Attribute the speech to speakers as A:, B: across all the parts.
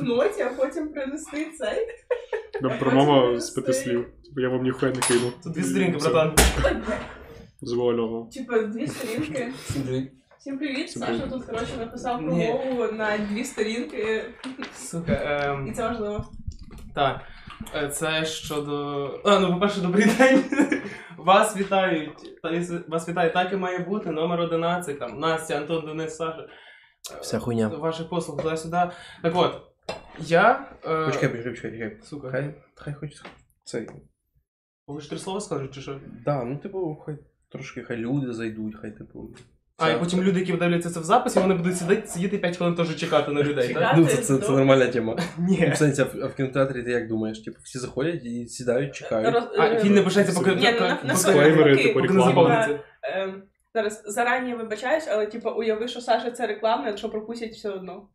A: блокноті, а потім принести цей.
B: Да, Промова з п'яти слів. Типу, Я вам ніхуя не кину.
C: Тут дві сторінки, братан.
A: Бля. Типа дві сторінки.
D: Всім привіт.
A: Всім Саша
B: привіт.
A: тут коротше написав
C: Ні.
A: промову на дві сторінки,
C: Сука, ем,
A: і це важливо.
C: так. Е, Це щодо. А, ну, по-перше, добрий день. Вас вітають. Та- Вас вітає, так і має бути. Номер 11, там, Настя, Антон, Денис, Саша. Е,
D: Вся хуйня.
C: Ваших послуг туди-сюди. Так от, я. е,
D: Почекай, почекай, почекай, почекай.
C: Сука.
D: Хай, хай хоч цей.
C: Ж три слова скажуть, чи що?
D: Да, ну типу, хай трошки хай люди зайдуть, хай типу.
C: А, і потім люди, які дивляться це в записі, вони будуть сидіти, сидіти 5 хвилин теж чекати на людей, так?
D: Ну, це, це, це нормальна тема.
C: Ні.
D: Ну, в сенсі, а в, а в кінотеатрі ти як думаєш? Типу, всі заходять і сідають, чекають.
A: Роз-
C: А, фільм не почнеться, поки,
A: Ні, ну, на- на
B: Дисклеймери,
A: Окей.
B: типу,
C: поки не
B: реклама.
C: заповниться.
A: Ем, Зараз зарані вибачаюсь, але типу уяви, що Саша це реклама, якщо пропустять все одно.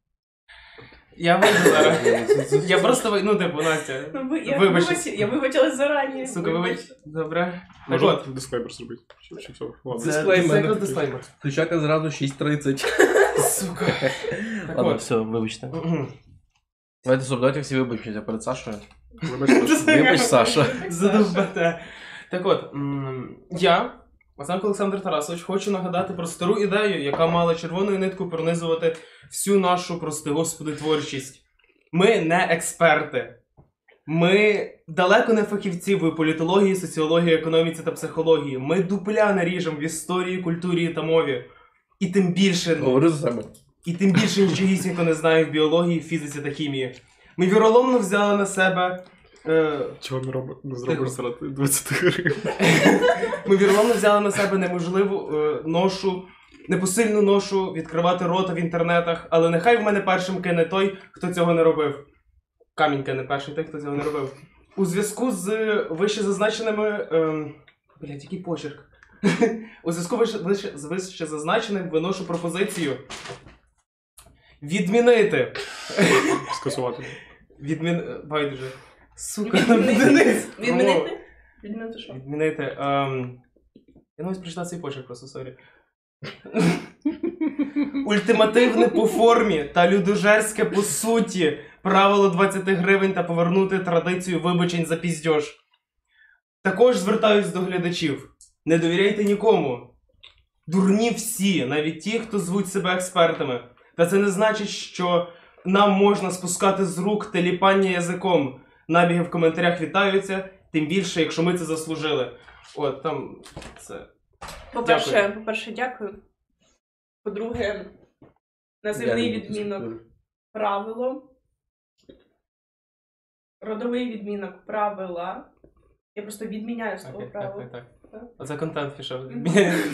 C: Я вийду зараз. Я просто, ви- ну, типу, Настя.
A: Ну, ви- я,
C: Вибачте.
A: вибач, я вибачилась зарані.
C: Сука, вибач. Добре. Так
B: Можна
C: от,
B: дисклеймер зробити? Чи, чи все? Ладно.
C: це,
D: Дисклеймер.
C: це якраз дисклеймер.
D: Зразу 6.30.
C: Сука. Так
D: Ладно,
C: от.
D: все, вибачте. Давайте стоп, давайте всі вибачте перед Сашою.
B: Вибачте.
D: Вибач, Саша.
C: Задовбете. Так от, м, я, Масенко Олександр Тарасович, хочу нагадати про стару ідею, яка мала червоною ниткою пронизувати всю нашу, прости господи, творчість. Ми не експерти. Ми далеко не фахівці в політології, соціології, економіці та психології. Ми дупля не ріжемо в історії, культурі та мові. І тим більше
D: Говори за себе.
C: і тим більше нічогісінько не знаю в біології, фізиці та хімії. Ми віроломно взяли на себе. Е,
B: Чого не робиш? Не зробиш серед 20 гривень.
C: ми віроломно взяли на себе неможливу е, ношу, непосильну ношу відкривати рота в інтернетах, але нехай в мене першим кине той, хто цього не робив. Камінь кине перший той, хто цього не робив. У зв'язку з вище зазначеними. Ем, блять, який почерк. У зв'язку вище, вище, з вище зазначеним виношу пропозицію. Відмінити.
B: Скасувати.
C: Відмін... е, Байдуже. Сука,
A: Відмінити?
C: Денис.
A: Відмінити? Відмінити що?
C: Відмінити. Ем... Я навіть прочитав цей почерк просто, sorry. Ультимативне по формі та людожерське по суті. Правило 20 гривень та повернути традицію вибачень за піздьош. Також звертаюсь до глядачів. Не довіряйте нікому. Дурні всі, навіть ті, хто звуть себе експертами. Та це не значить, що нам можна спускати з рук теліпання язиком. Набіги в коментарях вітаються, тим більше, якщо ми це заслужили. От там це.
A: По-перше,
C: Дякую.
A: по-перше, дякую. По-друге, називний відмінок правило. Родовий відмінок правила. Я просто відміняю слово
C: Так, так,
A: правило.
C: так, так. Оце контент пішов.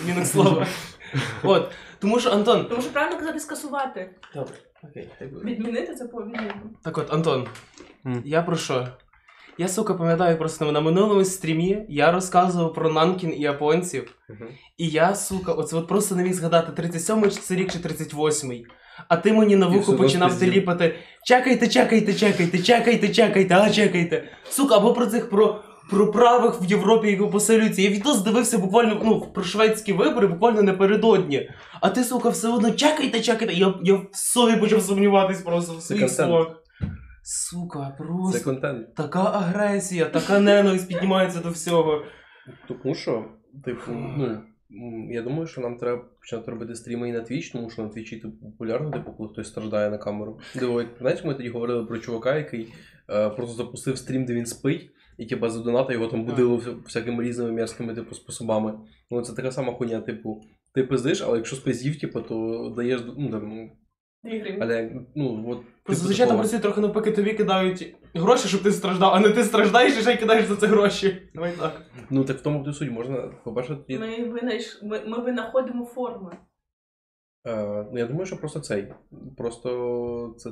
C: Мінок слова. От. Тому що Антон.
A: Тому що правильно казати скасувати.
C: Добре, окей, хай буде.
A: Відмінити це по відміну.
C: Так от, Антон,
D: М.
C: я про що? Я, сука, пам'ятаю просто на минулому стрімі я розказував про Нанкін і японців. І я, сука, оце от просто не міг згадати 37-й чи це рік чи 38-й. А ти мені на вухо
D: одно
C: починав теліпати чекайте, чекайте, чекайте, чекайте, чекайте, а чекайте. Сука, або про цих про. Про правих в Європі, які посилюються. Я відос дивився буквально ну, про шведські вибори, буквально напередодні. А ти, сука, все одно чекайте, чекайте. Я, я в собі почав сумніватись просто в своїх словах. Сука,
D: Це
C: просто
D: контент.
C: така агресія, така ненависть піднімається до всього.
D: Тому що, типу, ну, я думаю, що нам треба почати робити стріми і на Twitch, тому що на Twitch типу, популярно, типу, коли хтось страждає на камеру. Диво, знаєш, ми тоді говорили про чувака, який е, просто запустив стрім, де він спить, і типу, за доната його там будили всякими різними мерзкими типу, способами. Ну, це така сама хуйня, типу, ти пиздиш, але якщо спиздів, типу, то даєш, ну, там,
A: гривні.
D: але, ну, от,
C: Просто
D: типу,
C: звичайно
D: такого.
C: працює трохи навпаки, тобі кидають гроші, щоб ти страждав, а не ти страждаєш і ще й кидаєш за це гроші. Давай так.
D: Ну, так в тому ти суть, можна, по-перше,
A: Ми, винайш... ми, ми винаходимо форми.
D: Е, ну, я думаю, що просто цей. Просто це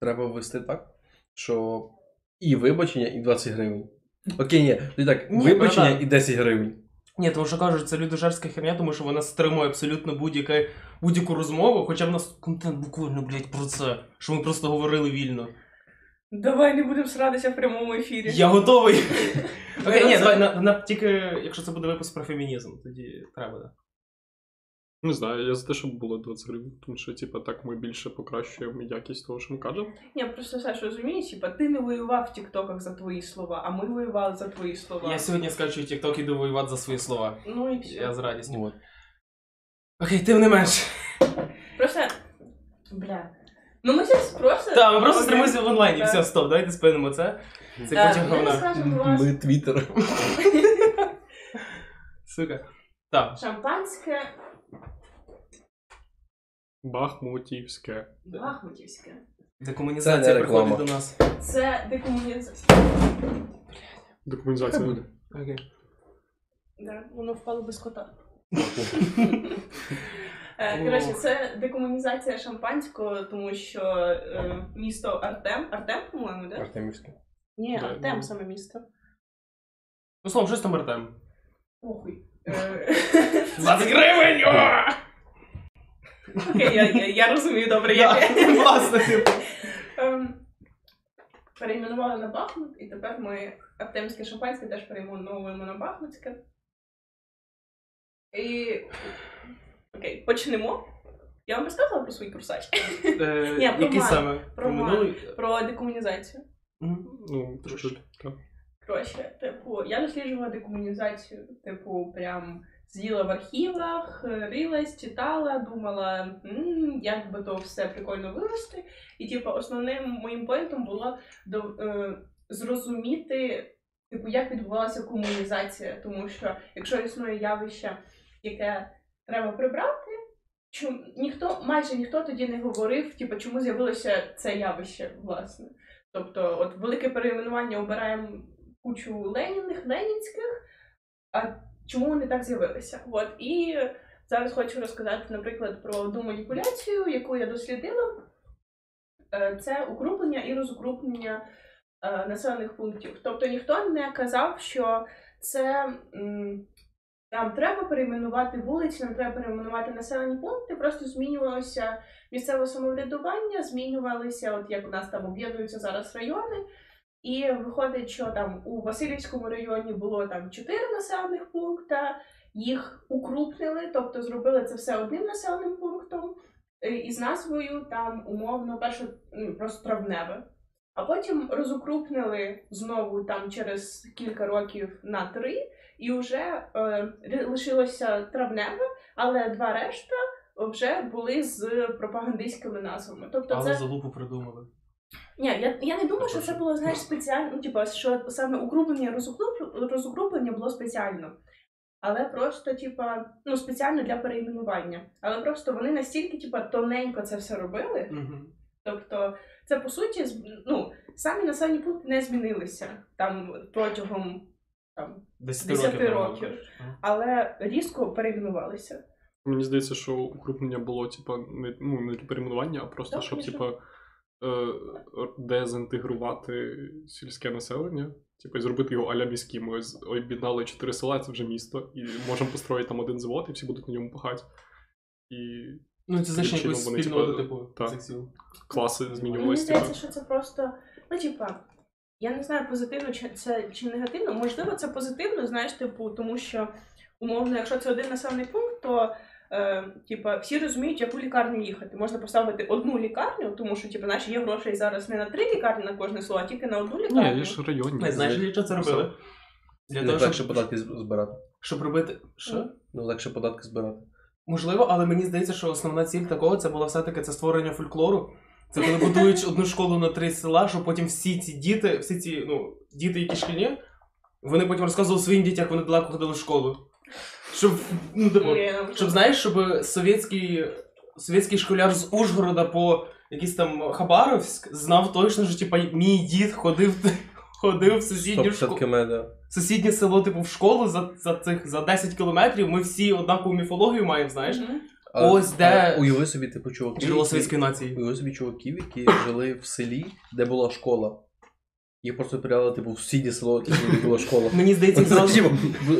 D: треба ввести так, що і вибачення, і 20 гривень. Окей, ні, тоді так,
C: Ні,
D: вибачення
C: братан.
D: і 10 гривень.
C: Ні, тому що кажуть, це людожерська херня, тому що вона стримує абсолютно будь-яке, будь-яку розмову, хоча в нас контент буквально, блядь, про це, що ми просто говорили вільно.
A: Давай не будемо срадитися в прямому ефірі.
C: Я готовий. Окей, ні, давай, на, на, тільки якщо це буде випуск про фемінізм, тоді треба, да.
B: Не знаю, я за те, щоб було 20 гривень, тому що, типа, так ми більше покращуємо якість того, що ми кажемо.
A: Ні, просто Саш, розумієш, типа, ти не воював в тіктоках за твої слова, а ми воювали за твої слова.
C: Я сьогодні скачую TikTok, іду воювати за свої слова.
A: Ну і все.
C: Я з радістю.
D: От.
C: Окей, тим не менш.
A: Просто. Бля. Ну ми зараз просто.
C: Так, ми просто стримуємося в онлайні.
A: Так.
C: Все, стоп, давайте спинимо це. Це потім говна.
D: Ми твіттер.
C: Сука. Так.
A: шампанське
B: Бахмутівське.
A: бахмутівське.
C: Декомунізація
D: Це не реклама.
C: приходить до нас.
A: Це декомунізація.
B: Документація.
D: Буде.
C: Окей.
A: Да, воно впало без кота. Е, Коротше, це декомунізація шампанського, тому що е, місто Артем. Артем, по-моєму, да?
D: Артемівське.
A: Ні,
B: Да,
A: Артем
B: ну.
A: саме місто.
C: Ну, словом, щось там Артем.
A: Похуй. Е,
C: 20 гривень!
A: Окей, я, я, я розумію добре, як.
C: Власне, типу.
A: Ем, Перейменували на Бахмут, і тепер ми Артемське шампанське теж перейменовуємо на Бахмутське. І. Окей, почнемо. Я вам розказувала про свій курсач.
C: Е,
A: Ні, про
C: саме?
A: Про Ман.
C: минулий?
A: Про декомунізацію.
C: Мгм.
B: Ну, так.
A: Коротше, типу, я досліджувала декомунізацію, типу, прям сиділа в архівах, е, рилась, читала, думала, «М, як би то все прикольно вивести. І, типу, основним моїм поінтом було до, е, зрозуміти, типу, як відбувалася комунізація. Тому що якщо існує явище, яке треба прибрати, чому ніхто, майже ніхто тоді не говорив, типу, чому з'явилося це явище, власне. Тобто, от велике перейменування обираємо кучу леніних, ленінських. А чому вони так з'явилися? От і зараз хочу розказати, наприклад, про одну маніпуляцію, яку я дослідила. Е, Це укруплення і розукрупнення е, населених пунктів. Тобто ніхто не казав, що це нам треба перейменувати вулиці, нам треба перейменувати населені пункти, просто змінювалося місцеве самоврядування, змінювалися, от як у нас там об'єднуються зараз райони. І виходить, що там у Васильівському районі було там чотири населених пункта, їх укрупнили, тобто зробили це все одним населеним пунктом е, із назвою там умовно перше просто травневе. А потім розукрупнили знову там через кілька років на три, і вже е, лишилося травневе, але два решта вже були з пропагандистськими назвами. Тобто
C: Але
A: це
C: залупу придумали.
A: Ні, я, я не думаю, що це було знаєш спеціально. Ну, типу, що саме укруплення розукруп- було спеціально. Але просто, типа, ну, спеціально для перейменування. Але просто вони настільки, типа, тоненько це все робили.
C: Мгм.
A: Тобто, це по суті, ну, самі населені пункти не змінилися там протягом там,
C: 10
A: 10
C: років.
A: років. але різко перейменувалися.
B: Мені здається, що укрупнення було, типа, не, ну, не для перейменування, а просто,
A: Так,
B: щоб, типа, дезінтегрувати сільське населення. Типу, зробити його аля міським. Ми об'єднали чотири села, це вже місто, і можемо построїти там один завод, і всі будуть на ньому пахати. І
C: Ну, це значить якусь спільного
B: типу,
C: типу
B: так.
C: цих сіл.
B: класи змінювалися. Типа.
A: здається, що це просто, ну, типа, я не знаю, позитивно чи це чи негативно. Можливо, це позитивно, знаєш, типу, тому що умовно, якщо це один населений пункт, то е, типа всі розуміють, яку лікарню їхати. Можна поставити одну лікарню, тому що типу, наші є грошей зараз не на три лікарні на кожне село, а тільки на одну лікарню.
B: Ні, ж районні.
C: Не знаєш, для чого це робили? Для
D: Не
C: того,
D: легше
C: щоб,
D: податки збирати.
C: щоб робити. Що?
D: Ну, легше податки збирати.
C: Можливо, але мені здається, що основна ціль такого це була все-таки це створення фольклору. Це коли будують одну школу на три села, щоб потім всі ці діти, всі ці ну, діти, які шкільні, вони потім розказували своїм дітям, як вони далеко ходили в школу. Щоб, ну, типу,
A: ну,
C: щоб знаєш, щоб совєтський, совєтський школяр з Ужгорода по якийсь там Хабаровськ знав точно, що типа мій дід ходив, ходив в сусідню школу. Сусіднє село, типу, в школу за, за цих за 10 кілометрів. Ми всі однакову міфологію маємо, знаєш.
D: А-
C: Ось де-
D: а Уяви собі, типу, чуваків.
C: Джерело совєтської нації.
D: Уяви собі чуваків, які жили в селі, де була школа. Їх просто передали, типу, в сусіднє село, де була школа.
C: Мені здається,
D: типу,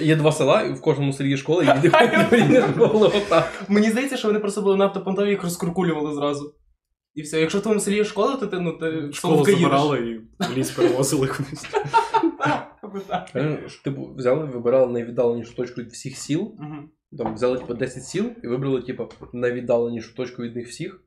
D: Є два села, і в кожному селі є школа, і діти ходять отак.
C: Мені здається, що вони просто були надто понтові, їх розкуркулювали зразу. І все. Якщо в твоєму селі є школа, то ти ну ти
B: Школу забирали і в ліс перевозили кудись.
C: їдеш.
D: Типу, взяли, вибирали найвіддаленішу точку від всіх сіл. Там взяли типу 10 сіл і вибрали, типу, найвіддаленішу точку від них всіх.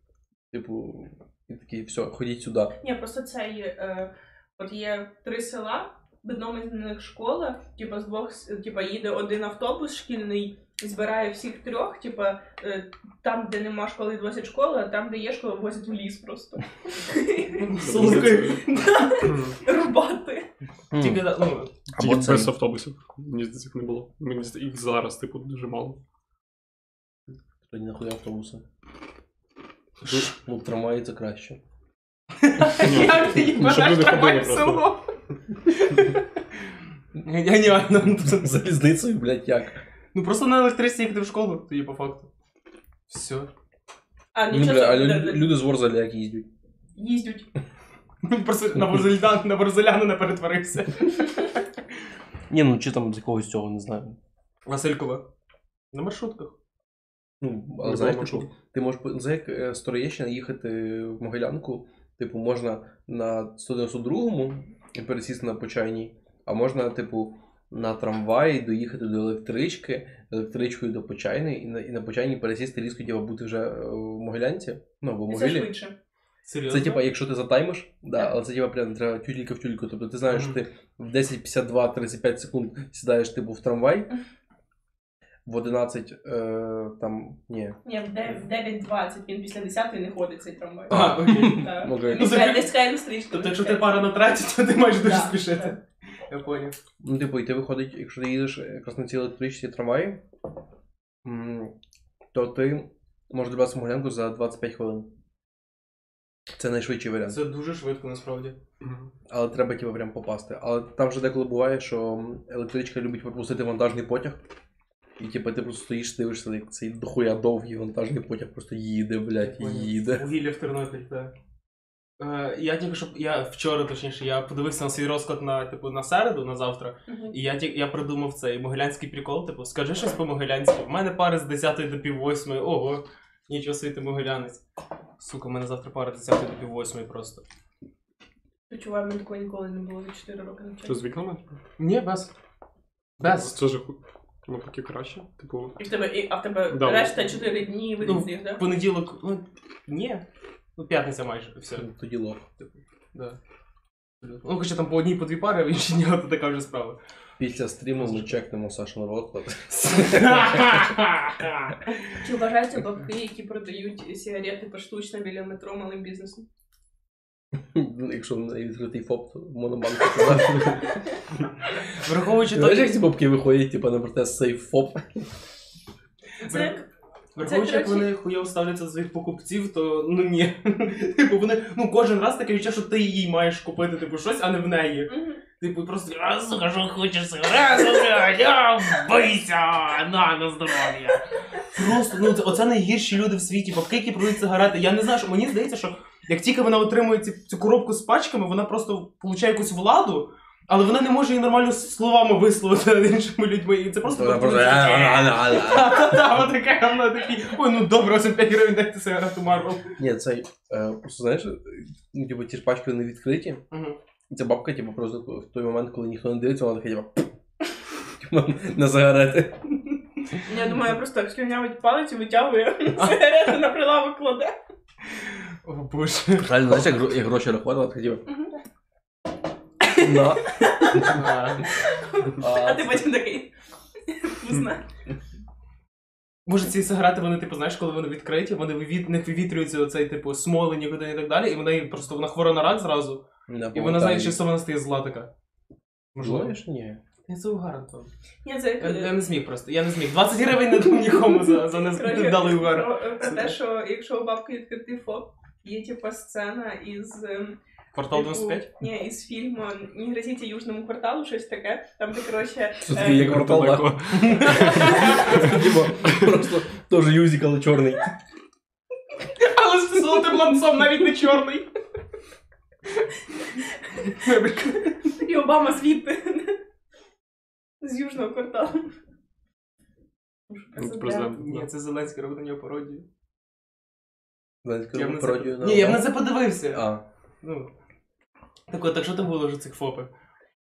D: Типу, і такі, все, ходіть сюди.
A: Ні, просто це є. Е, от є три села, в одному з них школа, типа з двох типа їде один автобус шкільний, збирає всіх трьох, типа е, там, де нема школи, відвозять школу, а там, де є школа, возять в ліс просто.
C: Слухай.
A: Рубати.
C: Тільки, ну,
D: Або це
B: без автобусів. Мені здається, не було. Мені здається, їх зараз, типу, дуже мало.
D: тоді нахуй автобуси. Ну, трамваї це краще.
C: Як ти
B: Ну, щоб
C: береш трамвай
B: ходили
C: в село? Геніально.
D: Залізницею, блядь, як?
C: Ну просто на електричці їхати в школу, тоді по факту. Все.
A: А
D: Ну,
A: нічого
D: бля, а
A: собі,
D: лю- люди з Ворзаля як їздять.
A: їздять.
C: Просто на борзеляна, на борзеляна не перетворився.
D: Ні, ну чи там з якогось цього, не знаю.
C: Василькова. На маршрутках.
D: Ну, але
B: Не
D: знаєш, типу, ти можеш по- за як е, з Троєщини їхати в Могилянку, типу, можна на 192-му пересісти на Почайній, а можна, типу, на трамваї доїхати до електрички, електричкою до Почайної, і на, і на Почайній пересісти різко, типу, бути вже е, в Могилянці, ну, або в
A: І Це швидше.
C: Серйозно?
D: Це типа, якщо ти затаймиш, да,
A: Так.
D: але це типа прям треба тюлька в тюльку. Тобто ти знаєш, що ти в 10.52-35 секунд сідаєш типу в трамвай, в 11 е, там. Ні.
A: Ні, в де- в 9.20 він після 10 не ходить цей трамвай.
C: А, окей.
A: Так.
D: Окей.
A: Не чекає- Не чекає на стрічку.
C: Тобто, якщо ти пара на треті, то ти маєш дуже спішити.
A: так.
C: Я поняв.
D: Ну, типу, і ти виходить, якщо ти їдеш якраз на цій електричці трамваї, м, то ти можеш добратися в Могилянку за 25 хвилин. Це найшвидший варіант.
C: Це дуже швидко насправді.
D: Але треба типу, прям попасти. Але там вже деколи буває, що електричка любить пропустити вантажний потяг. І типу, ти просто стоїш, дивишся, як цей дохуя довгий вантажний потяг просто їде, блядь, і їде.
C: Вугілля в Тернопіль, так. Е, я тільки що я вчора, точніше, я подивився на свій розклад на типу на середу, на завтра,
A: Мгм.
C: і я ті- я придумав цей могилянський прикол, типу, скажи щось по могилянськи. У мене пари з 10 до пів 8, ого, нічого собі ти могилянець. Сука, у мене завтра пара з 10 до пів 8 просто.
A: Відчуваю, в мене такого ніколи не було за 4 роки
B: Що
A: навчання.
B: з вікнами?
C: Ні, без. Без.
B: Це ж навпаки краще. Типу,
A: І в тебе, і, а в тебе
B: Да.
A: решта 4 дні вихідних, так?
C: Понеділок, ну, ні. Ну, п'ятниця майже, все.
D: Тоді лох.
C: Да. Ну, хоча там по одній, по дві пари, а в інші дні то така вже справа.
D: Після стріму ми чекнемо Сашин розклад.
A: Чи вважаються бабки, які продають сигарети поштучно біля метро малим бізнесом?
D: Ну, Якщо відкритий ФОП, то монобанк.
C: Враховуючи
D: Знаєш, як ці бабки виходять, типу, на протест сейф ФОП?
A: Це як
C: враховуючи, як вони хуйово ставляться до своїх покупців, то ну ні. Типу, вони, ну кожен раз таке відчуття, що ти їй маєш купити, типу, щось, а не в неї. Типу, просто, сука, що хочеш блядь, а, бийся, на, на здоров'я. Просто, ну, це, оце найгірші люди в світі, бабки, які продають сигарети. Я не знаю, що мені здається, що як тільки вона отримує ці, цю коробку з пачками, вона просто получає якусь владу, але вона не може її нормально словами висловити над іншими людьми. І це просто
D: Вона просто.
C: Та-та-та, вона така, вона такий, ой, ну добре, ось 5 гривень дайте сигарету Марвел.
D: Ні, цей, е, просто знаєш, ну, типу, ті ж пачки не відкриті. І ця бабка, типу, просто в той момент, коли ніхто не дивиться, вона така, типу, типу, на сигарети.
A: Я думаю, я просто так слюнявить палець і витягує сигарету на прилавок кладе.
C: О боже.
D: Реально, знаєш, як, як гроші рахувати, вона така, типу,
A: Мгм. А ти потім такий. Вкусно.
C: Може, ці сигарети, вони, типу, знаєш, коли вони відкриті, вони вивіт, в них вивітрюється оцей, типу, смоли, нікуди і так далі, і вона їй просто вона хвора на рак зразу, і вона знає, що вона стає зла така. Можливо.
D: Ні.
C: Я це угар, то.
A: Ні, це
C: Я, я не зміг просто, я не зміг. 20 гривень не дам нікому за, за
A: Коротше,
C: невдалий угар.
A: про, про те, що якщо у бабки відкритий ФОП, є типа сцена із ем,
C: Квартал
A: типу,
C: 95?
A: Ні, із фільму «Не грозіть южному кварталу, щось таке. Там де коротше.
D: Це як квартал. Типу, просто теж юзик, але чорний.
C: Але з золотим ланцом навіть не чорний.
A: І Обама звідти. З южного кварталу.
B: Ну, президент.
C: Ні, це Зеленський робить на нього пародію. На це-
D: пародію на-
C: Ні, я б на це подивився.
D: А,
C: Ну. Так от, так що там було вже цих фопи?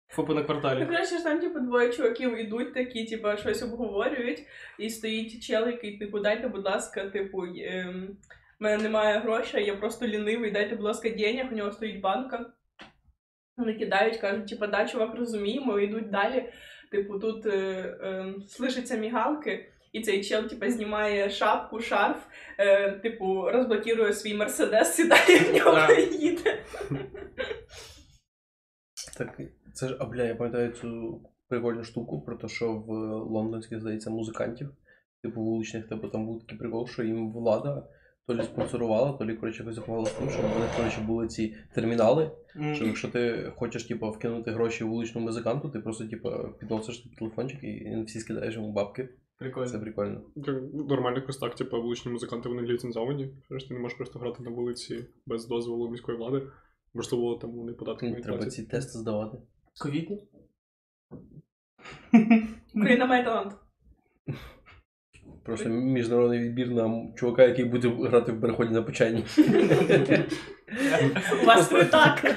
C: фопи на
A: Ну,
C: кварталі.
A: коротше, ж там, типу, двоє чуваків ідуть такі, типу, щось обговорюють, і стоїть чел, який, типу, дайте, будь ласка, типу, ем, в мене немає грошей, я просто лінивий, дайте, будь ласка, денег, у нього стоїть банка. Вони кидають, кажуть, типу, да, чувак, розуміємо, йдуть далі. Типу, тут е, е, слышаться мігалки, і цей чел, типу, знімає шапку, шарф, е, типу, розблокірує свій мерседес, сідає в нього
C: Так.
A: і їде.
D: Так, це ж, а бля, я пам'ятаю цю прикольну штуку про те, що в лондонських, здається, музикантів, типу вуличних, типу там був такий прикол, що їм влада то лі спонсорувала, то лі, коротше, якось допомагала з тим, щоб в них, коротше, були ці термінали, що якщо ти хочеш, типу, вкинути гроші вуличному музиканту, ти просто, типу, підносиш телефончик і всі скидаєш йому бабки. Це
C: Прикольно.
D: прикольно.
B: Так, Нормально якось так, типу, вуличні музиканти вони ліцензовані. Ти не можеш просто грати на вулиці без дозволу міської влади. Можливо, там вони податки не
D: Треба ці тести здавати.
C: Ковідні?
A: Україна має талант.
D: Просто міжнародний відбір на чувака, який буде грати в переході на печені.
A: У вас не так.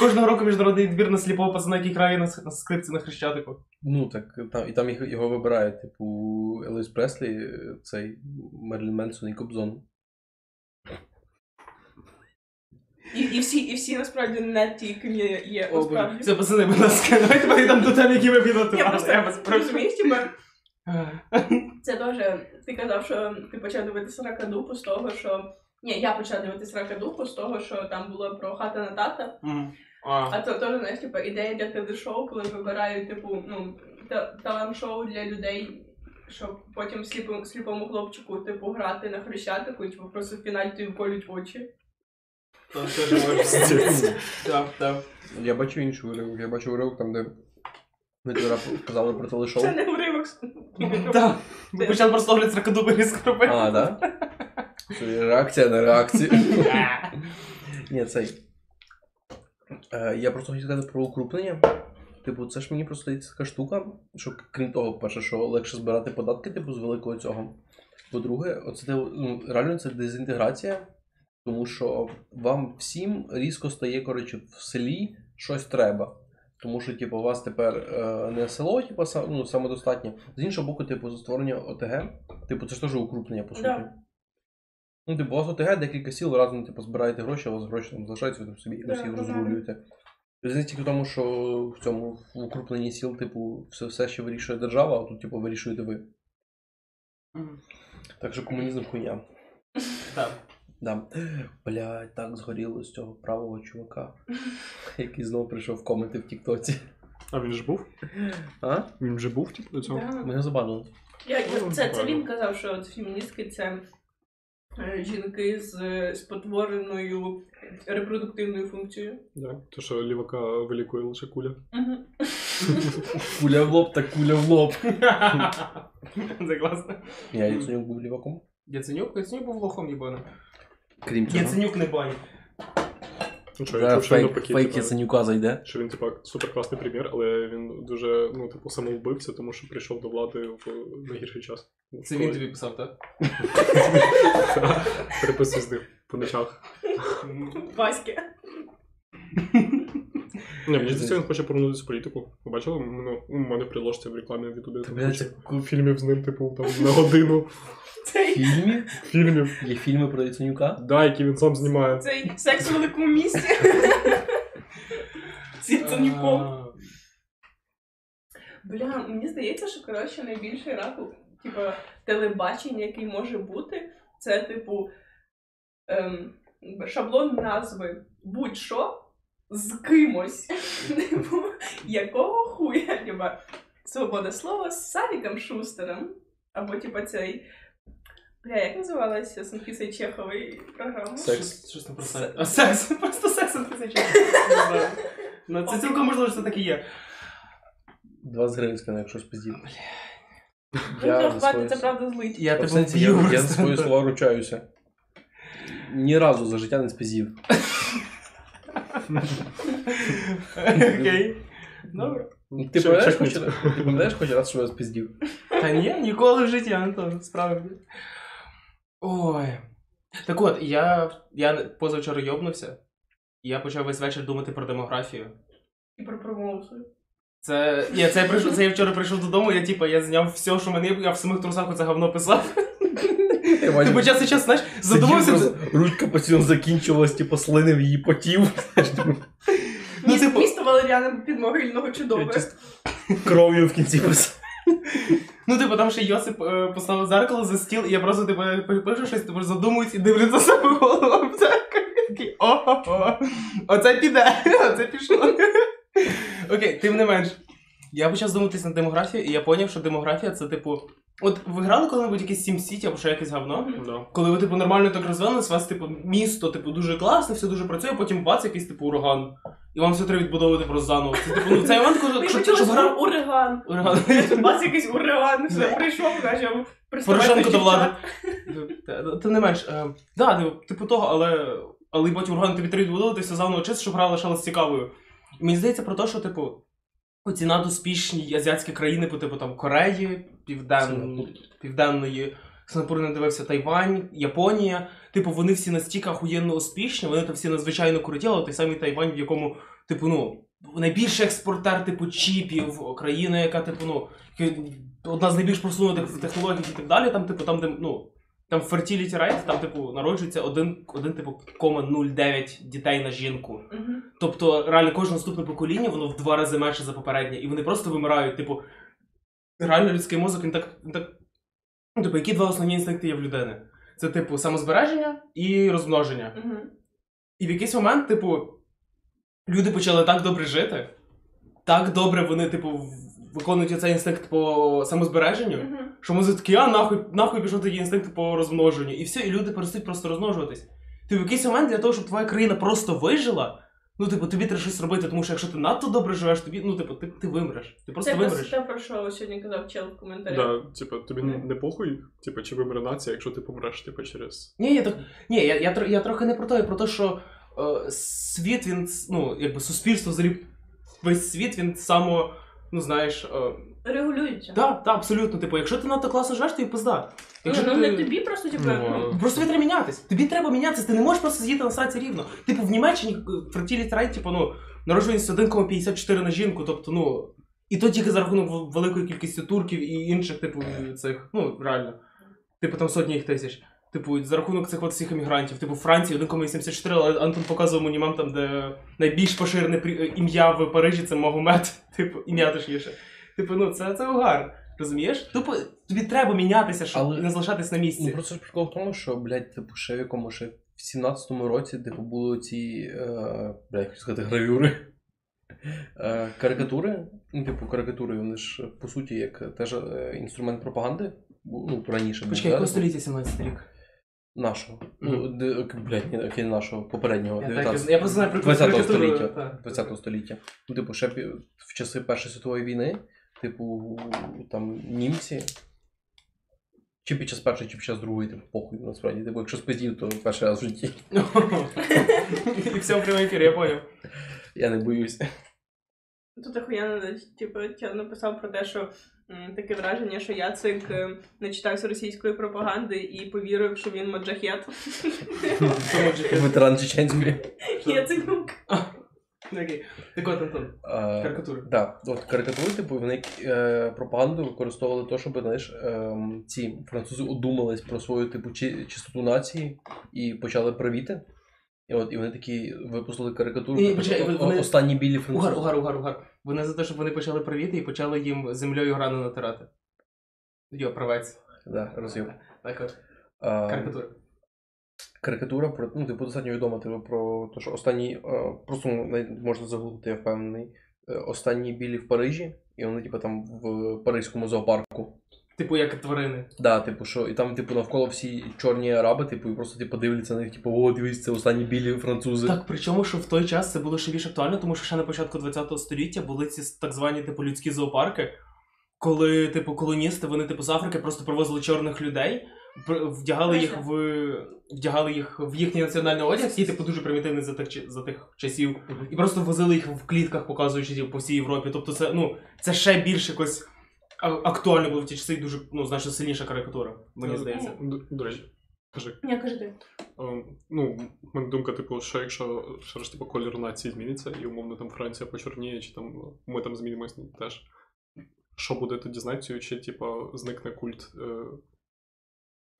C: Кожного року міжнародний відбір на сліпого пацана, який грає на, скрипці на хрещатику.
D: Ну так, там, і там його вибирають, типу, Елвіс Преслі, цей Мерлін Менсон і Кобзон.
A: І, і, всі, і всі насправді не ті, ким є, є насправді.
C: Все, пацани, будь ласка, давайте перейдемо до тем, які
A: Я
C: підготували.
A: Розумієш, типа, це теж, ти казав, що ти почав дивитися Ракадупу з того, що. Ні, я почав дивитися Ракадупу з того, що там було про хата на тата.
C: М. А,
A: А це теж, знаєш, типа, ідея для телешоу, коли вибирають, типу, ну, та- талант-шоу для людей, щоб потім сліпому, сліпому хлопчику, типу, грати на хрещатику, і типу, просто в фіналі тобі вколють очі.
C: то теж може. Так, так.
D: Я бачу інший уривок. Я бачу уривок там, де ми тоді казали про телешоу.
A: Це не уривок.
C: Так. Ми почали просто огляд з ракодуби і скоропи.
D: А, да? Це реакція на реакцію. Ні, цей. Е, я просто хотів сказати про укрупнення. Типу, це ж мені просто здається така штука, що крім того, перше, що легше збирати податки, типу, з великого цього. По-друге, оце ну, реально це дезінтеграція, тому що вам всім різко стає, коротше, в селі щось треба. Тому що, типу, у вас тепер е, не село, типу, са- ну, самодостатнє. З іншого боку, типу, за створення ОТГ, типу, це ж теж укрупнення, по суті.
A: Да.
D: Ну, типу, у вас ОТГ, декілька сіл, разом типу, збираєте гроші, а у вас гроші там залишаються, ви там собі якось
A: Да,
D: їх розрулюєте. Різниця тільки в тому, що в цьому в укрупненні сіл, типу, все, все ще вирішує держава, а тут, типу, вирішуєте ви.
C: Мгм.
D: Так що комунізм хуйня.
C: Так.
D: Да. Блядь, так згоріло з цього правого чувака, який знову прийшов в коменти в Тіктоці.
B: А він ж був?
D: А?
B: Він вже був, типу, до цього?
A: Да.
D: Мене забанили.
A: Я, я-
B: Ну,
A: це, це він казав, що от феміністки це жінки з е, спотвореною репродуктивною функцією.
B: Да. То, що лівака вилікує лише куля.
D: Куля в лоб, так куля в лоб.
C: Це класно.
D: Я Яценюк був ліваком.
C: Яценюк? Яценюк був лохом їбаним.
D: Крім цього.
C: Яценюк не бані.
B: Ну що, я
D: Зараз
B: чув, що він
D: фейк,
B: навпаки,
D: фейк Яценюка зайде.
B: що він, типа, супер класний прем'єр, але він дуже, ну, типу, самовбивця, тому що прийшов до влади в найгірший час.
C: Це він тобі писав, так?
B: Переписуй з ним по ночах.
A: Васьки.
B: Ні, мені здається, він хоче повернутися в політику. Ви бачили? Ну, у мене в приложці в рекламі в Ютубі там
D: блядь,
B: куча фільмів з ним, типу, там на годину
A: Цей,
D: Фільмів?
B: фільмів.
D: Є фільми про Яценюка?
B: Да, які він сам знімає.
A: цей секс у великому місті. З Яценюком.
C: А,
A: Бля, мені здається, що коротше найбільший рак, типу, телебачення, який може бути, це, типу, ем, шаблон назви будь-що з кимось. Якого хуя, типа, свобода слова з Савіком Шустером. Або, типа, цей. Бля, як називалася з Анфісою Чехової програма?
D: Секс.
C: Щось- про секс. А секс, просто секс на тисячі. Ну, це цілком можливо, що це таке є.
D: 20 гривень скину, якщо спиздів.
A: Ну, хватить, це правда злить.
C: Я тебе
D: сенсі, я, я за свої слова ручаюся. Ні разу за життя не спиздів.
C: Окей. Добре.
D: Ти
B: Чек-
D: пам'ятаєш хоч, ти пам'ятаєш хоч раз, що я спиздів?
C: Та ні, ніколи в житті, Антон, справді. Ой. Так от, я, я позавчора йобнувся, і я почав весь вечір думати про демографію.
A: І пропромовив.
C: Це я, це я прийшов, це я вчора прийшов додому, я типа я зняв все, що мене, я в самих трусах оце говно писав. Типу час і час, знаєш, задумався.
D: Сидів, ручка постійно закінчувалась, типу, слинив її потів.
C: Ну, типу,
A: Місто Валеріана підмогильного чудове.
D: Кров'ю в кінці писав.
C: Ну, типу, там ще Йосип е, поставив зеркало за стіл, і я просто типу пишу щось, типу, задумуюсь і дивлюсь за себе голову в зеркало. Такий, О-о-о, оце піде, оце пішло. Окей, тим не менш. Я почав задуматись над демографією, і я зрозумів, що демографія це, типу. От ви грали коли-небудь якийсь SimCity або ще якесь говно?
B: Да.
C: Коли ви, типу, нормально так розвинулись, у вас, типу, місто, типу, дуже класне, все дуже працює, потім бац, якийсь типу ураган. І вам все треба відбудовувати просто заново. Це типу, ну цей момент, коли
A: почули
C: щоб гра.
A: ураган.
C: Ураган.
A: Вас якийсь ураган, все, прийшов, почав
C: Порошенко до влади. Та- Тим не менш, е, да, типу, того, але. Але потім ураган тобі треба відбудовувати все заново чисто, щоб гра лишалась цікавою. Мені здається про те, що, типу, оці надуспішні азіатські країни, по типу там Кореї, Півден...
D: Сингапур.
C: Південної, Сингапур не дивився Тайвань, Японія. Типу, вони всі настільки охуєнно успішні, вони там всі надзвичайно круті, але той самий Тайвань, в якому, типу, ну, найбільший експортер, типу, чіпів, країна, яка, типу, ну, одна з найбільш просунутих в технологіях і так далі, там, типу, там, де, ну, там fertility rate, там, типу, народжується один, один типу, 0,09 дітей на жінку. Тобто, реально, кожне наступне покоління, воно в два рази менше за попереднє, і вони просто вимирають. Типу, реально людський мозок, він так. Він так ну, типу, які два основні інстинкти є в людини? Це, типу, самозбереження і розмноження.
A: Мгм.
C: І в якийсь момент, типу, люди почали так добре жити, так добре вони, типу, виконують цей інстинкт по самозбереженню,
A: Мгм.
C: що мозок такий, а нахуй, нахуй пішов такий інстинкт по розмноженню. І все, і люди перестають просто розмножуватись. Ти в якийсь момент для того, щоб твоя країна просто вижила, ну, типу, тобі треба щось робити, тому що якщо ти надто добре живеш, тобі, ну, типу, ти, ти вимреш. Ти просто
A: Це
C: вимреш.
A: те, про що сьогодні казав чел в коментарях.
B: Да, типу, тобі не похуй, типу, чи вимре нація, якщо ти помреш, типу, через.
C: Ні, я, так, ні я, я, тро- я трохи не про те, я про те, що е, світ, він, ну, якби суспільство, взагалі, весь світ, він само, ну, знаєш, е,
A: Регулюється.
C: так, так, абсолютно, типу, якщо ти надто класно живеш, то і пизда. Якщо
A: ну,
C: ти...
A: не тобі просто, типу,
B: Ну,
A: ну,
C: Просто тобі треба мінятись. Тобі треба мінятися, ти не можеш просто сидіти на сраці рівно. Типу, в Німеччині fertility rate, типу, ну, народжуваність 1,54 на жінку, тобто, ну. І то тільки за рахунок великої кількості турків і інших, типу, цих, ну, реально. Типу, там сотні їх тисяч. Типу, за рахунок цих от всіх емігрантів. Типу, в Франції 1,84, але Антон показував мені мем там, де найбільш поширене ім'я в Парижі це Магомед. Типу, ім'я точніше. Типу, ну, це, це угар. Розумієш? Тупо тобі треба мінятися, щоб
D: Але-
C: не залишатись на місці.
D: Ну просто ж прикол в тому, що, блядь, типу, ще в якому ще в 17-му році, типу, були ці, е, блядь, хочу сказати, гравюри. Е, карикатури, ну, типу, карикатури, вони ж по суті як теж е, інструмент пропаганди. Ну, раніше був,
C: Почекай,
D: да,
C: якого
D: типу,
C: століття 17 рік?
D: Нашого. Ну, де, блядь, ні, окей, нашого, попереднього,
C: Я, так,
D: 19
C: я просто знаю про
D: 20-го
C: карикатуру,
D: століття.
C: так.
D: 20 століття. Ну, типу, ще пі- в часи Першої світової війни, типу, там німці. Чи під час першої, чи під час другої, типу, похуй, насправді. Типу, якщо спиздів, то перший раз в житті.
C: І все в прямому ефірі, я поняв.
D: Я не боюсь.
A: Тут охуєнно, типу, я написав про те, що м, таке враження, що Яцик е, начитався російської пропаганди і повірив, що він маджахет.
D: Ветеран чеченської.
A: Яцик ну,
C: Окей. Так от, Антон, карикатури.
D: Да, от карикатури, типу, вони е, пропаганду використовували то, щоб, знаєш, ем, ці французи одумались про свою типу чи, чистоту нації і почали правіти. І от і вони такі випустили карикатуру.
C: Ні,
D: типу,
C: почекай, вони-
D: Останні білі французи.
C: Угар, угар, угар, угар. Вони за те, щоб вони почали привіти і почали їм землею грану натирати. Йо, правець.
D: Да, роз'єм.
C: Так от,
D: А,
C: карикатури.
D: Карикатура про ну, типу, достатньо відома типу, про те, що останні, е, просто ну, можна загуглити, я впевнений. е, Останні білі в Парижі, і вони, типу, там в паризькому зоопарку.
C: Типу, як тварини.
D: Да, типу, що і там, типу, навколо всі чорні араби, типу, і просто типу, дивляться на них, типу, о, дивись, це останні білі французи.
C: Так, причому, що в той час це було ще більш актуально, тому що ще на початку ХХ століття були ці так звані типу людські зоопарки, коли, типу, колоністи, вони типу з Африки просто привозили чорних людей, вдягали їх в вдягали їх в їхній національний одяг, який типу дуже примітивний за тих за тих часів, і просто возили їх в клітках, показуючи типу, по всій Європі. Тобто, це ну це ще більш якось актуально було в ті часи і дуже ну значно сильніша карикатура, мені здається.
B: Ну, До, до речі, Кажи.
A: Ні, кажи ти.
B: Ну, мене думка, типу, що якщо що ж, типу, колір нації зміниться, і умовно там Франція почорніє, чи там ми там змінимось теж. Що буде тоді з нацією, чи типу, зникне культ е,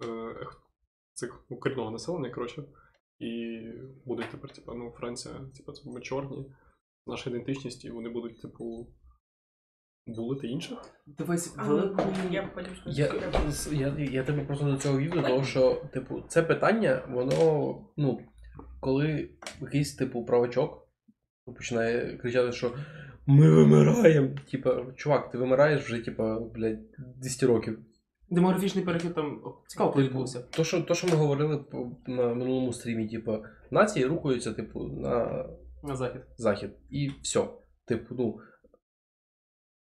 B: е, цих ну, корінного населення, коротше, і будуть тепер, типу, ну, Франція, типу, це ми чорні, наша ідентичність, і вони будуть, типу, булити інших.
C: Дивись, велику.
A: Я потім.
D: Я, я, я тебе просто до цього вів, до того, що, типу, це питання, воно, ну, коли якийсь, типу, правачок починає кричати, що ми вимираємо. Типа, чувак, ти вимираєш вже, типа, блядь, 200 років.
C: Демографічний перехід там цікаво
D: Типу,
C: відбувся.
D: то, що, то, що ми говорили на минулому стрімі, типа, нації рухаються, типу, на
C: На захід.
D: захід. І все. Типу, ну.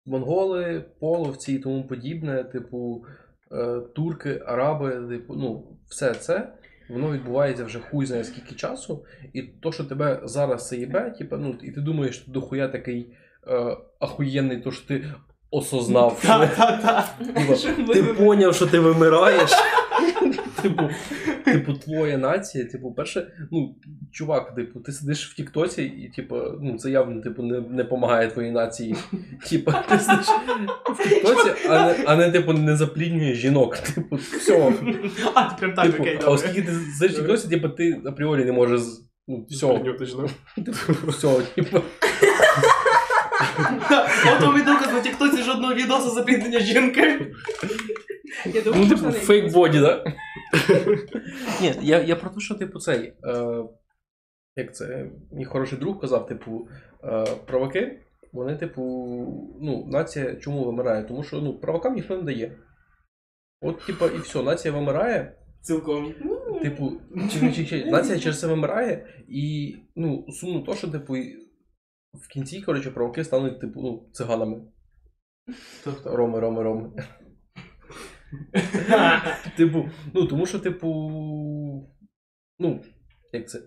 D: Монголи, половці і тому подібне, типу, е, турки, араби, типу, ну, все це. Воно відбувається вже хуй знає скільки часу, і то, що тебе зараз це їбе, типу, ну, і ти думаєш, що дохуя такий е, ахуєнний, то що ти осознав, що. Типа, ти поняв, що ти вимираєш. Типу, типу, твоя нація, типу, перше, ну, чувак, типу, ти сидиш в Тіктоці, і, типу, ну, це явно, типу, не, не допомагає твоїй нації. Типу, ти сидиш в Тіктоці, а не, а не типу, не запліднює жінок. Типу, все.
C: А, ти прям так,
D: Типу,
C: окей,
D: а
C: добре.
D: оскільки ти сидиш в Тіктоці, типу, ти апріорі не можеш. з- Ну, все,
B: Прийняти жінок.
D: все, типу.
C: Готовий доказ на тіктоці жодного відосу запіднення жінки.
A: Я думаю,
D: Ну,
A: що
D: типу,
A: це
D: фейк боді, да? Ні, я, я про те, що, типу, цей. Е, як це? Мій хороший друг казав, типу, е, праваки, вони, типу, ну, нація чому вимирає? Тому що ну, правакам ніхто не дає. От, типу, і все, нація вимирає.
C: Цілком.
D: Типу, чи, чи, чи, нація через це вимирає, і ну, сумно то, що, типу, і в кінці, коротше, праваки стануть, типу, ну, циганами.
C: Тобто.
D: Роми, роми, роми. Типу, ну тому що, типу, ну, як це?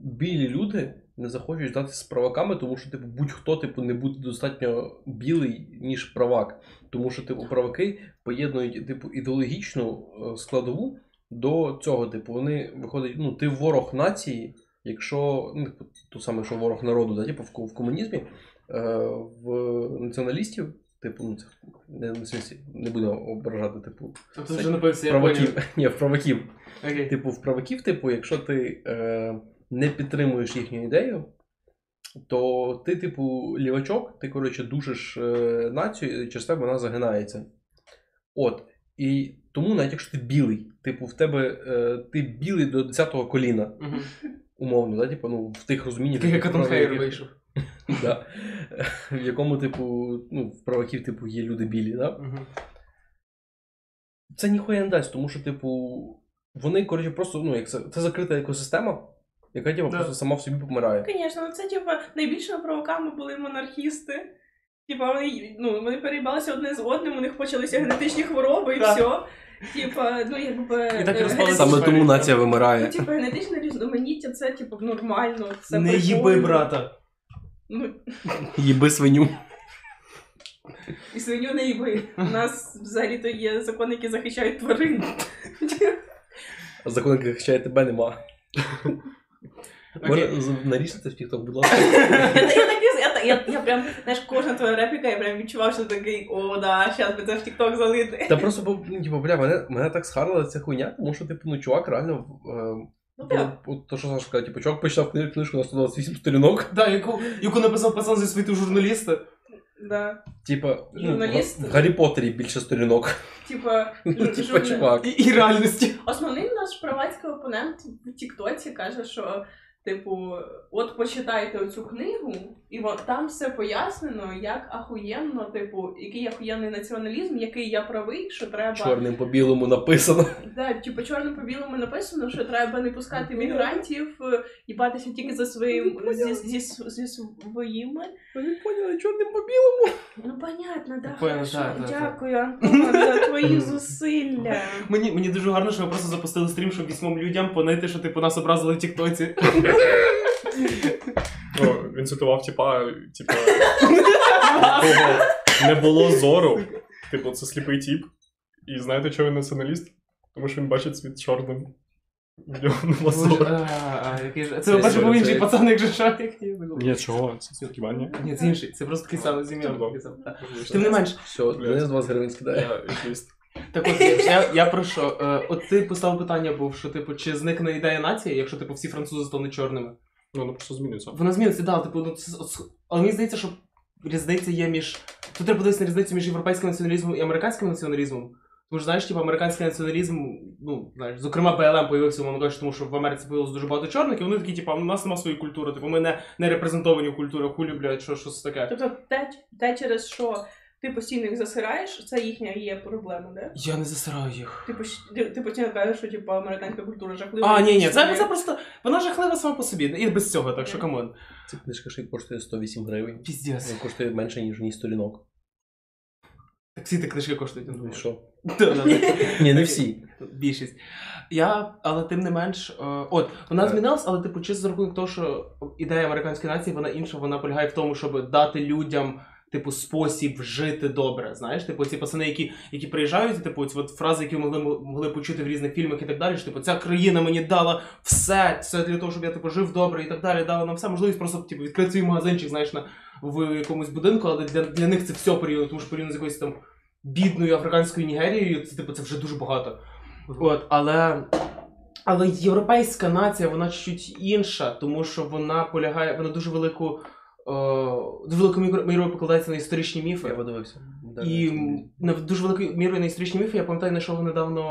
D: Білі люди не захочуть здатися з праваками, тому що, типу, будь-хто, типу, не буде достатньо білий, ніж правак. Тому що, типу, праваки поєднують, типу, ідеологічну е, складову до цього. Типу, вони виходять, ну, ти ворог нації, якщо, ну, типу, то саме, що ворог народу, да, типу, в, в комунізмі, е, в націоналістів, типу, ну, це не, не, сенсі, не будемо ображати, типу,
C: Тобто вже напився,
D: праваків. Ні, в праваків.
C: Окей.
D: Типу, в праваків, типу, якщо ти е, не підтримуєш їхню ідею, то ти, типу, лівачок, ти, коротше, душиш е, націю, і через тебе вона загинається. От. І тому, навіть якщо ти білий, типу, в тебе е, ти білий до 10-го коліна,
C: Мгм.
D: Умовно, да? типу, ну, в тих розуміннях.
C: Такий як Хейер вийшов.
D: Да. В якому, типу, ну, в праваків, типу, є люди білі, да?
C: Мгм.
D: це ніхуя не дасть, тому що, типу, вони, коротше, просто, ну, як це, це закрита екосистема, яка типу,
C: Да.
D: просто сама в собі помирає.
A: Звісно, ну це типа найбільшими провоками були монархісти. Типа вони, ну, вони переїбалися одне з одним, у них почалися генетичні хвороби і
C: Так.
A: все. Типа, ну якби.
C: І так і
A: е,
C: розпалися Саме тому нація
D: вимирає.
A: Ну, типа, генетичне різноманіття, це типу нормально. Це
C: Не
A: прикольно.
C: їби, брата.
A: Ну,
D: Їби свиню.
A: і свиню не їби. У нас взагалі-то є закони, які захищають тварин.
D: А закон, який захищає тебе, нема. Наріжте в TikTok, будь ласка.
A: Я, я, так, я, так- я, я прям, знаєш, кожна твоя репліка, я прям відчував, що такий, о, да, зараз би це в TikTok залити.
D: Та просто, бо, ну, типу, бля, мене, так схарила ця хуйня, тому що, типу, ну, чувак реально. Е,
A: Ну, так.
D: то, що Саша сказав, типу, чувак почитав книжку на 128 сторінок.
C: Да, яку, яку написав пацан зі світу журналіста.
A: Да.
D: Типа, ну,
A: Журналіст.
D: в, в Гаррі Поттері більше сторінок.
A: Типа,
D: Ну, типа, чувак.
C: І, і реальності.
A: Основний наш правацький опонент в Тіктоці каже, що, типу, от почитайте оцю книгу, і там все пояснено, як ахуєнно, типу, який ахуєнний націоналізм, який я правий, що треба.
D: Чорним по білому написано.
A: Да, типу, чорним по білому написано, що треба не пускати мігрантів, е, їбатися тільки за своїм зі, зі, зі своїми.
D: Вони поняли, чорним по білому.
A: Ну, понятно, да,
C: так, так.
A: Дякую, Антон, за твої зусилля.
C: Мені, мені дуже гарно, що ви просто запустили стрім, щоб вісьмом людям понити, що типу нас образили в Тіктоці.
B: Він цитував, типа, типа, не було зору. Типу, це сліпий тіп. І знаєте, чого він націоналіст? Тому що він бачить світ чорним.
C: Який Це бачу, був інший пацан, як же я.
B: Ні, чого? Це хіба ні?
C: Ні, це інший, це просто такий самий зім'я. Такий. Тим не менш,
D: Все, Денис 20 гривень скидає.
C: Так от я, я про що? Е, от ти поставив питання був, що типу, чи зникне ідея нації, якщо типу всі французи стануть чорними?
B: Ну, воно просто змінюється.
C: Вона зміниться, да, типу, ну це от- але мені здається, що різниця є між. Тут треба подивитися на різницю між європейським націоналізмом і американським націоналізмом. Тому що, знаєш, типу, американський націоналізм, ну, знаєш, зокрема, BLM появився, мовно кажучи, тому що в Америці появилось дуже багато чорних, і вони такі, типу, у нас нема своєї культури, типу, ми не, не репрезентовані в культурах, хулі, блядь, що щось таке.
A: Тобто те, те, через що ти постійно їх засираєш, це їхня є проблема, да?
C: Я не засираю їх.
A: Ти, поч- ти, ти постійно кажеш, що типу, американська культура жахлива.
C: А, ні, ні, це, це просто. Вона жахлива сама по собі, і без цього, так що
A: come
C: on.
D: Ця книжка ще й коштує 108 гривень.
C: Піздець.
D: Вона коштує менше, ніж ні сторінок.
C: Так всі ті книжки коштують.
D: Ну і що?
C: Да-да-да.
D: Ні, не всі.
C: Більшість. Я, але тим не менш, е, от, вона
D: Так.
C: змінилась, але типу, чисто за рахунок того, що ідея американської нації, вона інша, вона полягає в тому, щоб дати людям. Типу, спосіб жити добре, знаєш, типу, ці пацани, які, які приїжджають, типу, ці от фрази, які могли могли почути в різних фільмах і так далі. Що, типу, ця країна мені дала все, все для того, щоб я типу жив добре і так далі. Дала нам все можливість просто типу, відкрити свій магазинчик, знаєш, на в якомусь будинку, але для, для них це все порівняно, тому що порівняно з якоюсь там бідною африканською Нігерією, це типу це вже дуже багато. От, але. Але європейська нація, вона чуть інша, тому що вона полягає, вона дуже велику. Дуже великою мірою покладається на історичні міфи.
D: Я подивився.
C: І на дуже великою мірою на історичні міфи, я пам'ятаю, знайшов недавно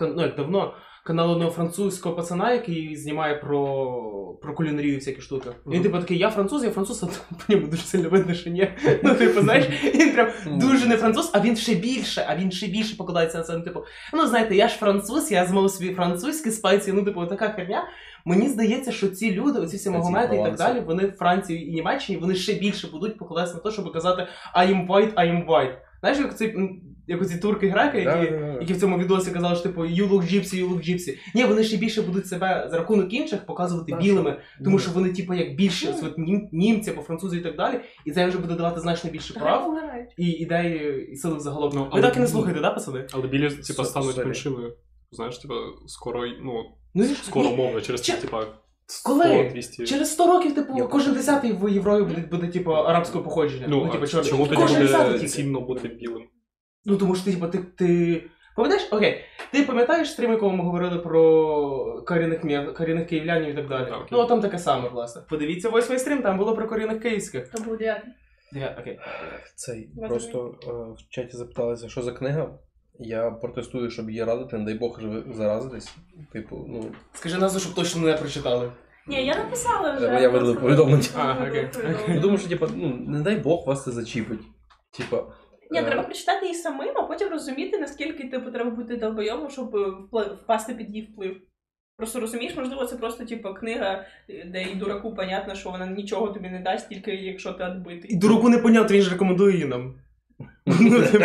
C: ну як давно канал одного французького пацана, який знімає про, про кулінарію і всякі штуки. І Він типу такий, я француз, я француз, а по ньому дуже сильно видно, що ні. Ну, типу, знаєш, він прям дуже не француз, а він ще більше, а він ще більше покладається на це. Ну, типу, ну знаєте, я ж француз, я змов собі французькі спеції, ну, типу, така херня. Мені здається, що ці люди, оці всі магомети і так далі, вони в Франції і Німеччині, вони ще більше будуть покладатися на те, щоб казати I am white, I am white. Знаєш, як м, як оці турки-греки, які,
D: да, да.
C: які в цьому відосі казали, що типу you look gypsy, you look gypsy. Ні, вони ще більше будуть себе за рахунок інших показувати
D: Так,
C: білими, тому
D: Ну.
C: що вони, типу, як більше от, нім, німці або французи і так далі, і це вже буде давати значно більше прав і ідеї і сили взагалом.
B: Ну,
C: Ви так і не слухаєте, да, пацани?
B: Але білі, типа,
D: Со-
B: стануть
D: сорі.
B: Знаєш, типа, скоро, ну,
C: Ну,
B: скоро мовно, через
C: Чи-
B: типа,
C: Коли?
B: 100-200.
C: Через 100 років, типу,
D: Я
C: кожен десятий в Європі буде, буде типу, арабського походження.
B: Ну,
C: типу,
B: а чому тоді буде
C: тільки.
B: цінно бути білим?
C: Ну тому що ти, типу, ти, ти... Пам'ятаєш? Окей, ти пам'ятаєш стрім, якому ми говорили про корінних, мє... корінних київлянів і так далі?
B: Так, окей.
C: ну, там таке саме, власне. Подивіться восьмий стрім, там було про корінних київських.
A: То був дев'ятий.
C: Я, окей.
D: Цей просто е, в чаті запиталися, що за книга. Я протестую, щоб її радити, не дай Бог же ви заразитесь. Типу, ну,
C: Скажи назву, щоб точно не прочитали.
A: Ні, я написала вже.
D: Я видалив
A: просто
D: повідомлення.
C: А, окей.
A: повідомлення.
D: я думаю, що типу, ну, не дай Бог вас це зачіпить. Типа,
A: Ні,
D: е,
A: треба прочитати її самим, а потім розуміти, наскільки типу треба бути долбойомом, щоб е, впли- впасти під її вплив. Просто розумієш, можливо, це просто типу книга, де і дураку понятно, що вона нічого тобі не дасть, тільки якщо ти
C: І дураку не понятно, він ж рекомендує її нам. Ну, типу,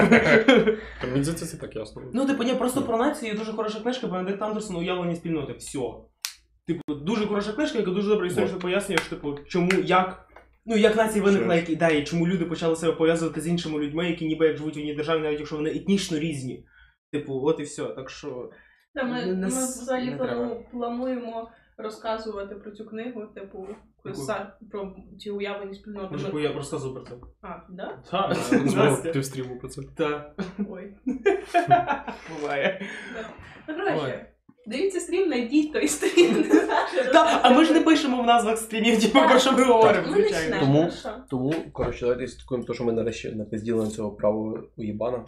B: Мені здається, це так ясно.
C: Ну, типу, ні, просто про націю дуже хороша книжка Бенедикт Андерсон уявлені спільноти. Все. Типу, дуже хороша книжка, яка дуже добре історично пояснює, що, типу, чому, як. Ну, як нації виникла, як ідеї, чому люди почали себе пов'язувати з іншими людьми, які ніби як живуть в одній державі, навіть якщо вони етнічно різні. Типу, от і все. Так що.
A: Та ми,
C: Не-
A: ми взагалі плану- плануємо розказувати про цю книгу, типу, Про ці уявлені спільноти.
C: Може, я розказую про це.
A: А, да?
C: Так,
B: Знову півстріму про це.
C: Так,
A: Ой.
C: буває.
A: Ну, коротше, дивіться стрім, знайдіть той стрім.
C: Так, а ми ж не пишемо в назвах стрімів, типу, про що ми говоримо, звичайно.
D: Тому- тому, коротше, давайте слідкуємо те, що ми нарешті напизділи на цього правого уєбана.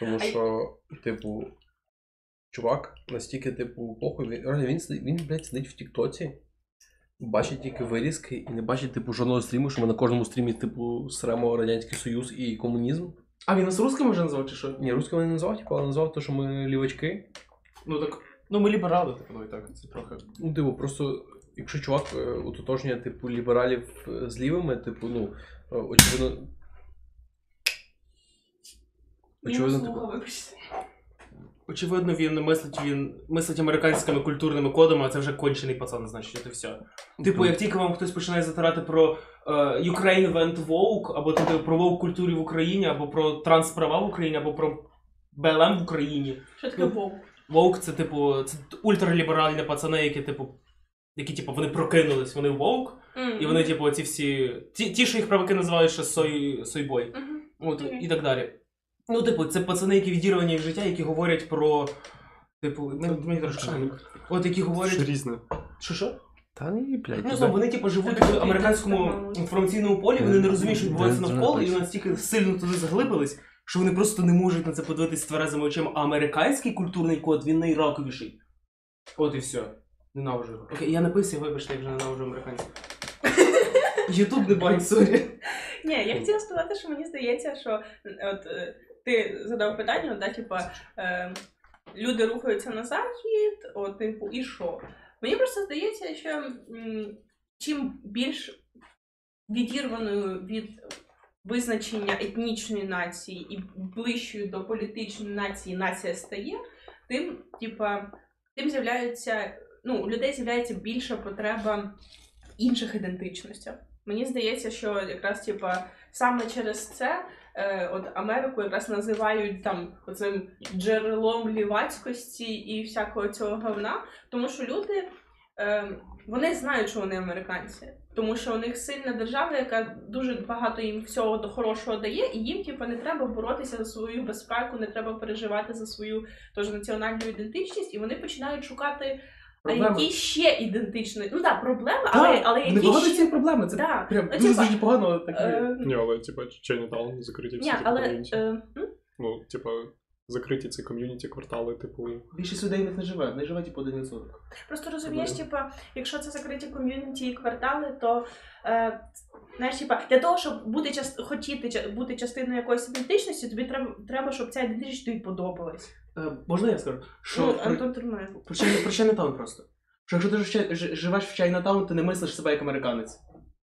D: Тому що, типу, чувак настільки, типу, похуй, він, він, блядь, сидить в Тіктоці, бачить тільки вирізки і не бачить, типу, жодного стріму, що ми на кожному стрімі, типу, сремо Радянський Союз і комунізм.
C: А він нас русским вже назвав, чи що?
D: Ні, русского не назвав, типу, але назвав те, що ми лівачки.
C: Ну так. Ну, ми ліберали, типу, ну і так, це трохи.
D: Ну, типу, просто, якщо чувак е, утотожнює, типу, лібералів е, з лівими, типу, ну, е, очевидно. Очевидно, типу,
A: вибачте.
C: Очевидно, він мислить, він мислить американськими культурними кодами, а це вже кончений пацан, значить, це все. Типу, як тільки вам хтось починає затирати про е, Ukraine went woke, або типу, про woke культурі в Україні, або про трансправа в Україні, або про БЛМ в Україні.
A: Що таке вовк?
C: Воук це, типу, це ультраліберальні пацани, які, типу, які, типу, вони прокинулись, вони воук, і вони, типу, ці всі. Ті, ті що їх правики називають ще сой, сойбой.
A: Мгм.
C: От,
A: Окей.
C: і так далі. Ну, типу, це пацани, які відірвані від життя, які говорять про. Типу, мені, мені трошки. От які
B: Це
C: говорять.
B: різне.
C: Що що?
D: Та ні, блядь.
C: Ну, знову, вони типу живуть в американському інформаційному полі, вони не розуміють, що відбувається навколо, і настільки сильно туди заглибились, що вони просто не можуть на це подивитися тверезими очима. А американський культурний код він найраковіший. От і все. Ненавижу його. Окей, я написав, вибачте, я вже ненавижу американців. Ютуб не бань, sorry.
A: Ні, я хотіла сказати, що мені здається, що е, от е, ти задав питання, да, типа е, люди рухаються на захід, от, типу, і що? Мені просто здається, що м, чим більш відірваною від визначення етнічної нації і ближчою до політичної нації нація стає, тим, типа, тим з'являються, ну, у людей з'являється більша потреба інших ідентичностей. Мені здається, що якраз типа саме через це е, от Америку якраз називають там оцим джерелом лівацькості і всякого цього говна, тому що люди е, вони знають, що вони американці, тому що у них сильна держава, яка дуже багато їм всього до хорошого дає, і їм типу, не треба боротися за свою безпеку, не треба переживати за свою теж національну ідентичність, і вони починають шукати. А які ще ідентичні? Ну так, проблема, але, але
C: не
A: які
C: багато
A: ще...
C: цієї проблеми. Це
A: Да.
C: прям
A: Ну,
C: дуже
A: типа,
C: дуже погано але так. є.
A: Е,
B: Ні, але типа Чайнатаун закриті всі
A: Ні, але е.
B: Ну, типа, закриті ці ком'юніті, квартали, типу.
C: Більшість людей не живе, не живе типу 1%.
A: просто розумієш, типа, якщо це закриті ком'юніті і квартали, то е, знаєш, типа, для того, щоб бути част... хотіти бути частиною якоїсь ідентичності, тобі треба, треба, щоб ця ідентичність тобі подобалась.
C: Е, можна я скажу? Що
A: ну, Антон Турмаєв.
C: Про Чай- про Чайнатаун просто. Що якщо ти ж- ж- живеш в Чайнатаун, ти не мислиш себе як американець.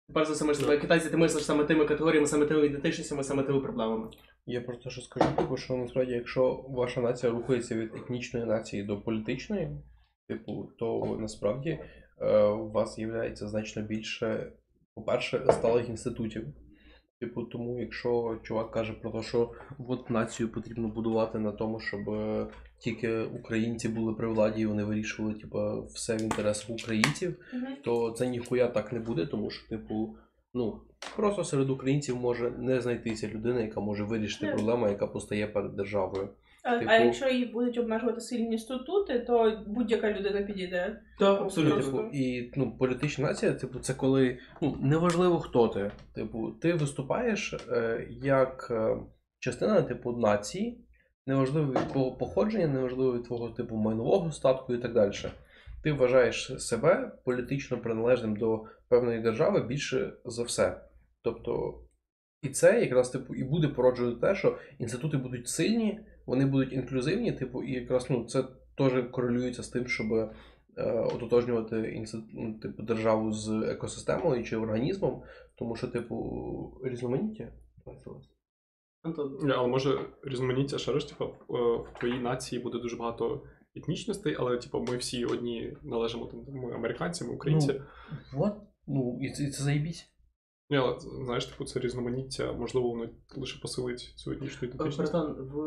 C: Ти перш за все мислиш себе як китайці, ти мислиш саме тими категоріями, саме тими ідентичностями, саме тими проблемами.
D: Я просто що скажу, типу, що насправді, якщо ваша нація рухається від етнічної нації до політичної, типу, то насправді е, у вас з'являється значно більше, по-перше, сталих інститутів. Типу, тому якщо чувак каже про те, що от націю потрібно будувати на тому, щоб е, тільки українці були при владі і вони вирішували, типу, все в інтересах українців, то це ніхуя так не буде, тому що, типу, ну, просто серед українців може не знайтися людина, яка може вирішити проблему, яка постає перед державою.
A: А,
D: Типу-
A: а якщо їх будуть обмежувати сильні статути, то будь-яка людина підійде.
C: Так,
A: абсолютно.
D: Типу, і ну, політична нація, типу, це коли ну, неважливо, хто ти. Типу, ти виступаєш е, як е, частина типу нації, неважливо від твого походження, неважливо від твого типу майнового статку і так далі. Ти вважаєш себе політично приналежним до певної держави більше за все. Тобто, і це якраз типу і буде породжувати те, що інститути будуть сильні, вони будуть інклюзивні, типу, і якраз ну, це теж корелюється з тим, щоб е, ототожнювати ну, типу, державу з екосистемою чи організмом, тому що, типу, різноманіття.
C: Антон.
B: Але може різноманіття ще раз, типу, в- в твоїй нації буде дуже багато етнічностей, але типу, ми всі одні належимо там, ми американці, ми українці.
D: От, ну, і це, і це заєбісь.
B: Ні, але знаєш, типу, це різноманіття, можливо, воно лише посилить цю етнічну
C: Е,
B: ідентичність.
C: Братан, в...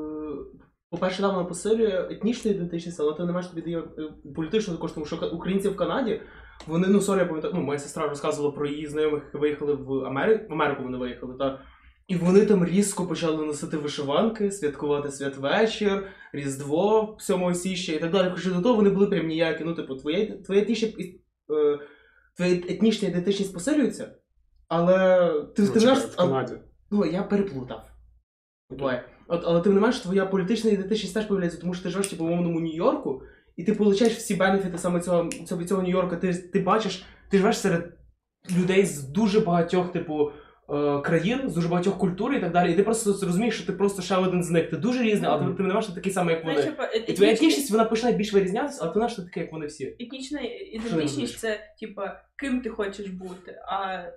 C: по-перше, да, вона посилює етнічну ідентичність, але ти не маєш тобі дає е, політичну також, тому що українці в Канаді, вони, ну sorry, я пам'ятаю, ну, моя сестра розказувала про її знайомих, які виїхали в Америку, в Америку вони виїхали, та. І вони там різко почали носити вишиванки, святкувати святвечір, Різдво 7 січня і так далі. Хоча до того вони були прям ніякі. Ну, типу, твоя, твоя, етнічна, е, твоя етнічна ідентичність посилюється, але ти,
B: Ну,
C: ти знаєш,
B: в
C: а-
B: Канаді.
C: Ну, я переплутав. Буває. От, але ти не маєш, твоя політична ідентичність теж появляється, тому що ти живеш типу, в умовному Нью-Йорку, і ти получаєш всі бенефіти саме цього, цього, цього Нью-Йорка. Ти, ти бачиш, ти живеш серед людей з дуже багатьох, типу, країн, з дуже багатьох культур і так далі. І ти просто розумієш, що ти просто ще один з них. Ти дуже різний, але ти, не маєш такий самий, як вони.
A: е-
C: І твоя
A: етнічність-
C: вона починає більш вирізнятися, але ти ти такий, як вони всі.
A: етнічна ідентичність це типа ким ти хочеш бути, а е,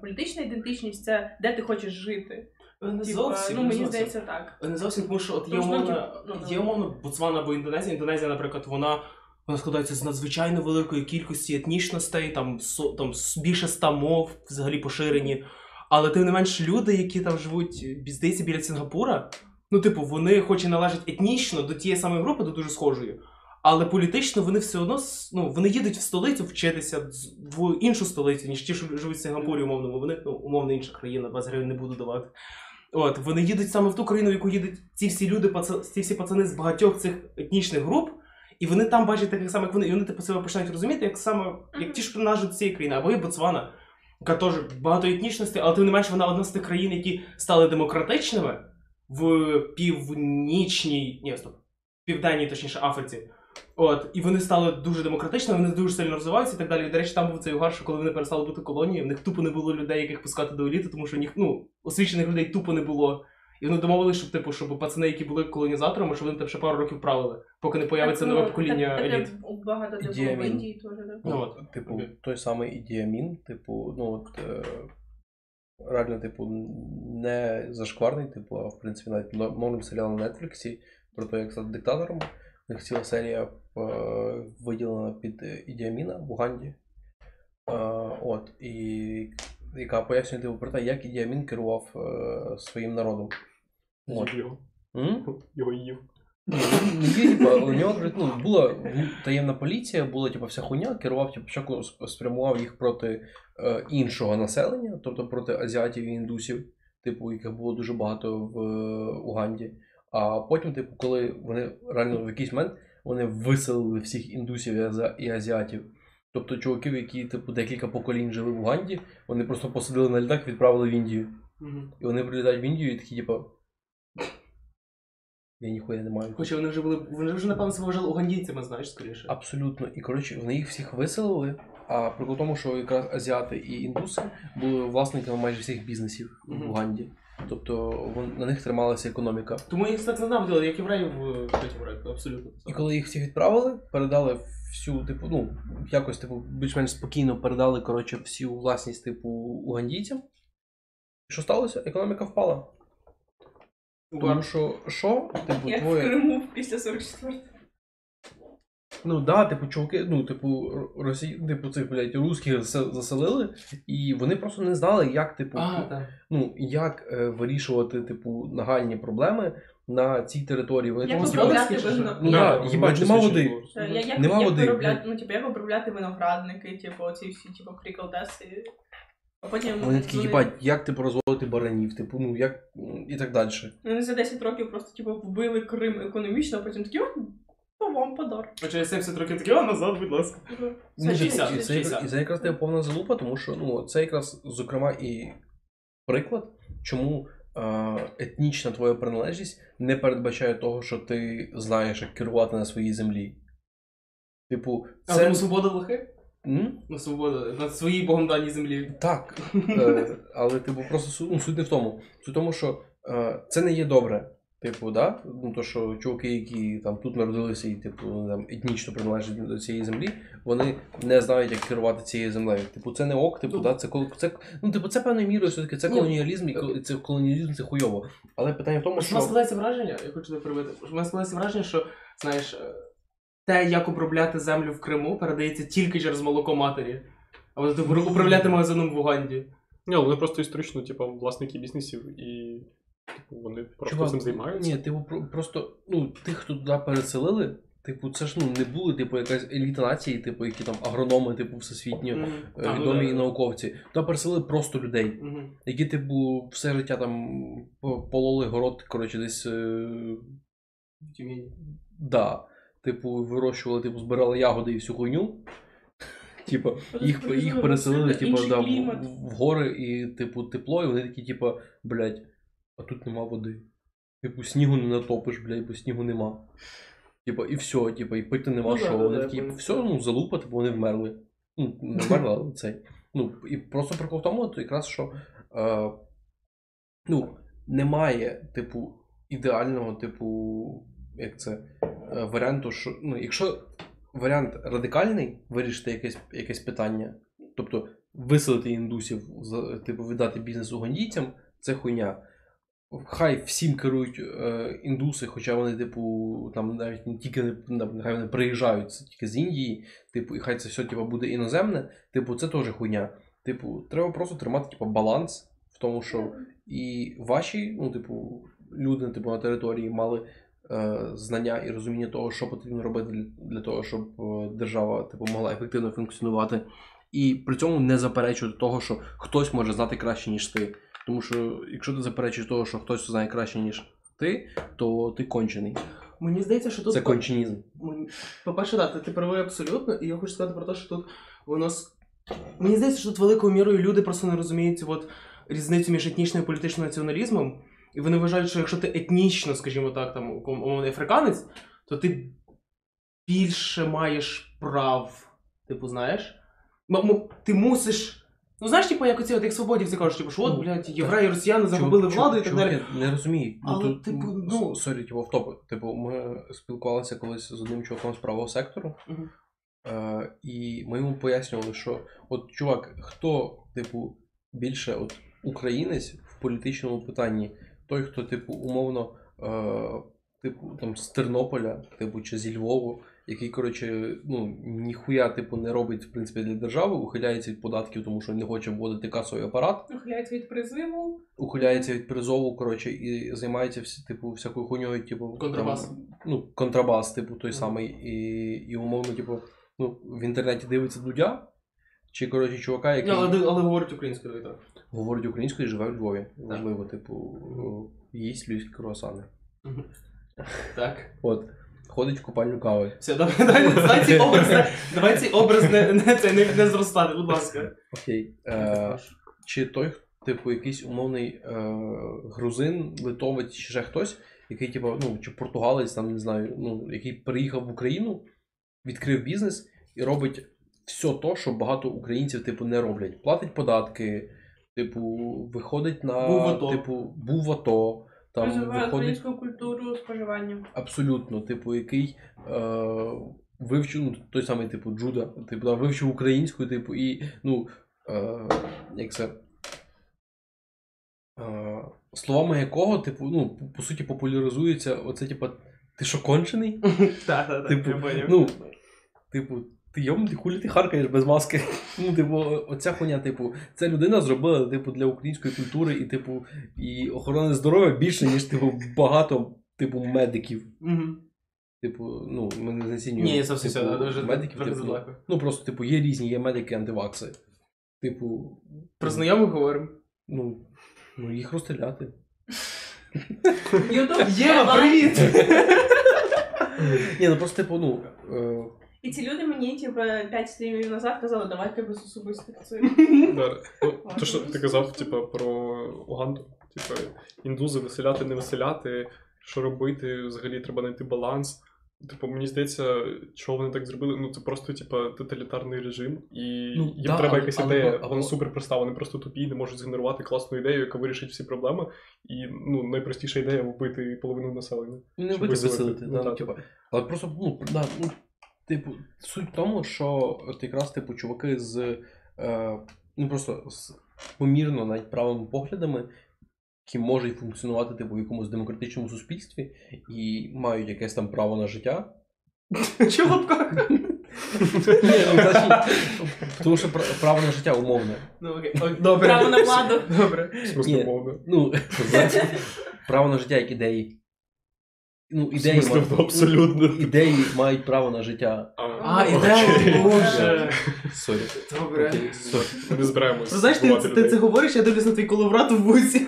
A: політична ідентичність це де ти хочеш жити.
C: Не
A: Типа,
C: зовсім.
A: ну мені здається так.
C: Не зовсім, тому що от є
A: ну, ну,
C: є умовно Ботсвана або Індонезія. Індонезія, наприклад, вона, вона складається з надзвичайно великої кількості етнічностей, там, со, там більше ста мов взагалі поширені. Але тим не менш люди, які там живуть, здається, біля Сінгапура, Ну, типу, вони хоч і належать етнічно до тієї самої групи, до дуже схожої, але політично вони все одно ну, вони їдуть в столицю вчитися в іншу столицю, ніж ті, що живуть в Сингапурі умовному. Вони ну, умовно інша країна, 20 гривень не буду давати. От, вони їдуть саме в ту країну, в яку їдуть ці всі люди, ці всі пацани з багатьох цих етнічних груп, і вони там бачать таких самих вони, і вони типу себе починають розуміти, як саме як ті, що приналежать до цієї країни, або і Ботсвана, яка теж багато етнічностей, але тим не менш вона одна з тих країн, які стали демократичними в північній, ні, стоп, південній, точніше, Африці. От, і вони стали дуже демократичними, вони дуже сильно розвиваються і так далі. І, до речі, там був цей угар, що коли вони перестали бути колонією, в них тупо не було людей, яких пускати до еліти, тому що в них, ну, освічених людей тупо не було. І вони домовилися, щоб, типу, щоб пацани, які були колонізаторами, щоб вони там ще пару років правили, поки не появиться
A: Так,
C: нове
A: ну,
C: покоління
A: так,
C: еліт.
A: так, Багато де було в Індії теж, да.
C: Ну, от.
D: Типу,
C: Окей.
D: той самий Ідіамін, типу, ну от е, реально, типу, не зашкварний, типу, а в принципі навіть мовним серіал на Нетфліксі про те, як стати диктатором. У них ціла серія е, виділена під е, Ідіаміна в Уганді. Е, от, і яка пояснює типу, про те, як Ідіамін керував е, своїм народом. От.
B: Їв його.
D: М?
B: Його їв.
D: Ну, є, типа, у нього ну, була таємна поліція, була типу, вся хуйня, керував, типу, спочатку сп- спрямував їх проти е, іншого населення, тобто проти азіатів і індусів, типу, яких було дуже багато в е, Уганді. А потім, типу, коли вони реально в якийсь момент вони виселили всіх індусів і, аза- і азіатів. Тобто чуваків, які типу декілька поколінь жили в Уганді, вони просто посадили на літак і відправили в Індію.
C: Мгм.
D: І вони прилітають в Індію і такі, типу. Я ніхуя не маю.
C: Хоча вони вже були, вони вже, напевно, себе вважали угандійцями, знаєш, скоріше.
D: Абсолютно. І коротше, вони їх всіх виселили. А прикол в тому, що якраз азіати і індуси були власниками майже всіх бізнесів в
C: Мгм.
D: Уганді. Тобто вон- на них трималася економіка.
C: Тому їх так ненавиділи, як євреїв в третьому рейку, абсолютно.
D: І коли їх всіх відправили, передали всю, типу, ну, якось, типу, більш-менш спокійно передали, коротше, всю власність, типу, угандійцям. І що сталося? Економіка впала. Тому що, що, типу,
A: Як в
D: твоє.
A: Криму після 44
D: Ну да, типу, чуваки, ну, типу, Росі... типу, цих, блядь, русських заселили, і вони просто не знали, як, типу,
C: А, так.
D: ну, як е, вирішувати, типу, нагальні проблеми на цій території. Вони
A: Як управляти
D: зробили-
A: вино?
D: Ну
B: Да,
D: так, їбать, нема води.
A: Е, Я, як,
D: Нема
A: як
D: води,
A: виробляти, ну, типу, як обробляти виноградники, типу, оці всі, типу, приколдеси. А потім
D: Вони такі, їбать, як типу розводити баранів, типу, ну як і так далі.
A: Вони за 10 років просто, типу, вбили Крим економічно, а потім такі, о, то вам подарок.
C: А через 70 років такі, а назад, будь ласка.
A: Типу,
D: Ну,
A: це
D: і, це,
C: 60.
D: і це якраз тебе повна залупа, тому що ну, це якраз, зокрема, і приклад, чому е, етнічна твоя приналежність не передбачає того, що ти знаєш, як керувати на своїй землі. Типу,
C: А
D: це.
C: тому свобода лохи?
D: М?
C: Ну, свобода на своїй богом даній землі.
D: Так. Е, але, типу, просто су- ну, суть не в тому. Суть в тому, що е, це не є добре. Типу, да? Ну, то, що чуваки, які там тут народилися і типу, там етнічно приналежать до цієї землі, вони не знають, як керувати цією землею. Типу, це не ок, типу,
C: Ну.
D: да? це, це, ну, типу, це певною мірою все-таки це
C: Ні.
D: колоніалізм, і це колоніалізм це хуйово. Але питання в тому, що.
C: У мене складається враження, я хочу тебе перебити. У мене складається враження, що, знаєш, е, те, як обробляти землю в Криму, передається тільки через молоко матері. А типу, управляти магазином в Уганді.
B: Ні, вони просто історично, типу, власники бізнесів і типу, вони просто
D: Чувак,
B: цим займаються.
D: Ні, типу, про- просто ну, тих, хто туди переселили, типу, це ж ну, не були, типу, якась еліта нації, типу, які там агрономи, типу, всесвітньо.
C: Мгм.
D: е,
C: А, ну
D: відомі
C: да.
D: і науковці. Туди переселили просто людей,
C: Мгм.
D: які, типу, все життя там по- пололи город, коротше, десь. Е...
C: В Тюмені.
D: Да. Типу, вирощували, типу, збирали ягоди і всю хуйню. Типу, їх, їх переселили, типу, да, в, в гори і, типу, тепло, і вони такі, типу, блядь, а тут нема води. Типу, снігу не натопиш, блядь, бо снігу нема. Типу, і все, типу, і пити нема
C: Ну
D: що.
C: да,
D: вони
C: да,
D: такі, все, ну, залупа, типу, вони вмерли. Ну, не вмерли, але цей. Ну, і просто прикол в тому, то якраз, що е, ну, немає, типу, ідеального, типу, як це, е, варіанту, що. Ну, якщо варіант радикальний вирішити якесь, якесь питання, тобто виселити індусів, типу, віддати бізнес угандійцям, це хуйня. Хай всім керують е, індуси, хоча вони, типу, там навіть не тільки не нехай вони приїжджають це тільки з Індії, типу, і хай це все типу, буде іноземне, типу, це теж хуйня. Типу, треба просто тримати типу, баланс в тому, що і ваші, ну, типу, люди типу, на території мали е, знання і розуміння того, що потрібно робити для того, щоб е, держава типу, могла ефективно функціонувати. І при цьому не заперечувати того, що хтось може знати краще, ніж ти. Тому що якщо ти заперечуєш того, що хтось знає краще, ніж ти, то ти кончений.
C: Мені здається, що тут.
D: Це конченізм.
C: По-перше, так, ти, ти правий абсолютно, і я хочу сказати про те, що тут воно. Мені здається, що тут великою мірою люди просто не розуміють от, різницю між етнічним і політичним націоналізмом. І вони вважають, що якщо ти етнічно, скажімо так, там умовний африканець, то ти більше маєш прав. Типу, знаєш? Ти мусиш. Ну, знаєш, типу, як оці от як свободівці кажуть, типу, що от,
D: Ну,
C: блядь, євреї, росіяни захопили владу і так далі.
D: чуваки Не розуміють.
C: Але,
D: тут,
C: типу, ну-
D: с- Sorry, типу, offtop. Типу, ми спілкувалися колись з одним чуваком з правого сектору,
C: Мгм.
D: е, і ми йому пояснювали, що от чувак, хто, типу, більше от українець в політичному питанні, той, хто, типу, умовно, е, типу, там з Тернополя, типу, чи зі Львову, який, коротше, ну, ніхуя, типу, не робить, в принципі, для держави, ухиляється від податків, тому що не хоче вводити касовий апарат
A: Ухиляється від призиву.
D: ухиляється від призову, коротше, і займається всі, типу, всякою хуйньою, типу,
C: Контрабас.
D: там, ну, контрабас, типу, той
C: Мгм.
D: самий, і, і умовно, типу, ну, в інтернеті дивиться дудя, чи коротше чувака, який
C: Ні, але, але говорить українською, так.
D: говорить українською і живе в Львові. Важливо, типу, їсть львівські круасани.
C: Так.
D: От, ходить в купальню кави.
C: Все, давай, давай, давай цей образ, не- давай цей образ не, не, це, не, не зростати, будь ласка.
D: Окей. Е, чи той, типу, якийсь умовний е, грузин, литовець, чи ще хтось, який, типу, ну, чи португалець, там, не знаю, ну, який приїхав в Україну, відкрив бізнес і робить все то, що багато українців, типу, не роблять. Платить податки, типу, виходить на
C: Був АТО.
D: типу, був в АТО, там
A: Розвиває
D: виходить
A: українську культуру споживання.
D: абсолютно, типу, який е, вивчив, ну, той самий, типу, Джуда, типу, да, вивчив українську, типу, і, ну, е, як це. Е, словами якого, типу, ну, по- по суті, популяризується оце, типу, ти що кончений?
C: Так, так, так,
D: Типу,
C: я
D: ну, Типу, ти йом, ти хулі ти харкаєш без маски. Ну, типу, оця хуйня, типу, ця людина зробила, типу, для української культури і, типу, і охорони здоров'я більше, ніж, типу, багато, типу, медиків.
C: Мгм.
D: Типу, ну, ми не знецінюємо.
C: Ні, це
D: типу,
C: все, дуже
D: медиків, типу, ну, ну, просто, типу, є різні, є медики антивакси. Типу,
C: Про знайомих говоримо.
D: ну, ну, їх розстріляти.
A: Ютуб
C: Єва, привіт!
D: Ні, ну просто, типу, ну.
A: І ці люди мені, типу, 5 стрімів назад казали, давайте без особистих цих.
B: Да. Ну, то, що ти казав, типа, про Уганду, типа, індузи виселяти, не виселяти, що робити, взагалі треба знайти баланс. Типу, мені здається, чого вони так зробили, ну це просто, типа, тоталітарний режим, і
D: Ну,
B: їм
D: да,
B: треба
D: але-
B: якась
D: але-
B: ідея.
D: але-
B: Вона супер проста, вони просто тупі, не можуть згенерувати класну ідею, яка вирішить всі проблеми. І ну, найпростіша ідея вбити половину населення.
D: Ну, не вбити
B: виселити.
D: виселити,
B: Ну,
D: да,
B: так.
D: типу. Але просто, ну, да, ну, типу, суть в тому, що от якраз, типу, чуваки з е, ну просто з помірно навіть правими поглядами, які можуть функціонувати, типу, в якомусь демократичному суспільстві і мають якесь там право на життя. Ні, ну, тому що право на життя умовне.
C: Ну, Добре.
A: Право на владу.
C: Добре.
D: Ну, право на життя як ідеї. Ну,
B: В
D: ідеї,
B: смислі,
D: мають-
B: абсолютно.
D: ідеї мають право на життя.
C: А,
B: окей.
C: ідея, боже.
D: Sorry.
C: Добре.
D: Sorry.
B: Не.
C: Ти знаєш, ти, ти це говориш, я дивлюсь на твій коловрат в вусі.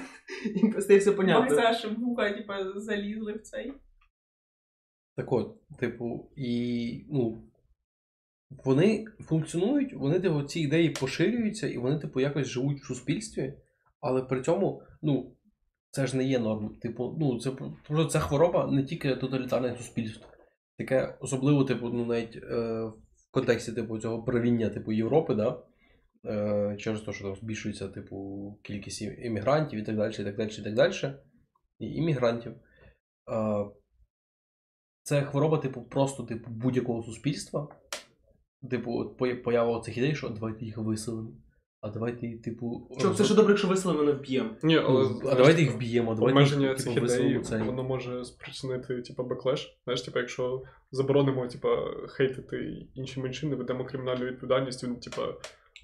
C: І стає все понятно.
A: Максаша вуха, типу, залізли в цей.
D: Так от, типу, і ну. Вони функціонують, вони типу, ці ідеї поширюються, і вони, типу, якось живуть в суспільстві, але при цьому, ну, це ж не є норм. Типу, ну, це просто ця хвороба не тільки тоталітарне суспільство. Таке особливо, типу, ну, навіть е, в контексті типу, цього правіння типу, Європи, да? е, через те, що там збільшується типу, кількість іммігрантів і так далі, і так далі, і так далі, і іммігрантів. Е, це хвороба, типу, просто типу, будь-якого суспільства. Типу, от поява цих ідей, що давайте їх виселимо. А давайте, їх, типу.
C: Щоб це що добре, якщо виселимо, не вб'ємо.
B: Ні, але
D: Ну, а давайте їх вб'ємо, давайте
B: Обмеження
D: їх,
B: цих
D: типу,
B: ідей,
D: цей.
B: воно може спричинити, типу, беклеш. Знаєш, типу, якщо заборонимо, типу, хейтити інші меншини, ведемо кримінальну відповідальність, він, типу,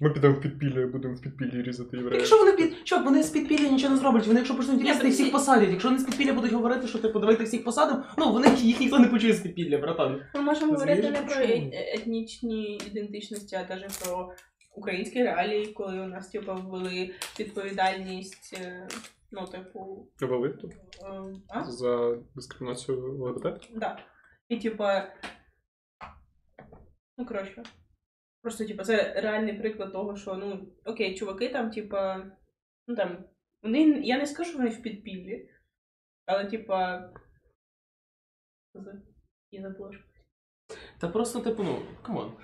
B: Ми підемо в підпілля і будемо в підпіллі різати євреїв.
C: Якщо вони під що вони з підпілля нічого не зроблять, вони якщо почнуть різати, всіх посадять. Якщо вони з підпілля будуть говорити, що типу давайте всіх посадимо, ну вони їх ніхто не почує з підпілля, братан.
A: Ми можемо говорити не про е- етнічні ідентичності, а навіть про українські реалії, коли у нас типу, ввели відповідальність, е, ну, типу,
B: Вели тут
A: е, а?
B: за дискримінацію ЛГБТ.
A: Да. І типа. Ну, коротше. Просто, типа, це реальний приклад того, що, ну, окей, чуваки там, типа. Ну там. Вони. Я не скажу, що вони в підпіллі. Але, типа. Я забула.
C: Та просто, типу, ну, come on.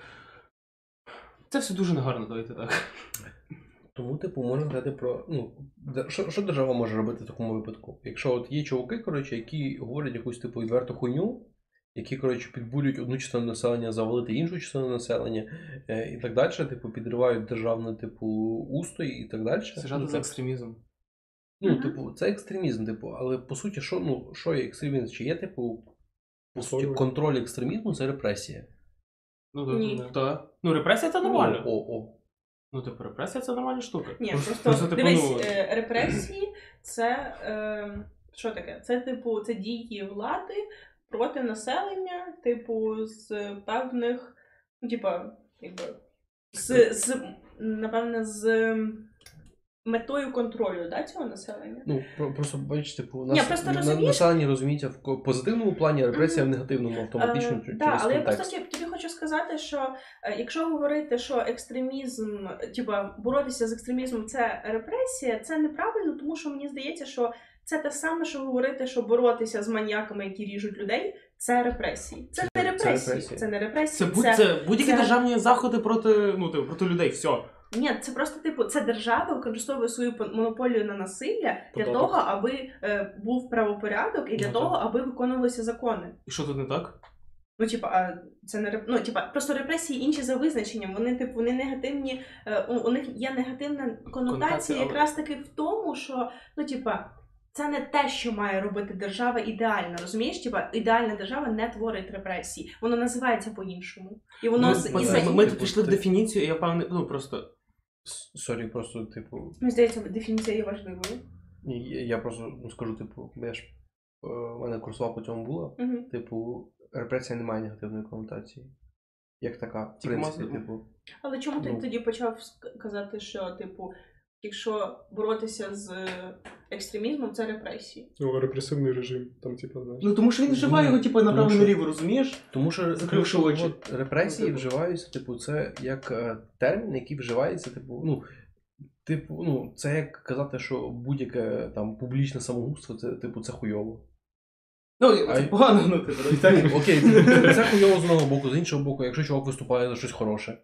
C: Це все дуже негарно, давайте так.
D: Тому, типу, можна сказати про. Ну, що, що держава може робити в такому випадку? Якщо от є чуваки, коротше, які говорять якусь типу відверту хуйню, які, коротше, підбурюють одну частину населення завалити іншу частину населення е, і так далі, типу, підривають державне, типу, устой і так далі.
C: Сажати за екстремізм.
D: Ну,
A: Мгм.
D: типу, це екстремізм, типу, але по суті, що, ну, що є екстремізм? Чи є, типу, по суті, контроль екстремізму це репресія.
C: Ну, да,
A: Ні.
C: да. Да. Ну, репресія це нормально.
D: О, о.
C: Ну, типу, репресія це нормальна штука.
A: Ні, просто,
C: просто, типу,
A: дивись,
C: ну,
A: е, репресії це. Е, що таке? Це, типу, це дії влади проти населення, типу, з певних. Ну, типа, якби. З, з напевне, з метою контролю да, цього населення.
D: Ну, про- просто бачиш, типу,
A: Ні,
D: нас,
A: просто
D: на-
A: розумієш-
D: населення розуміється в ко- позитивному плані, репресія в негативному автоматично
A: Е,
D: чер-
A: да, але я
D: контекст.
A: просто сказати, що е, якщо говорити, що екстремізм, типа боротися з екстремізмом це репресія, це неправильно, тому що мені здається, що це те саме, що говорити, що боротися з маньяками, які ріжуть людей, це репресії. Це,
D: Це-
A: не
D: це
A: репресії.
D: репресії.
A: Це не
C: Це,
A: репресії.
C: будь, це, будь-які
A: це-
C: державні заходи проти, ну, типу, проти людей, все.
A: Ні, це просто типу, це держава використовує свою монополію на насилля для того, аби е, був правопорядок і для
C: Ну,
A: того,
C: так.
A: аби виконувалися закони.
C: І що тут не так?
A: Ну, типа, а це не реп... ну, типа, просто репресії інші за визначенням. Вони, типу, вони негативні. е, У, у них є негативна конотація,
C: Конотація, але-
A: якраз таки в тому, що ну, типа, це не те, що має робити держава ідеально. Розумієш? Типа, ідеальна держава не творить репресії. Воно називається по-іншому. І воно
C: Ми,
A: з- і
C: ми,
A: за...
C: ми, ми тут
D: Типу,
C: пішли в дефініцію, і я певний, ну просто.
D: Sorry, просто, типу,
A: Мені здається, дефініція є важливою.
D: ні, я просто ну, скажу, типу, я ж е, в мене курсова по цьому була.
A: Угу.
D: Типу, репресія не має негативної конотації. Як така, в
C: Тільки
D: принципі,
C: маса-
D: типу.
A: Але чому ти
D: Ну.
A: тоді почав казати, що, типу, якщо боротися з екстремізмом, це репресії?
B: Ну, репресивний режим, там, типу, знаєш.
C: Ну тому що він вживає його, типу, направо
D: що-
C: наліво, розумієш?
D: Тому що,
C: Закривши очі.
D: от репресії
C: Ну, типу.
D: вживаються, типу, це як е, термін, який вживається, типу, ну, типу, ну, це як казати, що будь-яке там публічне самогубство, це, типу, це хуйово.
C: Ну, це погано, ну ти
D: І так, окей, це хуйово з одного боку, з іншого боку, якщо чувак виступає за щось хороше.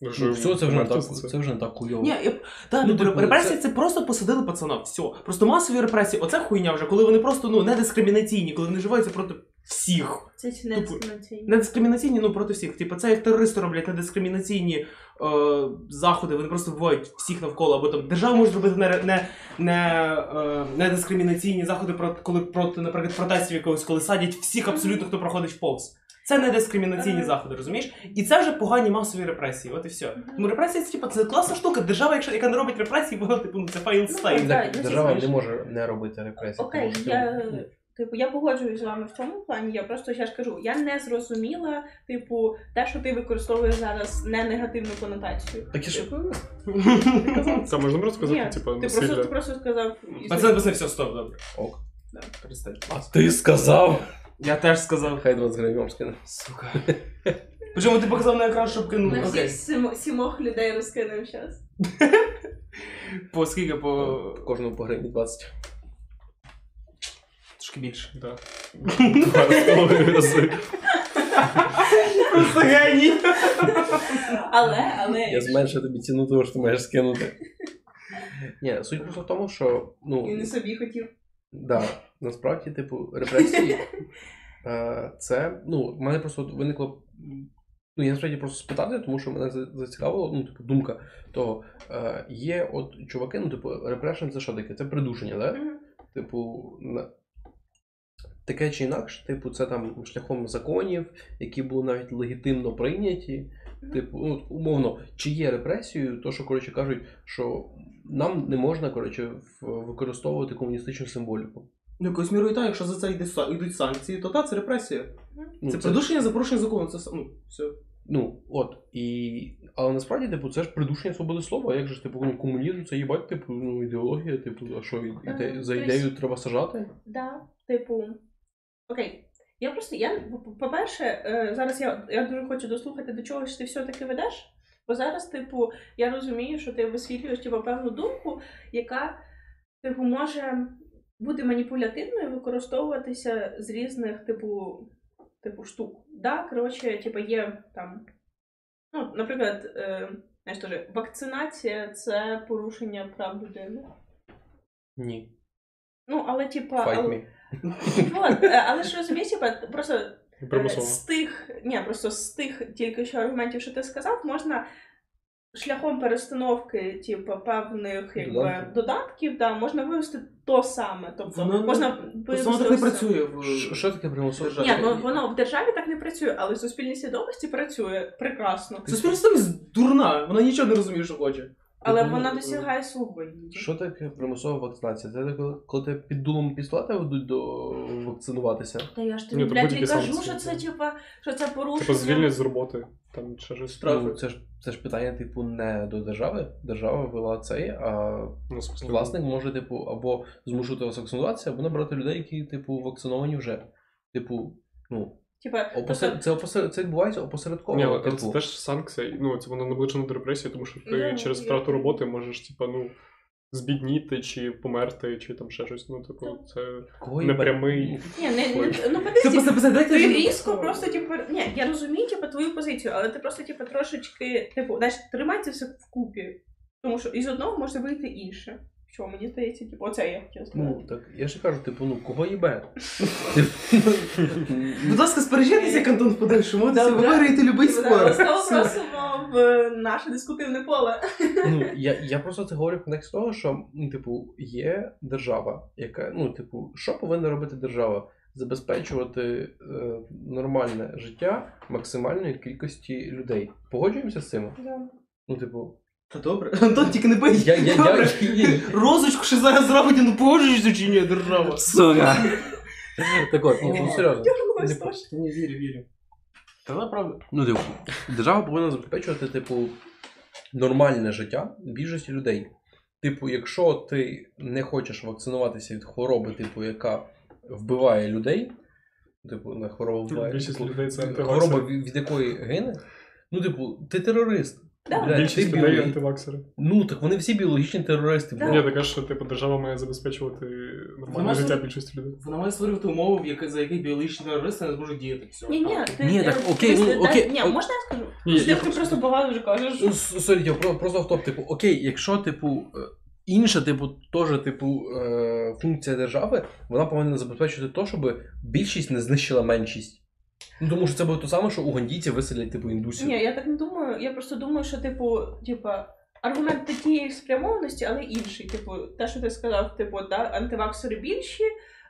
B: Ну,
D: Ну, все, це вже не так,
B: це-
D: вже не так хуйово.
C: Ні, я, та,
D: Ну,
C: ну,
D: типу,
C: репресії
D: це-
C: це... просто посадили пацана, все. Просто масові репресії, оце хуйня вже, коли вони просто ну, не дискримінаційні, коли вони вживаються проти всіх.
A: Це ці не дискримінаційні.
C: Не дискримінаційні, ну проти всіх. Типу, це як терористи роблять недискримінаційні е, заходи, вони просто вбивають всіх навколо. Або там держава може зробити не, не, не, е, недискримінаційні заходи, проти, коли проти, наприклад, протестів якогось, коли садять всіх абсолютно, хто проходить повз. Це не дискримінаційні
A: Ага.
C: заходи, розумієш? І це вже погані масові репресії. От і все. Тому репресії це типу, це класна штука. Держава, якщо яка не робить репресії, вона типу ну, це файл
A: Ну,
C: стейт.
A: так,
D: Так,
A: ну,
D: держава не може не робити репресії.
A: Окей,
D: тому
A: я,
D: ну,
A: типу, я погоджуюсь з вами в цьому плані. Я просто я ж кажу, я не зрозуміла, типу, те, що ти використовуєш зараз не негативну конотацію.
D: Так я ж
B: Це можна просто
A: Ні,
B: сказати, типу,
A: ти просто, ти
B: насилля.
A: просто сказав.
C: Пацани, пацани, все, стоп, добре.
D: ок.
C: Да, перестань.
D: А ти сказав?
C: Я теж сказав.
D: Хай 20 гривень скине.
C: Сука. Причому ти показав на екран, щоб кинув. Ну, Окей.
A: всіх сімох людей розкинемо зараз.
C: По скільки? По
D: Кожному по гривні 20.
C: Трошки більше.
B: Да. Два столові рази.
C: Просто геній.
A: Але, але.
D: Я зменшу тобі ціну того, що ти маєш скинути. Ні, суть просто в тому, що ну,
A: І не собі хотів.
D: да, насправді, типу, репресії е, це. Ну, в мене просто виникло. Ну, я насправді просто спитати, тому що мене за- зацікавило, ну, типу, думка того. Е, є от чуваки, ну, типу, repression це що таке? Це придушення, да? Типу. Таке чи інакше, типу, це там шляхом законів, які були навіть легітимно прийняті. Типу, ну, умовно, чи є репресією, то що коротше кажуть, що нам не можна коротше використовувати комуністичну символіку.
C: Ну, якоюсь мірою так, якщо за це йде йдуть санкції, то так, це репресія.
D: Ну,
C: Це придушення за порушення закону. Це ну, все.
D: Ну, от. І... Але насправді, типу, це ж придушення свободи слова. Як же ж типу, ну, комунізм це їбать, типу, ну, ідеологія, типу, а що іде...
A: Е,
D: за ідею треба сажати?
A: Да, типу. Окей. Я просто, я, по- по-перше, е, зараз я, я дуже хочу дослухати, до чого ж ти все-таки ведеш. Бо зараз, типу, я розумію, що ти висвітлюєш типу, певну думку, яка, типу, може бути маніпулятивною, використовуватися з різних, типу, типу штук. Да, коротше, типу, є там. Ну, наприклад, е, знаєш, теж, вакцинація це порушення прав людини.
D: Ні.
A: Ну, але типа.
D: Fight
A: але-
D: me.
A: Вот, е, але ж розумієш, просто е,
B: Примусово.
A: з тих, ні, просто з тих тільки що аргументів, що ти сказав, можна шляхом перестановки, типу, певних якби,
D: Додатків.
A: додатків, да, можна вивести то саме. Тобто
C: Воно-
A: можна
C: воно так не працює в
D: Що, таке примусове?
C: державі.
A: Ні, ну воно в державі так не працює, але в суспільній свідомості працює прекрасно.
C: Суспільна свідомість дурна, вона нічого не розуміє, що хоче.
A: Але
D: Типу,
A: вона
D: ну,
A: досягає свого.
D: Що таке примусова вакцинація? Це таке, коли тебе під дулом пістолета ведуть до вакцинуватися?
A: Та я ж
B: Ні,
A: тобі,
B: то
A: блядь, і
B: будь-які
A: кажу, що це, типа, що це порушення.
B: Типу звільнять з роботи. Там ще щось.
C: Штрафи.
D: Ну, це ж це ж питання, типу, не до держави. Держава ввела цей, а
B: Ну, в смислі,
D: власник може, типу, або змушувати вас вакцинуватися, або набрати людей, які, типу, вакциновані вже. Типу, ну,
A: Типа,
D: опосер... це, опосер... це відбувається опосередково.
B: Ні,
D: типу.
B: це теж санкція. Ну, це воно наближено до репресії, тому що ти
A: Ну,
B: через
A: я-
B: втрату роботи можеш, типа, ну, збідніти, чи померти, чи там ще щось. Ну, типу, це
D: Кого
B: непрямий.
A: Ні, не, не, ну
C: просто дайте
A: ти різко просто, типу, ні, я розумію, типу, твою позицію, але ти просто, типу, трошечки, типу, знаєш, тримай це все вкупі. Тому що із одного може вийти інше. Що мені здається, типу, оце я хотіла сказати.
D: Ну, так я ж кажу, типу, ну, кого їбе?
C: Будь ласка, сперечайтеся, як Антон в подальшому. Ви виграєте любий спор.
A: Просимо в наше дискутивне поле.
D: Ну, я, я просто це говорю в контексті того, що, ну, типу, є держава, яка, ну, типу, що повинна робити держава? Забезпечувати е, нормальне життя максимальної кількості людей. Погоджуємося з цим? Ну, типу,
C: Та добре. Антон, тільки не бий.
D: я, я, я,
C: Розочку ще зараз зробить, ну погоджуєшся чи ні, держава.
D: Сука. Так от, ну, ну, серйозно. Типу.
C: Не вірю, вірю. Та вона правда.
D: Ну, типу, держава повинна забезпечувати, типу, нормальне життя більшості людей. Типу, якщо ти не хочеш вакцинуватися від хвороби, типу, яка вбиває людей, типу, не хвороба вбиває. Типу,
B: людей це
D: хвороба, від від якої гине, ну, типу, ти терорист.
A: Да.
B: Більшість
D: ти
B: людей
D: біологі-
B: антиваксери.
D: Ну, так вони всі біологічні терористи.
A: Да.
B: Ні, така що, типу, держава має забезпечувати нормальне
C: Вона
B: життя більшості людей.
C: Вона має створювати умови, в яки- за яких біологічні терористи не зможуть діяти. Все.
A: Ні, ні, ти,
D: Ні, так, окей,
A: ти-
D: ну, окей,
A: Ні, можна я скажу?
B: Ні,
A: Ти
B: я
A: ти
B: просто-
A: просто багато вже кажеш.
D: Ну, sorry, я про- просто offtop, типу, окей, якщо, типу, е, інша, типу, теж, типу, е, функція держави, вона повинна забезпечити те, щоб більшість не знищила меншість. Ну, тому що це буде те саме, що угандійці виселять, типу, індусів.
A: Ні, я так не думаю. Я просто думаю, що, типу, типа, аргумент тієї спрямованості, але інший. Типу, те, що ти сказав, типу, да, антиваксери більші,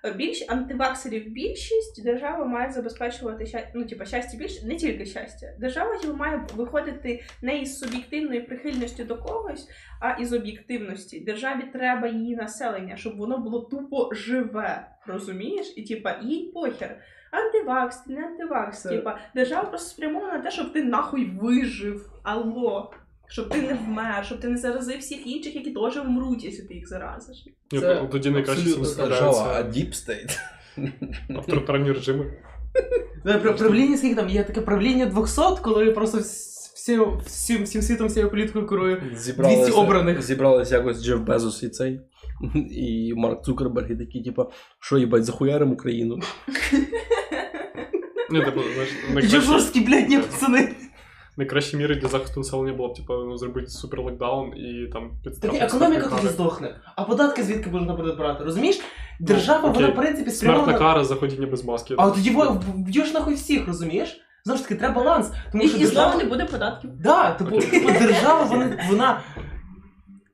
A: е, більш антиваксерів більшість, держава має забезпечувати ну, типу, щастя більше, не тільки щастя. Держава типу, має виходити не із суб'єктивної прихильності до когось, а із об'єктивності. Державі треба її населення, щоб воно було тупо живе. Розумієш? І типа, їй похер. Антивакс, ти не антивакс.
C: Це-
A: Типа, держава просто спрямована на те, щоб ти нахуй вижив. Алло. Щоб ти не вмер, щоб ти не заразив всіх інших, які теж вмруть, якщо ти їх заразиш.
C: Це
B: ну, тоді найкраще
D: Держава, а State.
B: авторитарні режими.
C: Правління скільки там є таке правління 200, коли просто вс- всі, всім, всім світом, всією політикою керує. 200 обраних.
D: Зібралися якось Джеф Безос і цей. І Марк Цукерберг, і такі, типу, що їбать, захуярим Україну.
B: Ні, типу, знаєш,
C: жорсткі, блядь, ні, пацани.
B: найкращі міри для захисту населення було б, типу, ну, зробити супер локдаун і там
C: Так
B: підставити.
C: економіка тоді здохне. А податки звідки можна буде брати? Розумієш? Держава,
B: окей.
C: вона, в принципі,
B: Смертна кара за ходіння без маски.
C: А от тоді вб'єш нахуй всіх, розумієш? Знову ж таки, треба баланс. Тому
A: І,
C: що
A: і знову не буде податків.
C: Да, типу, типу, держава, вона, вона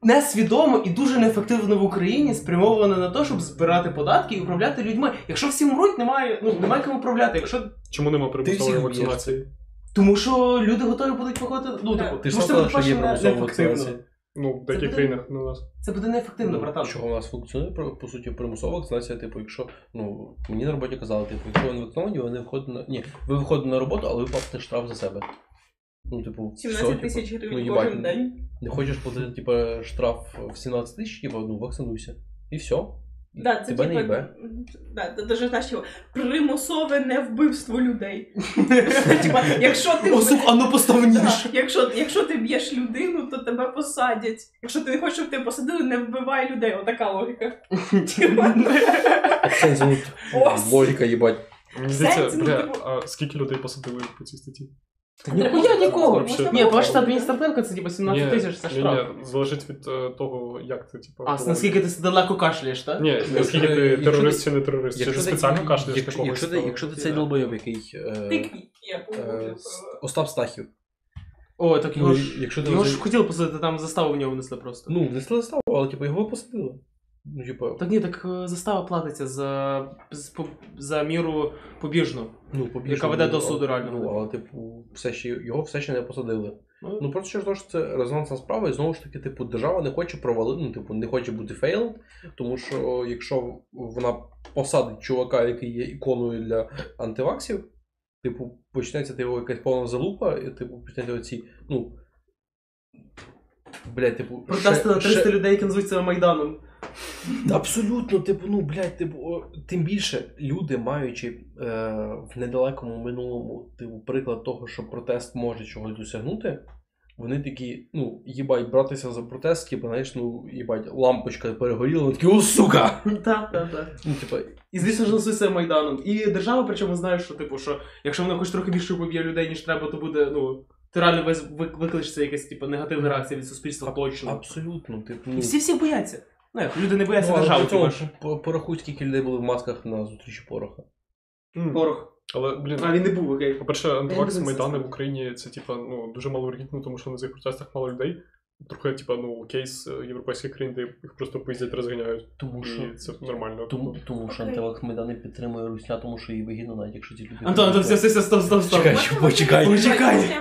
C: несвідомо і дуже неефективно в Україні спрямована на те, щоб збирати податки і управляти людьми. Якщо всі мруть, немає, ну, немає кому управляти. Якщо
B: Чому нема примусової вакцинації?
C: Тому що люди готові будуть виходити. Ну,
A: Так.
C: типу,
D: Ти ж сказав, що є примусова вакцинація.
B: Ну, в деяких країнах не у нас.
C: Це буде неефективно,
D: Ну,
C: братан.
D: Чого у нас функціонує по, по суті примусова вакцинація, типу, якщо ну мені на роботі казали, типу, якщо ви не вакциновані, ви не виходите на ні, ви виходите на роботу, але ви платите штраф за себе. Ну, типу,
A: 17
D: все,
A: тисяч
D: типу,
A: гривень
D: ну,
A: кожен день.
D: Не хочеш платити, типу, штраф в 17 тисяч, типу, ну вакцинуйся. І все.
A: Да, це
D: Тебе не їбе.
A: да, це даже знаєш, його, примусове не вбивство людей. Типа, якщо ти
C: О, сука, а ну постав ніж.
A: Якщо, якщо ти б'єш людину, то тебе посадять. Якщо ти не хочеш, щоб тебе посадили, не вбивай людей. Отака логіка. Типа,
D: ну, логіка, їбать.
A: Ну,
B: бля,
A: типу-
B: а скільки людей посадили по цій статті?
C: Та ніхуя нікого. Ні, ваша адміністративка це типа 17 тисяч, це штраф.
B: ні, залежить від е, того, як ти, типу.
C: А, наскільки ти далеко кашляєш, так?
B: Ні, наскільки ти терорист чи не терорист, чи ти спеціально кашляєш
D: якщо,
B: такого.
D: якщо, ти, якщо ти цей долбойоб, який е, е, с- Остап Стахів.
C: О, так його
D: Ну,
C: ж. Його ж хотіли посадити, там заставу в нього внесли просто.
D: Ну, не заставу, але типу його посадили. Ну, типу,
C: Так ні, так е, застава платиться за, за міру побіжну.
D: ну, побіжно,
C: яка веде
D: ну,
C: до суду
D: але-
C: реально.
D: Ну, але, типу, все ще, його все ще не посадили.
C: Ну,
D: Ну просто через те, що це резонансна справа, і знову ж таки, типу, держава не хоче провалити, ну, типу, не хоче бути failed, тому що якщо вона посадить чувака, який є іконою для антиваксів, типу, почнеться типу, якась повна залупа, і типу, почнеться оці, ну. Блять, типу.
C: Протести на 300 людей, які себе Майданом.
D: Абсолютно, типу, ну, блядь, типу, тим більше люди, маючи е, в недалекому минулому, типу, приклад того, що протест може чогось досягнути, вони такі, ну, їбать, братися за протест, типу, знаєш, ну, їбать, лампочка перегоріла, вони такі, о, сука!
C: Так, так, так.
D: Ну, типу,
C: І звісно ж себе Майданом. І держава, причому знає, що типу, що якщо вона хоч трохи більше поб'є людей, ніж треба, то буде, ну, ти реально вик- викличеться якась типу, негативна реакція від суспільства точно.
D: абсолютно, типу,
C: І
D: ну.
C: всі бояться. Ну, як, люди не бояться
D: ну,
C: держави, хіба
D: порахуй, скільки людей були в масках на зустрічі пороха.
B: М.
C: Порох.
B: Але, блін,
C: А він не був, окей.
B: По-перше, антивакс
C: Я
B: майдани в Україні це типа ну дуже маловірогідно, тому що на цих протестах мало людей. Трохи, типа, ну, кейс е, європейських країн, де їх просто пиздять, розганяють.
D: Тому що.
B: І це нормально.
D: Тому, тому що
A: Окей.
D: антивакс Майдани підтримує Русня, тому що їй вигідно, навіть якщо ці люди.
C: Антон, Антон, все, все, все, стоп, стоп, стоп.
D: Чекай, почекай.
C: Почекай.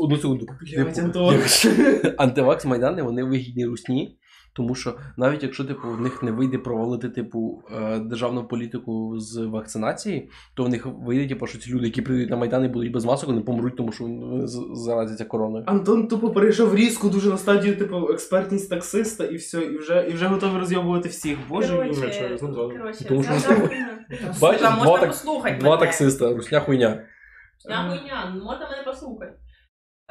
D: Одну секунду.
C: Блядь,
D: Типу,
C: Антон.
D: Антивакс Майдани вони вигідні русні, тому що навіть якщо типу в них не вийде провалити типу е, державну політику з вакцинації, то в них вийде, типу, що ці люди, які прийдуть на Майдан і будуть без масок, вони помруть, тому що вони заразяться короною.
C: Антон тупо перейшов різко дуже на стадію, типу, експертність таксиста і все, і вже, і вже готовий розйобувати всіх. Боже мій.
B: Ну, що,
D: Тому що- Бачиш, два
A: можна послухати
D: Два таксиста, русня хуйня.
A: Я хуйня, ну, можна мене послухати.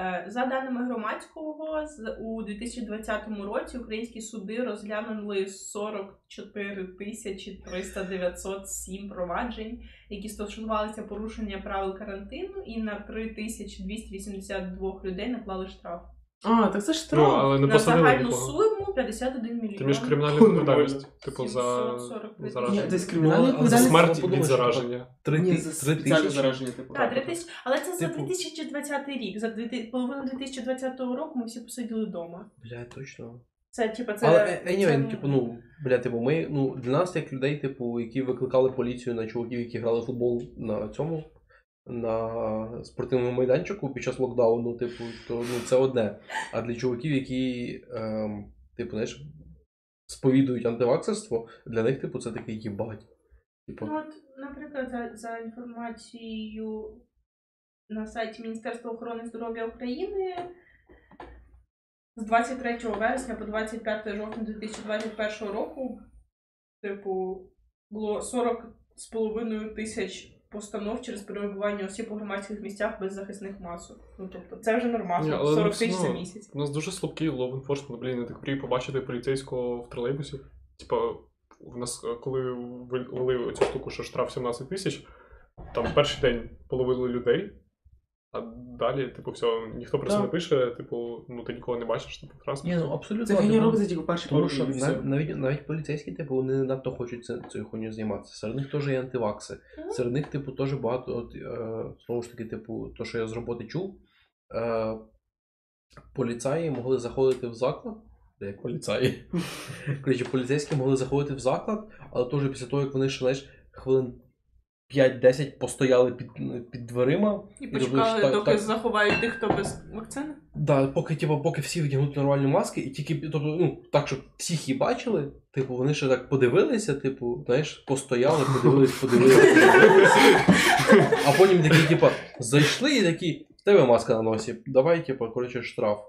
A: Е, За даними громадського, у 2020 році українські суди розглянули 44 тисячі 300 907 проваджень, які стосувалися порушення правил карантину, і на 3282 людей наклали штраф.
C: А, так це ж
B: Ну, але не
A: на
B: посадили
A: загальну
B: нікого.
A: суму 51 мільйон.
B: Ти між кримінальну відповідальність. Типу за
A: 740
C: Ні,
B: зараження.
C: десь
D: Ну,
C: кримінальна
D: але
B: За
C: відповідальність.
B: смерть від
D: подумаєш,
B: зараження.
D: Три,
C: Ні,
D: ти-
C: за
D: три
C: спеціальне
D: тисячі.
C: зараження, типу.
A: Так, 3000, але це за
D: Типу-
A: 2020 рік. За дві- половину 2020 року ми всі посиділи вдома.
D: Бля, точно.
A: Це типа це.
D: Але е, anyway,
A: це-
D: ну, типу, ну, бля, типу, ми, ну, для нас, як людей, типу, які викликали поліцію на чуваків, які грали в футбол на цьому, на спортивному майданчику під час локдауну, типу, то ну, це одне. А для чуваків, які, ем, типу, знаєш, сповідують антиваксерство, для них, типу, це такий їбать. Типу,
A: Ну, от, наприклад, за, за інформацією на сайті Міністерства охорони здоров'я України з 23 вересня по 25 жовтня 2021 року, типу, було 40 з половиною тисяч постанов через перебування осіб у громадських місцях без захисних масок. Ну, тобто, це вже нормально,
B: Ні,
A: 40 тисяч за місяць.
B: У нас дуже слабкий лов enforcement, блін, я так прив побачити поліцейського в тролейбусі. Типа, в нас, е, коли ввели цю штуку, що штраф 17 тисяч, там перший день половили людей, а далі, типу, все, ніхто про це не пише, типу, ну ти нікого не бачиш, типу, в транспорті.
D: ні, ну абсолютно.
C: Це фігня
D: типу,
C: робиться тільки перші
D: Тому що
C: днів, і
D: нав- навіть, навіть поліцейські, типу, вони не надто хочуть це, цією хуйню займатися. Серед них теж є антивакси.
A: Мгм.
D: Серед них, типу, теж багато, от, е, знову ж таки, типу, то, що я з роботи чув, е, поліцаї могли заходити в заклад. Де як поліцаї? Коротше, поліцейські могли заходити в заклад, але теж після того, як вони ще знаєш, хвилин 5-10 постояли під, під дверима.
A: І
D: думаєш,
A: почекали,
D: так-
A: доки
D: так.
A: заховають тих, хто без вакцини.
D: Да, поки, типу, поки всі вдягнуть нормальні маски, і тільки тобто, ну, так, щоб всіх її бачили, типу, вони ще так подивилися, типу, знаєш, постояли, подивились, подивилися. А потім такі, типу, зайшли і такі, в тебе маска на носі, давай, типу, коротше, штраф.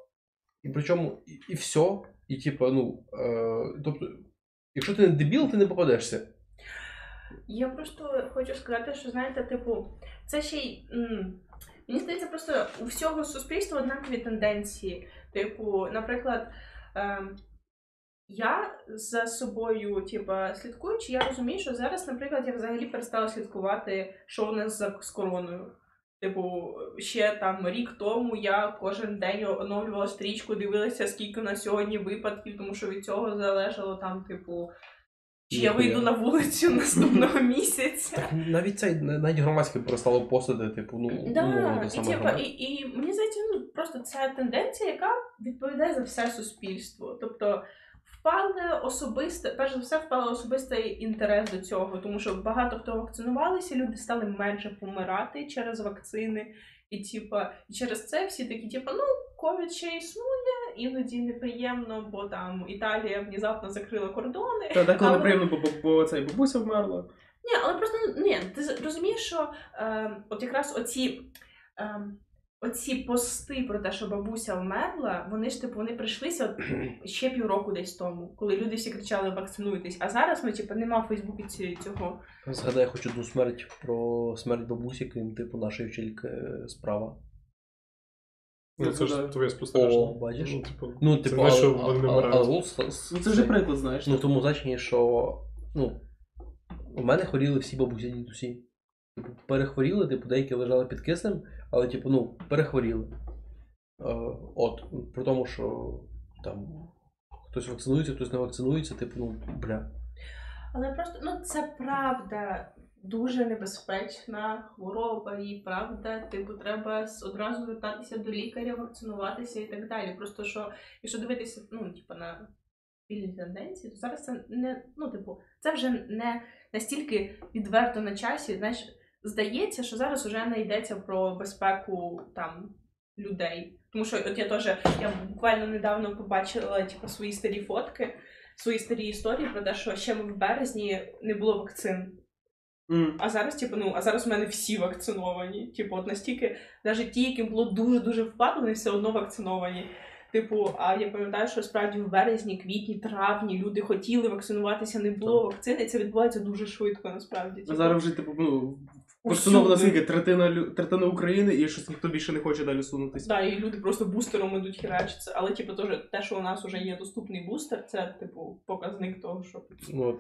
D: І причому і, і все. І типу, ну, е, тобто, якщо ти не дебіл, ти не попадешся.
A: Я просто хочу сказати, що знаєте, типу, це ще й. Мені здається, просто у всього суспільства однакові тенденції. Типу, наприклад, ем, я за собою, типа, слідкуючи, я розумію, що зараз, наприклад, я взагалі перестала слідкувати, що у нас з короною. Типу, ще там рік тому я кожен день оновлювала стрічку, дивилася, скільки на сьогодні випадків, тому що від цього залежало там, типу, чи я вийду на вулицю наступного місяця.
D: Так навіть цей, навіть громадське перестало постати, типу, ну,
A: Да,
D: ну, те
A: і,
D: громад-
A: і, і мені здається, ну просто це тенденція, яка відповідає за все суспільство. Тобто впали особисте, перш за все, впали особистий інтерес до цього, тому що багато хто вакцинувалися, люди стали менше помирати через вакцини. І типа, через це всі такі, типа, ну, ковід ще існує, іноді неприємно, бо там Італія внезапно закрила кордони.
C: Та так,
A: Але-
C: неприємно, бо, бо, бо цей бабуся вмерла.
A: Ні, але просто ну, ні, ти розумієш, що е, от якраз оці, е, оці пости про те, що бабуся вмерла, вони ж типу вони прийшлися от, ще півроку десь тому, коли люди всі кричали вакцинуйтесь. А зараз ну, типу, нема в Фейсбуці ці- цього.
D: Згадай хоч одну смерть про смерть бабусі, крім типу нашої вчительки е, справа.
B: Ну, це ж твоє спостереження.
D: О, бачиш?
B: Ну, типу,
D: Ну,
B: це
D: типу,
B: не, що
D: але-
B: вони вмирають.
D: але, ну, с- с-
C: Ну це вже приклад, знаєш.
D: Ну, в тому значенні, що ну, у мене хворіли всі бабусі дідусі. Типу, перехворіли, типу, деякі лежали під киснем, але, типу, ну, перехворіли. Е, от, при тому, що там хтось вакцинується, хтось не вакцинується, типу, ну, бля.
A: Але просто ну це правда дуже небезпечна хвороба, і правда, типу, треба одразу звертатися до лікаря, вакцинуватися і так далі. Просто що, якщо дивитися, ну, типу, на спільні тенденції, то зараз це не ну, типу, це вже не настільки відверто на часі. Знаєш, здається, що зараз вже не йдеться про безпеку там людей. Тому що от я теж я буквально недавно побачила типу, свої старі фотки свої старі історії про те, що ще в березні не було вакцин.
C: М.
A: А зараз, типу, ну, а зараз у мене всі вакциновані. Типу, от настільки, навіть ті, яким було дуже-дуже впадло, все одно вакциновані. Типу, а я пам'ятаю, що справді в березні, квітні, травні люди хотіли вакцинуватися, не було вакцини, і це відбувається дуже швидко, насправді.
C: А
A: Типу,
C: зараз вже, типу, ну, Вакциновано скільки третина, лю- третина України, і щось ніхто більше не хоче далі сунутися.
A: Да, і люди просто бустером ідуть херачитися. Але, типу, теж те, що у нас вже є доступний бустер, це, типу, показник того, що
D: Ну, от,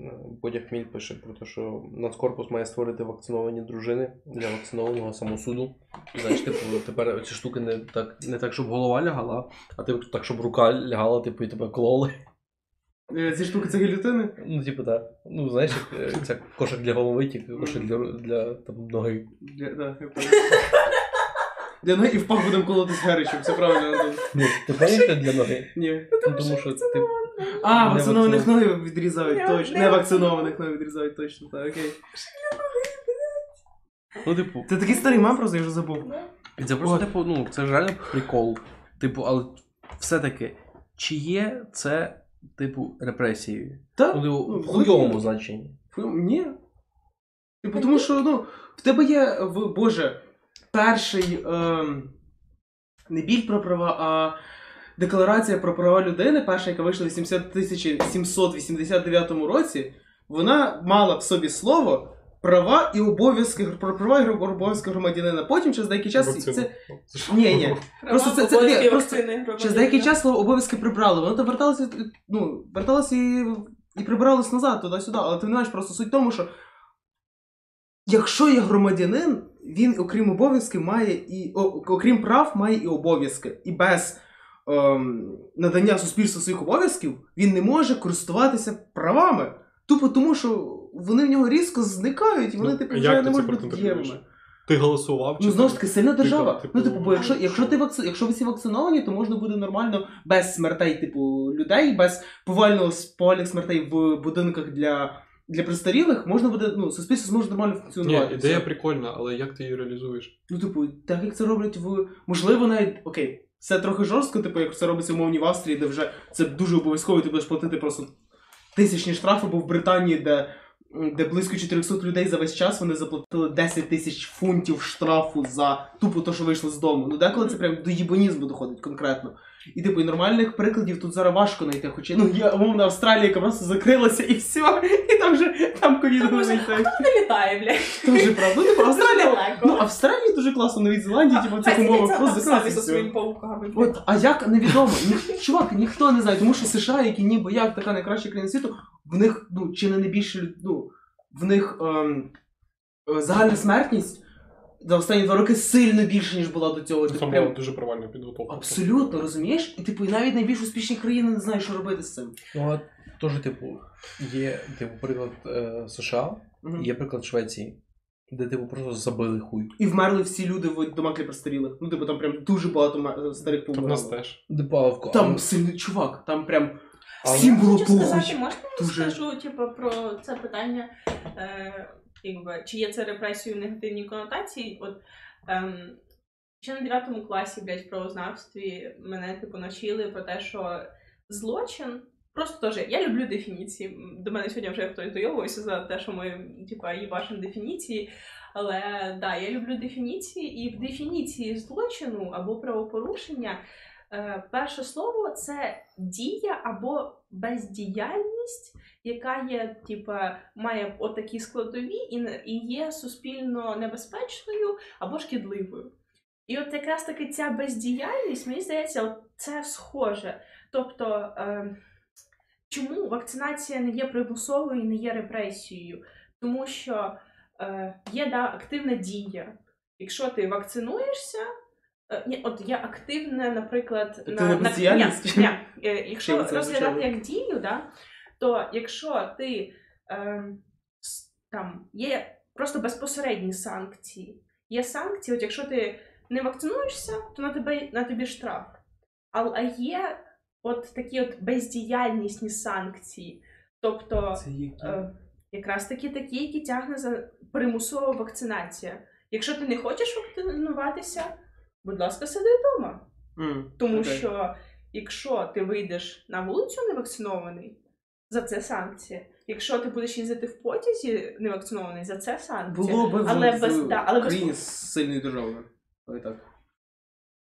D: е, Бодя Хміль пише про те, що Нацкорпус має створити вакциновані дружини для вакцинованого самосуду. Знаєш, типу, тепер ці штуки не так, не так, щоб голова лягала, а типу, так, щоб рука лягала, типу, і тебе кололи.
C: Е, Ці штуки це гілютини?
D: Ну, типу, так. Ну, знаєш, як е, це кошик для голови, тільки кошик для, для там, ноги.
C: Для, да, я. Для ноги і впав будемо колотись Геричем, все правильно.
D: Ну, ти знаєш, для ноги?
C: Ні.
D: Ну, тому що ти.
C: А, вакцинованих
D: вакцинованих.
C: ноги відрізають
A: Не-
C: точно.
A: не
C: вакцинованих ноги відрізають точно, так, окей.
D: Ну, типу,
C: Це такий старий мем, просто я вже забув.
D: І Це просто, типу, ну, це ж реально прикол. Типу, але все-таки, чи є це, типу, репресією?
C: Так?
D: Ну, в хуйовому значенні.
C: Ні. Типу, тому що, ну, в тебе є, в, Боже, перший е, не біль про права, а декларація про права людини, перша, яка вийшла в 1789 році, вона мала в собі слово права і обов'язки про права і обов'язки громадянина. Потім через деякий час
B: Вакцину.
C: це.
B: Це?
C: Ні, ні. Просто це- це- ні, просто Через деякий час слово обов'язки прибрали. Воно то верталося, ну, верталося і, і прибиралось назад, туди-сюди. Але ти не знаєш, просто суть в тому, що якщо є громадянин, він, окрім обов'язків, має і окрім прав, має і обов'язки. І без ем, надання суспільству своїх обов'язків він не може користуватися правами. Тупо тому, що вони в нього різко зникають, і вони
B: Ну,
C: типу вже не можуть бути дієвими.
B: Ти голосував?
C: Ну,
B: чи
C: знову
B: ти-
C: ж таки, сильна держава.
B: типу,
C: ну, типу, бо якщо, якщо ти вакци... якщо ви всі вакциновані, то можна буде нормально без смертей, типу, людей, без повального повальних смертей в будинках для для престарілих можна буде, ну, суспільство зможе нормально
B: Ні,
C: функціонувати.
B: ідея
C: Все.
B: прикольна, але як ти її реалізуєш?
C: Ну, типу, так як це роблять в. Можливо, навіть окей, це трохи жорстко, типу, як це робиться умовні в Австрії, де вже це дуже обов'язково, ти будеш платити просто тисячні штрафи, бо в Британії, де, де близько 400 людей за весь час вони заплатили 10 тисяч фунтів штрафу за тупо то, що вийшли з дому. Ну деколи це прям до їбонізму доходить конкретно. І типу, і нормальних прикладів тут зараз важко знайти. Хоча ну є умовна Австралія, яка просто закрилася і все, і там вже там ковід
A: може,
C: знайти.
A: Хто не літає, блядь?
C: Дуже правда. Ну, типу, Австралія. Ну, Австралія дуже класно, Новій Зеландії, типу, цих умовах просто
A: зі своїми пауками.
C: От, а як невідомо. Ні, чувак, ніхто не знає, тому що США, які ніби як така найкраща країна світу, в них ну, чи не найбільше ну, в них ем, е, загальна смертність за останні два роки сильно більше, ніж була до цього. Типу,
B: Там
C: прям,
B: була дуже провальна підготовка.
C: абсолютно, розумієш? І типу, і навіть найбільш успішні країни не знають, що робити з цим.
D: Ну, а теж, типу, є, типу, приклад е, США,
C: Мгм.
D: є приклад Швеції, де, типу, просто забили хуй.
C: І вмерли всі люди в домах для престарілих. Ну, типу, там прям дуже багато ма- старих
B: Та в нас
C: помирало.
B: теж.
D: Депаловку.
C: Там сильний чувак, там прям всім було
A: Хочу
C: похуй.
A: сказати, можна я
C: Дуже.
A: скажу типу, про це питання, е, якби, чи є це репресією в негативній конотації? От, ем, ще на 9 класі, блядь, в правознавстві мене типу навчили про те, що злочин. Просто теж, я люблю дефініції. До мене сьогодні вже хтось дойовувався за те, що ми типа їбашимо дефініції. Але да, я люблю дефініції, і в дефініції злочину або правопорушення е, перше слово це дія або бездіяльність, яка є, типа, має отакі складові і, і є суспільно небезпечною або шкідливою. І от якраз таки ця бездіяльність, мені здається, от це схоже. Тобто, е, чому вакцинація не є примусовою і не є репресією? Тому що е, є да, активна дія. Якщо ти вакцинуєшся, е, ні, от є активне, наприклад,
C: Тобто не бездіяльність?
A: ні, ні, е, якщо розглядати як дію, да, то якщо ти е, там є просто безпосередні санкції, є санкції, от якщо ти не вакцинуєшся, то на тебе на тобі штраф. Але є от такі от бездіяльнісні санкції. Тобто,
C: Це які?
A: е, якраз таки такі, які тягне за примусова вакцинація. Якщо ти не хочеш вакцинуватися, будь ласка, сиди вдома.
C: М,
A: Тому
C: окей.
A: що якщо ти вийдеш на вулицю невакцинований, за це санкція. Якщо ти будеш їздити в потязі невакцинований, за це санкція.
C: Було би в,
A: але
C: в
A: без- да, але без-
C: країні з сильною державою. Але так.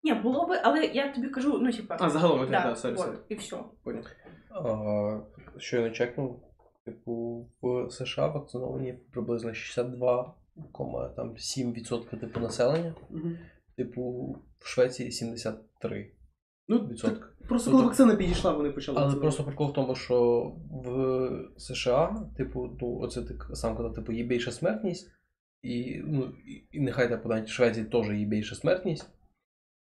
A: Ні, було би, але я тобі кажу, ну типа.
C: А, загалом, окей,
A: да,
C: да,
A: sorry,
C: sorry.
A: і все.
C: Понял.
D: А, щойно чекнув, типу, в США вакциновані приблизно 62,7% типу населення.
C: Мгм.
D: Типу, в Швеції 73%.
C: Ну,
D: відсотка.
C: Просто
D: Ну,
C: коли вакцина підійшла, вони почали.
D: Але просто прикол в тому, що в США, типу, ну, оце ти сам казав, типу, є більша смертність, і, ну, і, нехай так подати, в Швеції теж є більша смертність.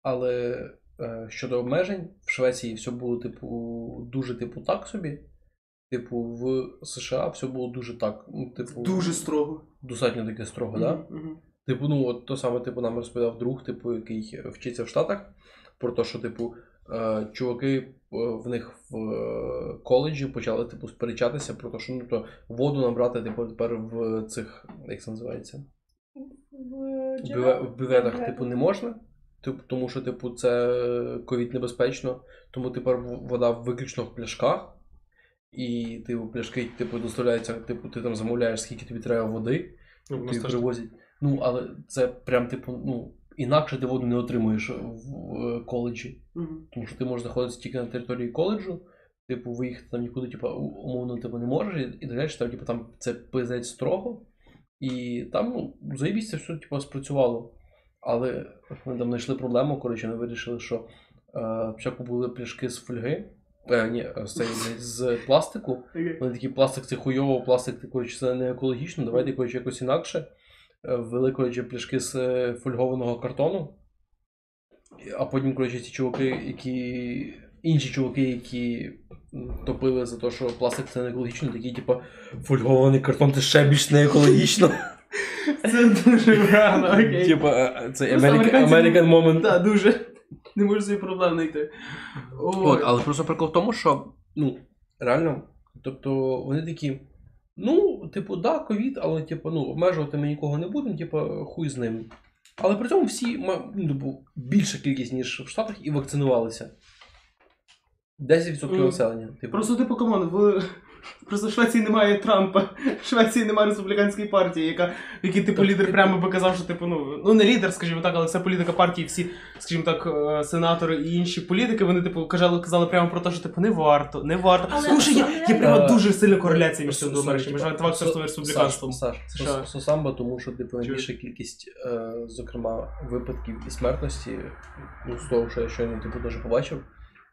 D: Але е, щодо обмежень, в Швеції все було, типу, дуже типу так собі. Типу, в США все було дуже так. Ну, типу,
C: Дуже строго.
D: достатньо таке строго, так?
C: Мгм, мгм.
D: Типу, ну, от то саме, типу, нам розповідав друг, типу, який вчиться в Штатах, про те, що, типу, чуваки е, в них в е, коледжі почали, типу, сперечатися про те, що ну, то воду набрати, типу, тепер в цих, як це називається? В, бюве- в бюветах, типу, не можна. Типу, тому що, типу, це ковід небезпечно, тому тепер в- вода виключно в пляшках. І типу, пляшки, типу, доставляються, типу, ти там замовляєш, скільки тобі треба води,
B: Ну,
D: тобі привозять. Ну, але це прям, типу, ну, інакше ти воду не отримуєш в, в коледжі.
C: Мгм.
D: Тому що ти можеш знаходитися тільки на території коледжу, типу, виїхати там нікуди, типу, умовно, типу, не можеш, і, і далі, там, типу, там це пиздець строго. І там, ну, заєбісь, це все, типу, спрацювало. Але ми там знайшли проблему, коротше, ми вирішили, що е, спочатку були пляшки з фольги. Е, ні, з, цієї, з пластику. Вони такі пластик це хуйово, пластик коротше, це не екологічно, давайте коротше, якось інакше. Е, Ввели пляшки з е, фольгованого картону. А потім, коротше, ці чуваки, які. Інші чуваки, які топили за те, що пластик це не екологічно, такі, типу, фольгований картон це ще більш не екологічно.
C: Це дуже гарно, окей.
D: Типа, е, це American, American moment.
C: Так, дуже. Не можу собі проблем знайти.
D: От, але просто прикол в тому, що ну, реально, тобто вони такі. Ну, типу, да, ковід, але типу, ну, обмежувати ми нікого не будемо, типу, хуй з ним. Але при цьому всі, ну, типу, більша кількість, ніж в Штатах, і вакцинувалися. 10% населення. Типу.
C: Просто типу, come on, в просто в Швеції немає Трампа, в Швеції немає республіканської партії, яка який типу
D: Так,
C: лідер
D: типу-
C: прямо би казав, що типу, ну ну не лідер, скажімо так, але вся політика партії, всі, скажімо так, е, сенатори і інші політики, вони типу казали, казали прямо про те, що типу не варто, не варто.
A: Але
C: Тому що є, є прямо
D: Е,
C: дуже сильна кореляція між
D: Су-
C: цим
D: су-
C: двома речами, між антиваксерством і республіканством.
D: Саш, Сосамба, тому що типу, найбільша кількість, е, зокрема, випадків і смертності, ну, з того, що я щойно типу, дуже побачив,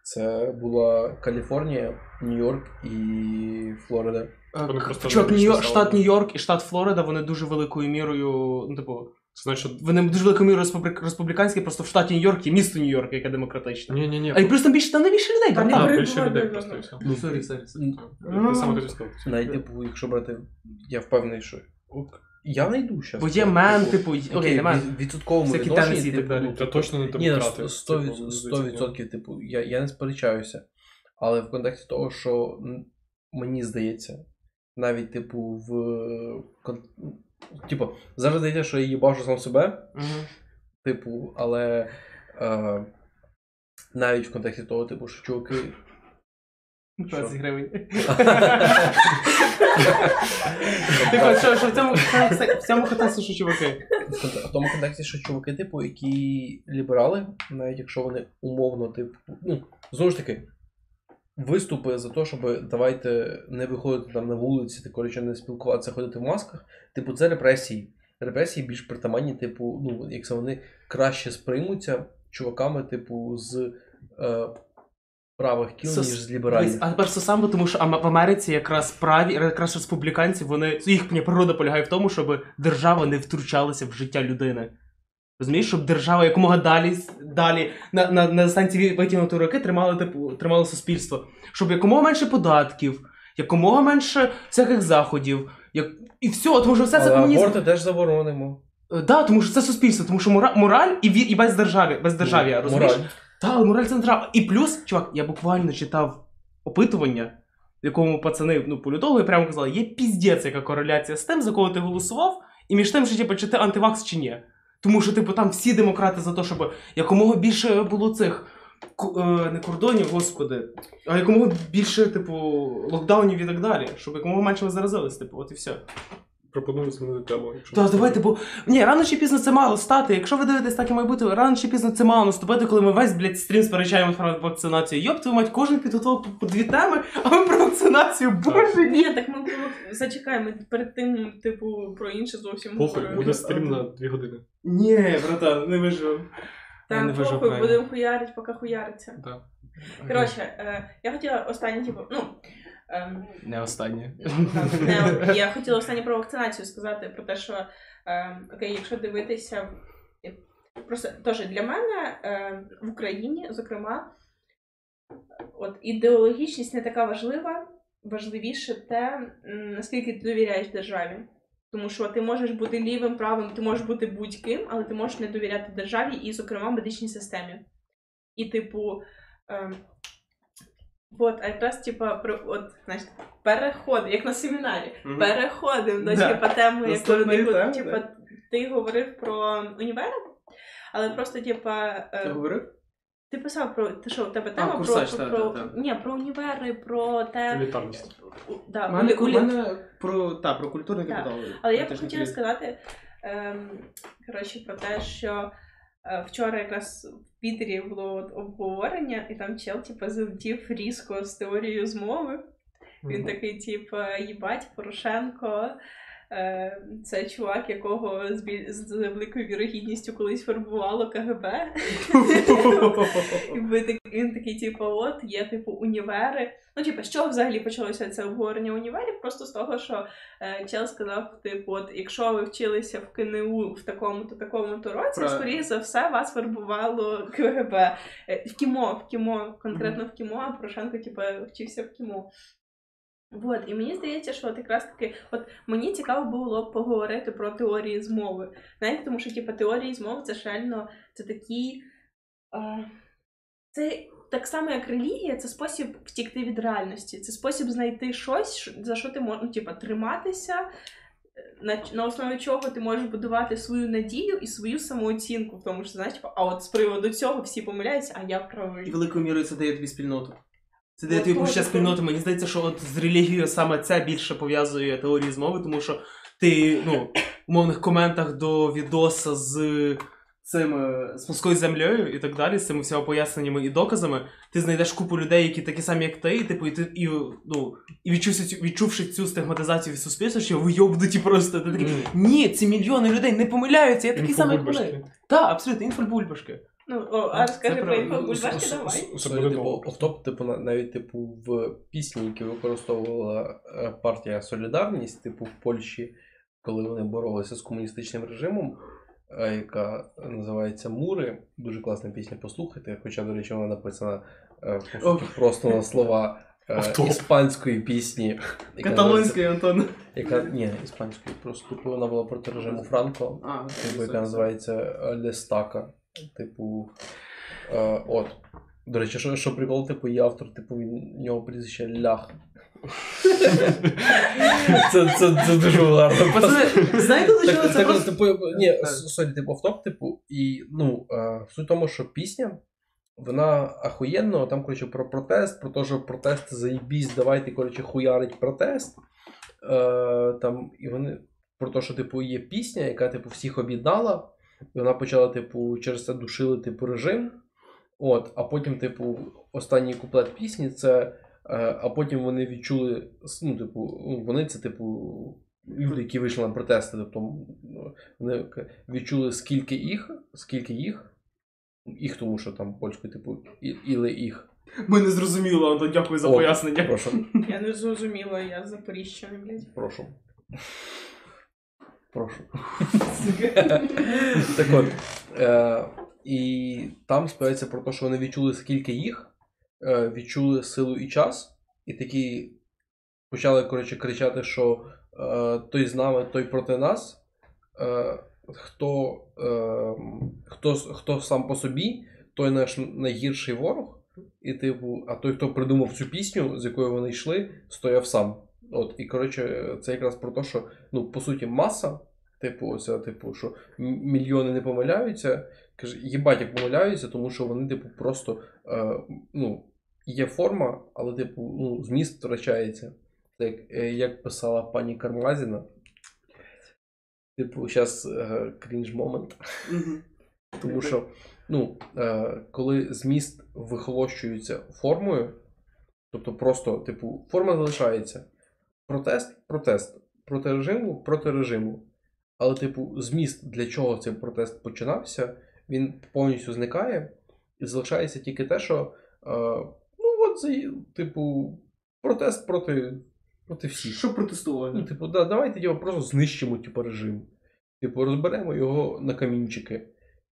D: це була Каліфорнія, Нью-Йорк і Флорида.
C: Е,
B: Вони просто
C: Чувак, Нью-Йорк, штат Нью-Йорк і штат Флорида, вони дуже великою мірою, ну, типу,
B: Це значить,
C: вони дуже великою мірою республік- республіканські, просто в штаті Нью-Йорк є місто Нью-Йорк, яке демократичне.
B: ні, ні, ні.
C: А і плюс там більше, там не більше людей,
A: Там
C: правда?
A: не
B: Так, більше людей просто і все.
C: Ну, sorry, sorry. sorry.
B: Ти саме хотів сказати.
D: Навіть, типу, якщо брати, я впевнений, що ок, я знайду щас.
C: Бо є мен, типу, окей, не мен.
D: в відсотковому
C: Всякі
D: відношенні,
C: Теннессі і так
D: типу,
C: далі.
D: ну,
B: Це точно не
D: Ні, на
B: демократи.
D: 100%,
B: типу,
D: 100%, типу, я, я не сперечаюся. Але в контексті того, що м, мені здається, навіть, типу, в. кон- Типу, зараз здається, що я їбашу сам себе,
C: Мгм.
D: типу, але е, навіть в контексті того, типу, що чуваки.
C: 20 гривень. Типу, що, що в цьому в цьому контексті, що чуваки.
D: В тому контексті, що чуваки, типу, які ліберали, навіть якщо вони умовно, типу, ну, знову ж таки, виступи за те, щоб давайте не виходити там на вулиці, коротше, не спілкуватися, ходити в масках, типу, це репресії. Репресії більш притаманні, типу, ну, якщо вони краще сприймуться чуваками, типу, з е, правих кіл,
C: Сос-
D: ніж з ліберальних.
C: А тепер саме, тому що Ама- в Америці якраз праві, якраз республіканці, вони їхня природа полягає в тому, щоб держава не втручалася в життя людини. Розумієш, щоб держава якомога далі, далі на, на, на станції витягнути руки тримала, типу, тримало суспільство. Щоб якомога менше податків, якомога менше всяких заходів. Як... І все, тому що все це
D: Але
C: комунізм.
D: аборти теж заборонимо.
C: Е, Да, тому що це суспільство, тому що мора- мораль і, ві- і бездержав'я, бездержав'я,
D: Ну,
C: розумієш?
D: мораль.
C: Так, мораль це не треба. І плюс, чувак, я буквально читав опитування, в якому пацани, ну, політологи прямо казали, є піздець, яка кореляція з тим, за кого ти голосував, і між тим, що типу, чи ти антивакс чи ні. Тому що, типу, там всі демократи за те, щоб якомога більше було цих е, не кордонів, господи, а якомога більше, типу, локдаунів і так далі, щоб якомога менше ми заразились, типу, от і все.
B: Пропоную змінити тему. якщо
C: Так, давайте, бо ні, рано чи пізно це мало стати. Якщо ви дивитесь так і має бути, рано чи пізно це мало наступити, коли ми весь, блядь, стрім сперечаємо про вакцинацію. Йоп, твою мать, кожен підготував по, по дві теми, а ми про вакцинацію, боже мій.
A: Ні, так ми було зачекаємо перед тим, типу, про інше зовсім
B: Похуй,
A: говорили.
B: буде стрім на 2 години.
C: Ні, братан, не вижив. Я не
A: Так,
C: вижив
A: похуй,
C: правильно.
A: будемо хуярить, поки хуяриться.
B: Да.
A: Коротше, е, я хотіла останнє, типу, ну. Ем,
C: Не останнє.
A: Не, я хотіла останнє про вакцинацію сказати, про те, що е, окей, якщо дивитися, просто теж для мене е, в Україні, зокрема, от ідеологічність не така важлива, важливіше те, м, наскільки ти довіряєш державі. Тому що ти можеш бути лівим, правим, ти можеш бути будь-ким, але ти можеш не довіряти державі і, зокрема, медичній системі. І, типу, е, от, а якраз, типа, про от, знаєш, переход, як на семінарі,
C: Мгм.
A: переходимо до
C: Да.
A: типа теми, яку ти, типа,
C: да.
A: ти говорив про універи, але просто, типа, е,
C: Ти говорив?
A: ти писав про те, що у тебе тема про,
C: курсач,
A: про,
C: та,
A: про,
C: та, та.
A: Ні, про універи, про те.
B: Елітарність.
A: Да,
C: У мене,
A: у-
C: мене про, та, про культурний капітал.
A: Але я б хотіла сказати ем, коротше, про те, що вчора якраз в Пітері було обговорення, і там чел, типу, залетів різко з теорією змови. Він такий, типу, їбать, Порошенко. Е, Це чувак, якого з, біль- з великою вірогідністю колись фарбувало КГБ. І він такий, типу, от є типу універи. Ну, типу, з чого взагалі почалося це обговорення універів? Просто з того, що е, чел сказав, типу, от якщо ви вчилися в КНУ в такому-то такому-то році, скоріше за все вас фарбувало КГБ. Е, В кімо, в кімо, конкретно в кімо, а Порошенко, типу, вчився в кімо. Вот, і мені здається, що от якраз таки, от мені цікаво було б поговорити про теорії змови. Знаєте, тому що типу, теорії змови це ж реально це такі. А, це так само, як релігія, це спосіб втікти від реальності. Це спосіб знайти щось, що- за що ти можеш ну, типа, триматися, е, на, на основі чого ти можеш будувати свою надію і свою самооцінку. Тому що знаєш, типа, а от з приводу цього всі помиляються, а я
C: І великою мірою це дає тобі спільноту. Це тобі ще
A: це.
C: Мені здається, що от з релігією саме це більше пов'язує теорії змови, тому що ти, ну, в умовних коментах до відоса з цим е, з плоскою землею і так далі, з цими всіма поясненнями і доказами, ти знайдеш купу людей, які такі самі, як ти, і типу, і ти і, ну, і відчувши цю, відчувши цю стигматизацію від суспільства, що ви йобнуті просто. Ти такий, ні, ці мільйони людей не помиляються, я такий самий як вони. Так, абсолютно, інфобульбашки.
A: Ну, о, а розкажи про
B: с-
A: давай.
B: буде
D: типу, типу, навіть типу в пісні, які використовувала е, партія Солідарність, типу в Польщі, коли вони боролися з комуністичним режимом, е, яка називається Мури. Дуже класна пісня, послухайте. Хоча, до речі, вона написана е, просто на слова
B: Автоп.
D: іспанської пісні. яка
C: Каталонський, Антон.
D: Яка ні, іспанської, просто вона була проти режиму Франко. Типу, яка називається Лестака. Типу. Е, от. До речі, що, що прикол, типу, є автор, типу, він, у нього прізвище Лях. це, це, це дуже гарно.
C: Пацани, знаєте, до чого це просто...
D: типу, ні, sorry, типу, автоп, типу, і ну, е, суть в тому, що пісня, вона ахуєнно, там, коротше, про протест, про те, що протест заїбісь, давайте, коротше, хуярить протест. Е, там, і вони про те, що, типу, є пісня, яка, типу, всіх об'єднала, і вона почала, типу, через це душили, типу, режим. От, а потім, типу, останній куплет пісні це. е, А потім вони відчули, ну, типу, вони це, типу, люди, які вийшли на протести, тобто вони відчули, скільки їх, скільки їх, їх, тому що там польською, типу, іли їх.
C: Ми не зрозуміли, Антон, дякую за
D: О,
C: пояснення.
D: Прошу,
A: Я не зрозуміла, я з Запоріжжя, блядь.
D: прошу. Прошу. так от. Е, і там співається про те, що вони відчули, скільки їх, е, відчули силу і час, і такі почали, коротше, кричати, що е, той з нами, той проти нас. Е, хто, е, хто, хто сам по собі, той наш найгірший ворог. І, типу, а той, хто придумав цю пісню, з якою вони йшли, стояв сам. От, і коротше, це якраз про те, що ну, по суті, маса, типу, оця, типу, що мільйони не помиляються. Каже, їбать, як помиляються, тому що вони, типу, просто е, ну, є форма, але, типу, ну, зміст втрачається. Як, е, як писала пані Кармазіна. Типу, зараз е, крінж момент. Тому що, ну, е, коли зміст вихолощується формою, тобто просто, типу, форма залишається. Протест, протест. Проти режиму, проти режиму. Але, типу, зміст, для чого цей протест починався, він повністю зникає, і залишається тільки те, що, е, ну, от це, типу, протест проти, проти всіх.
C: Що протестувати?
D: Ну, типу, да, давайте його просто знищимо, типу, режим. Типу, розберемо його на камінчики.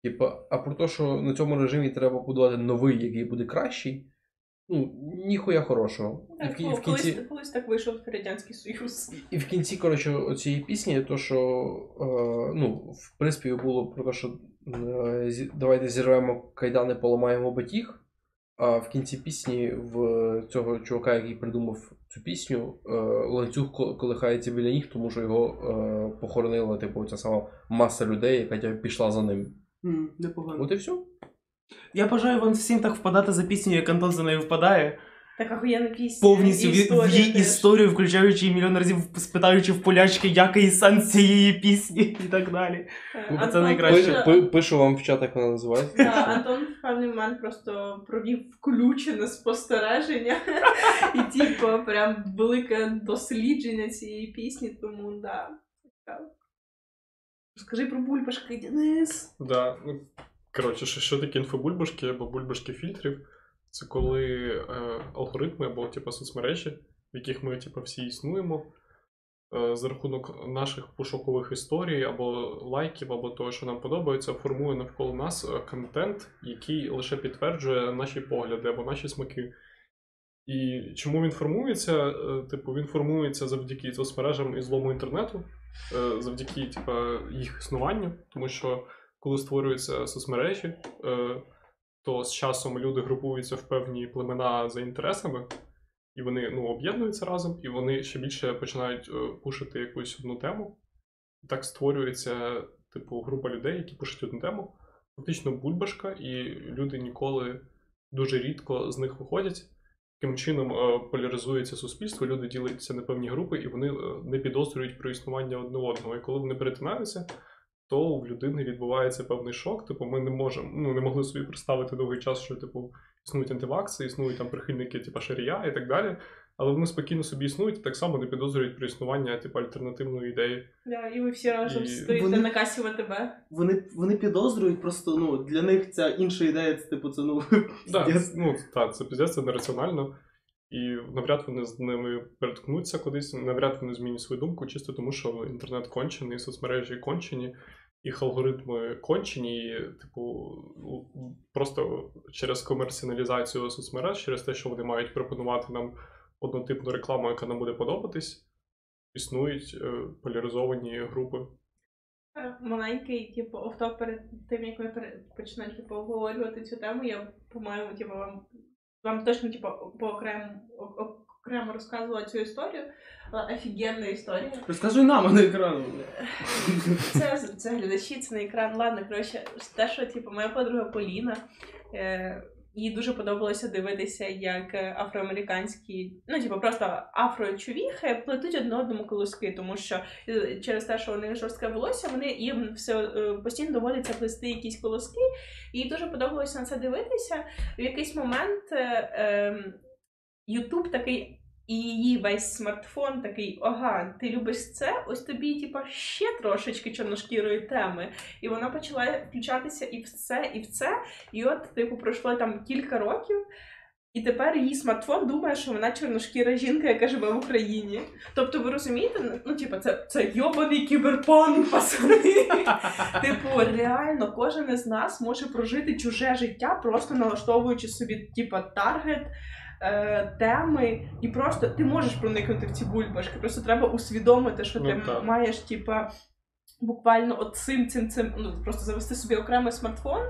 D: Типу, а про те, що на цьому режимі треба будувати новий, який буде кращий, ну, ніхуя хорошого. І в,
A: Так,
D: і в
A: колись,
D: кінці,
A: колись так вийшов Радянський Союз.
D: і в кінці, коротше, цієї пісні, то, що е, ну, в приспіві було про те, що е, давайте зірвемо кайдани, поламаємо батіг. А в кінці пісні в цього чувака, який придумав цю пісню, е, ланцюг колихається біля ніг, тому що його е, похоронила, типу, ця сама маса людей, яка пішла за ним.
C: М, Непогано.
D: От і все.
C: Я бажаю вам всім так впадати за пісню, як Антон за нею впадає.
A: Так ахуєнна пісня.
C: Повністю
A: і
C: в, в її
A: теж.
C: історію, включаючи її мільйон разів, спитаючи в полячки, який сенс цієї пісні і так далі.
A: Так,
C: Це
A: Антон
C: найкраще.
D: Пи- Пишу вам в чат, як вона називається.
A: Так, Антон в певний момент просто провів включене спостереження і, типу, прям велике дослідження цієї пісні, тому да. цікаво. Скажи про бульбашки, Денис.
B: Да, ну, коротше, що, таке інфобульбашки або бульбашки фільтрів? Це коли е, алгоритми або типу, соцмережі, в яких ми типу, всі існуємо, е, за рахунок наших пошукових історій або лайків, або того, що нам подобається, формує навколо нас е, контент, який лише підтверджує наші погляди або наші смаки. І чому він формується? Е, Типу, він формується завдяки соцмережам і злому інтернету, е, завдяки типу, їх існуванню, тому що коли створюються соцмережі, е, то з часом люди групуються в певні племена за інтересами, і вони ну, об'єднуються разом, і вони ще більше починають е, пушити якусь одну тему. Так створюється, типу, група людей, які пушать одну тему. Фактично бульбашка, і люди ніколи дуже рідко з них виходять. Таким чином е, поляризується суспільство, люди діляться на певні групи, і вони не підозрюють про існування одне одного. І коли вони перетинаються, то в людини відбувається певний шок. Типу, ми не можемо, ну не могли собі представити довгий час, що типу існують антивакси, існують там прихильники, типу шарія і так далі. Але вони спокійно собі існують і так само не підозрюють про існування типу, альтернативної ідеї.
A: Да, і ви всі разом
B: І
A: стоїте
E: вони-
A: на касі ВТБ.
E: Вони, вони підозрюють, просто ну для них ця інша ідея, це типу це ну.
B: Да, ну так, це піздець, це нераціонально. І навряд вони з ними переткнуться кудись, навряд вони змінять свою думку, чисто тому, що інтернет кончений, соцмережі кончені, їх алгоритми кончені, типу, просто через комерціоналізацію соцмереж, через те, що вони мають пропонувати нам однотипну рекламу, яка нам буде подобатись, існують е, поляризовані групи.
A: Е, Маленький, типу, офтоп перед тим, як ми почнемо типу, обговорювати цю тему, я, по-моєму, типу, вам, вам точно типу, по окремо, окремо розказувала цю історію, офігенна історія.
E: Розкажи нам, а не екрану.
A: Це, це глядачі, це на екран. Ладно, коротше, те, що типу, моя подруга Поліна. Е, їй дуже подобалося дивитися, як е, афроамериканські, ну, типу, просто афрочувіхи плетуть одне одному колоски, тому що е, через те, що у них жорстке волосся, вони їм все е, постійно доводиться плести якісь колоски. Їй дуже подобалося на це дивитися. В якийсь момент е, ем, Ютуб такий. І її весь смартфон такий: ага, ти любиш це? Ось тобі, типа, ще трошечки чорношкірої теми. І вона почала включатися і в це, і в це. І от, типу, пройшло там кілька років. І тепер її смартфон думає, що вона чорношкіра жінка, яка живе в Україні. Тобто, ви розумієте, ну, типу, це, це йобаний кіберпанк, пацани. Типу, реально, кожен із нас може прожити чуже життя, просто налаштовуючи собі, типа, таргет. Е, Теми, і просто ти можеш проникнути в ці бульбашки. Просто треба усвідомити, що ти
B: Ну, так.
A: маєш, типа, буквально от цим, цим, цим, ну просто завести собі окремий смартфон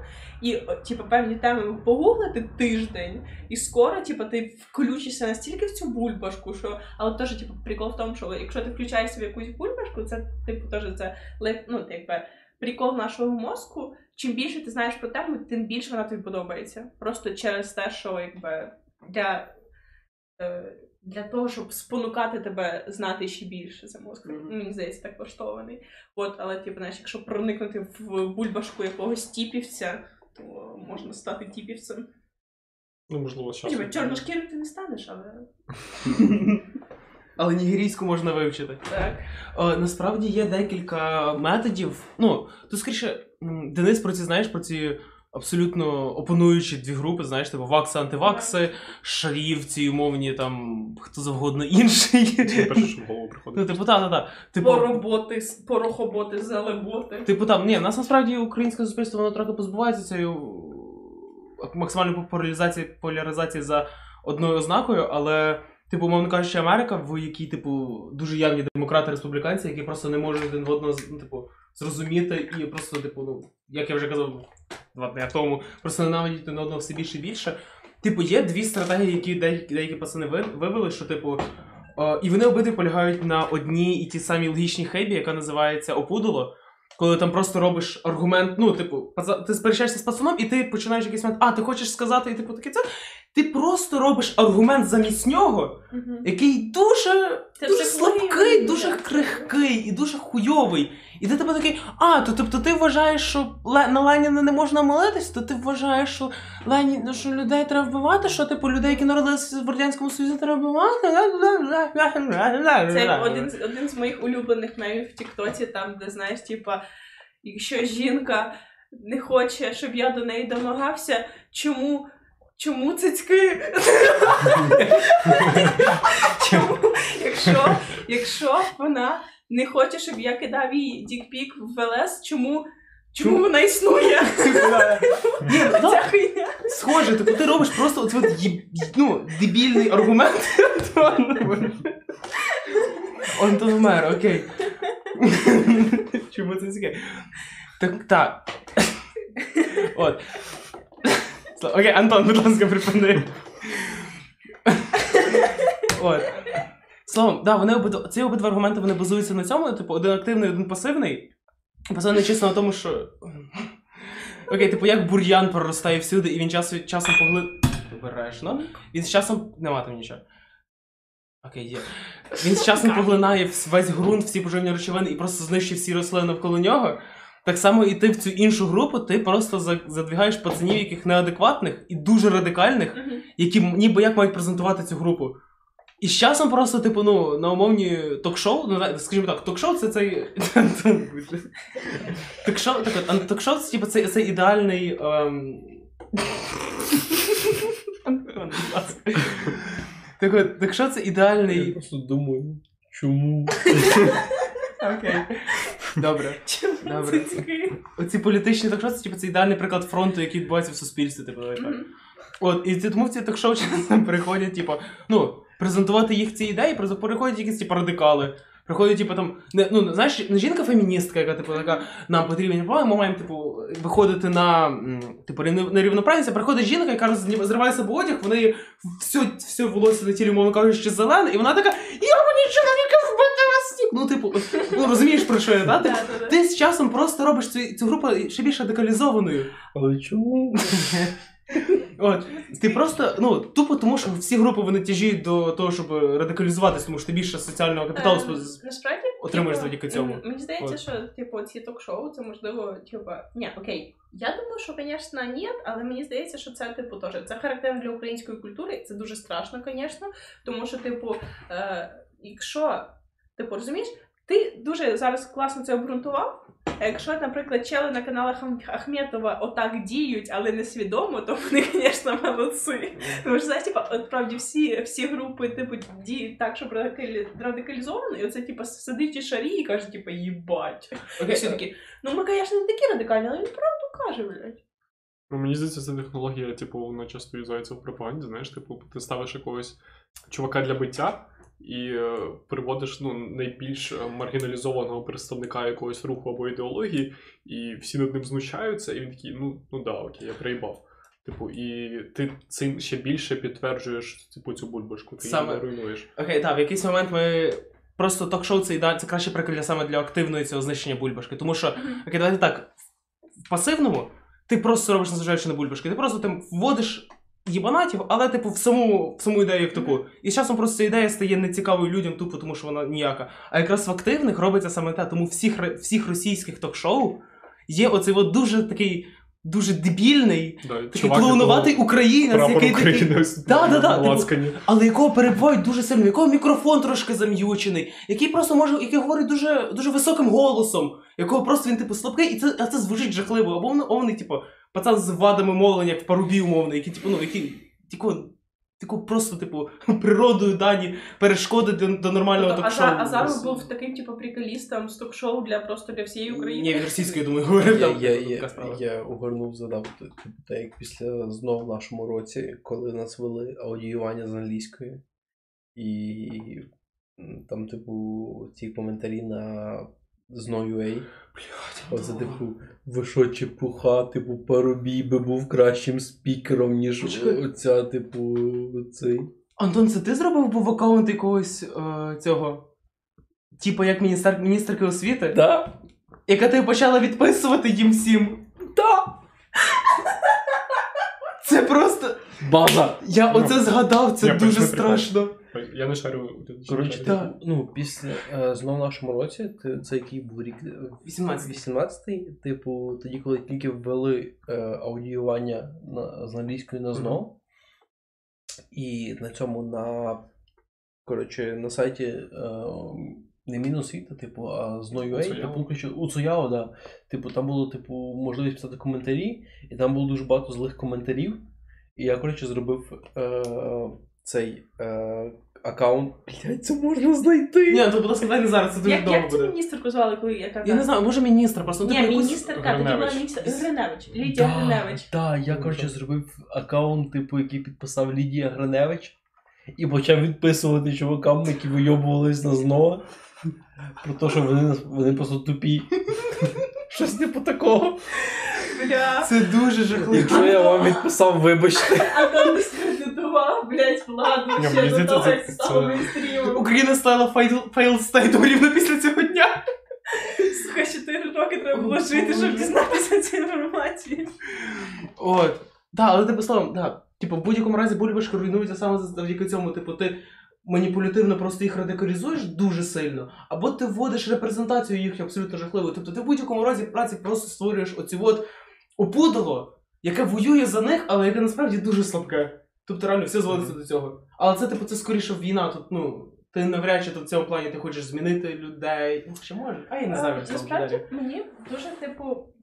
A: і, типу, певні теми погуглити тиждень, і скоро, типу, ти включишся настільки в цю бульбашку, що. Але теж, типу, прикол в тому, що якщо ти включаєш собі якусь бульбашку, це типу теж це ну, якби. Прикол нашого мозку, чим більше ти знаєш про тему, тим більше вона тобі подобається. Просто через те, що якби для, е, для того, щоб спонукати тебе знати ще більше, це мозк.
E: Мгм.
A: Мені здається, так влаштований. От, але типу, знаєш, якщо проникнути в бульбашку якогось тіпівця, то можна стати тіпівцем.
B: Ну, можливо, часом.
A: Типу, чорношкірим ти не станеш, але
C: Але нігерійську можна вивчити.
A: так.
C: Е, насправді є декілька методів. Ну, то скоріше, Денис про ці знаєш про ці абсолютно опонуючі дві групи, знаєш, типу вакси, антивакси, шарівці, умовні там хто завгодно інший.
B: Це перше, що в голову
C: Ну,
B: приходить.
C: типу, та, та, та. Типу,
A: Пороботи, порохоботи, залеботи.
C: Типу там, ні, нас насправді українське суспільство воно трохи позбувається цієї максимальної поляризації, поляризації за одною ознакою, але, типу, умовно кажучи, Америка, в якій, типу, дуже явні демократи республіканці, які просто не можуть один в одного ну, типу, зрозуміти і просто, типу, ну, як я вже казав два дні тому, просто ненавидіти один одного все більше і більше. Типу, є дві стратегії, які деякі, пацани вивели, що, типу, е, і вони обидві полягають на одній і ті самій логічній хейбі, яка називається опудоло. Коли там просто робиш аргумент, ну, типу, ти сперечаєшся з пацаном, і ти починаєш якийсь момент, а, ти хочеш сказати, і типу таке це. Ти просто робиш аргумент замість нього,
A: Мгм.
C: який дуже,
A: Це
C: дуже слабкий, дуже
A: так.
C: крихкий і дуже хуйовий. І ти тебе такий, а, то тобто ти вважаєш, що на Леніна не можна молитись, то ти вважаєш, що Лені, що людей треба вбивати, що типу людей, які народилися в Радянському Союзі, треба вбивати.
A: Це один, з- один з моїх улюблених мемів в Тіктоці, там, де знаєш, типа, якщо жінка не хоче, щоб я до неї домагався, чому? Чому цицьки? Чому? Якщо, якщо вона не хоче, щоб я кидав їй дікпік в ВЛС, чому? Чому вона існує?
C: Ну, Схоже, типу ти робиш просто оце ну, дебільний аргумент. Антон вмер, окей. Чому це таке? Так, так. От. Окей, Антон, будь ласка, припини. От. Словом, да, вони обидва, ці обидва аргументи вони базуються на цьому, типу, один активний, один пасивний. Пасивний чисто на тому, що. Окей, типу, як бур'ян проростає всюди, і він час часом погли... Обережно. Він з часом. Нема там нічого. Окей, є. Він з часом поглинає весь ґрунт, всі поживні речовини і просто знищує всі рослини навколо нього. Так само і ти в цю іншу групу, ти просто за- задвігаєш пацанів, яких неадекватних і дуже радикальних, які ніби як мають презентувати цю групу. І з часом просто, типу, ну, на умовні ток-шоу, ну, скажімо так, ток-шоу це цей. Ток-шоу, так от, ток-шоу це, типу, це, це ідеальний. Ем... Так от, ток-шоу це
D: Я
C: ідеальний.
D: просто думаю, чому?
C: Окей. Добре. Добре.
A: Це цікаві.
C: Оці політичні ток-шоу це, типу, це ідеальний приклад фронту, який відбувається в суспільстві, типу, давай так. От, і ці- тому в ці ток-шоу приходять, типу, ну, презентувати їх ці ідеї, просто приходять якісь типу, радикали. Приходять, типу, там, не, ну, знаєш, не жінка-феміністка, яка, типу, така, нам потрібні права, ми маємо, типу, виходити на, типу, на рівноправність, а приходить жінка, яка зриває себе одяг, в неї все, все волосся на тілі, мовно кажучи, зелене, і вона така, я мені чоловіка вбити вас всіх!» Ну, типу, ну, розумієш, про що я, да? Ти, ти з часом просто робиш цю, цю групу ще більш радикалізованою.
D: Але чому?
C: От, ти просто, ну, тупо тому, що всі групи вони тяжіють до того, щоб радикалізуватися, тому що ти більше соціального капіталу
A: Ем,
C: спо-
A: Насправді
C: отримуєш
A: типу,
C: завдяки цьому.
A: Мені здається,
C: От.
A: що типу ці ток-шоу це можливо, типу, ні, окей. Я думаю, що, звісно, ні, але мені здається, що це типу теж це характерно для української культури. Це дуже страшно, звісно. Тому що, типу, е, якщо типу, розумієш, ти дуже зараз класно це обґрунтував. А якщо, наприклад, чели на каналах Ахметова отак діють, але несвідомо, то вони, звісно, молодці. Тому що, знаєш, типа, от правді всі, всі групи, типу, діють так, щоб радикалі... радикалізовано, і оце, типа, сидить і шарі і каже, типа, їбать.
C: Окей,
A: всі такі, ну ми, звісно, не такі радикальні, але він правду каже, блядь.
B: Ну, мені здається, ця технологія, типу, вона часто юзається в пропаганді, знаєш, типу, ти ставиш якогось чувака для биття і е, приводиш ну, найбільш е, маргіналізованого представника якогось руху або ідеології, і всі над ним знущаються, і він такий, ну, ну да, окей, я приїбав. Типу, і ти цим ще більше підтверджуєш типу, цю бульбашку, ти
C: Саме-
B: її руйнуєш.
C: Окей, так, в якийсь момент ми. Просто ток-шоу це ідеаль, це краще прикриття саме для активної цього знищення бульбашки. Тому що, окей, давайте так, в пасивному ти просто робиш незважаючи на бульбашки. Ти просто там вводиш їбанатів, але типу в саму, в саму ідею як таку. І з часом просто ця ідея стає нецікавою людям, тупо тому що вона ніяка. А якраз в активних робиться саме те. Тому всіх, всіх російських ток-шоу є оцей от дуже такий, дуже дебільний,
B: Да,
C: такий клоунуватий українець, який такий. Да, да, да, типу, але якого перебувають дуже сильно, якого мікрофон трошки зам'ючений, який просто може, який говорить дуже, дуже високим голосом, якого просто він типу слабкий, і це, а це звучить жахливо. Або умний, типу, пацан з вадами мовлення, як в парубі умовний, який, типу, ну, який, типу, типу, просто, типу, природою дані перешкоди до, до нормального
A: Тобто,
C: ток-шоу.
A: Азар, Азаров був таким, типу, приколістом з ток-шоу для просто для всієї України.
C: Ні, він російською, думаю, говорив.
D: Я,
C: там
D: я, я, я угорнув задав типу, так як після знов в нашому році, коли нас вели аудіювання з англійської, і там, типу, ці коментарі на Зною.ua. Оце, типу, ви що, чепуха, типу, Парубій би був кращим спікером, ніж
C: Почекай.
D: оця, типу, цей.
C: Антон, це ти зробив був аккаунт якогось е, цього? Типу, як міністр, міністерки освіти?
D: Да?
C: Яка ти почала відписувати їм всім?
D: Да!
C: Це просто.
D: База!
C: Я
B: Ну,
C: оце згадав, це
B: я
C: дуже
B: прикол.
C: страшно.
B: Я не шарю.
D: Коротше, типу, ну, після е, знов в нашому році, ти- це який був рік?
C: 18.
D: 18-й, типу, тоді, коли тільки ввели е, аудіювання на, з англійської на знов. І на цьому на коротше, на сайті е, не Міносвіта, типу, а з Ною.ua,
B: Уцуяо.
D: типу, коротше, Уцуяо, да. Типу, там було, типу, можливість писати коментарі, і там було дуже багато злих коментарів. І я, коротше, зробив е, цей е, аккаунт. Блять, це можна знайти.
C: Ні, то будь ласка, дай не зараз, це дуже
A: Як,
C: довго
A: як цю
C: буде.
A: міністерку звали, коли яка
C: Я не знаю, може міністр, просто ну,
A: Ні,
C: типу, якусь-
A: міністерка, тоді була
B: Гриневич.
A: міністр Гриневич. Лідія Гриневич.
D: Так, я, коротше, зробив аккаунт, типу, який підписав Лідія Гриневич, і почав відписувати чувакам, які вийобувались на знову. Про те, що вони, нас- вони просто тупі. Щось типу такого.
A: Бля.
C: Це дуже жахливо.
D: Якщо я вам відписав, вибачте.
A: Антон дискредитував, блядь, владу
B: Ні,
A: ще
B: мені
A: до
B: здається,
A: того,
B: це-
A: як став
B: це-
A: мейнстрімом.
C: Україна стала файл, файл стейтом рівно після цього дня.
A: Сука, 4 роки треба було жити, щоб дізнатися цю інформацію.
C: От. Да, але типу словом, да. Типу, в будь-якому разі бульбашки руйнуються саме завдяки цьому. Типу, ти маніпулятивно просто їх радикалізуєш дуже сильно, або ти вводиш репрезентацію їх абсолютно жахливу. Тобто ти в будь-якому разі праці просто створюєш оці от опудало, яке воює за них, але яке насправді дуже слабке. Тобто реально все зводиться до цього. Але це, типу, це скоріше війна. Тут, ну, ти навряд чи тут в цьому плані ти хочеш змінити людей. Ну, ще може. А я не знаю, це
A: Насправді мені дуже, типу.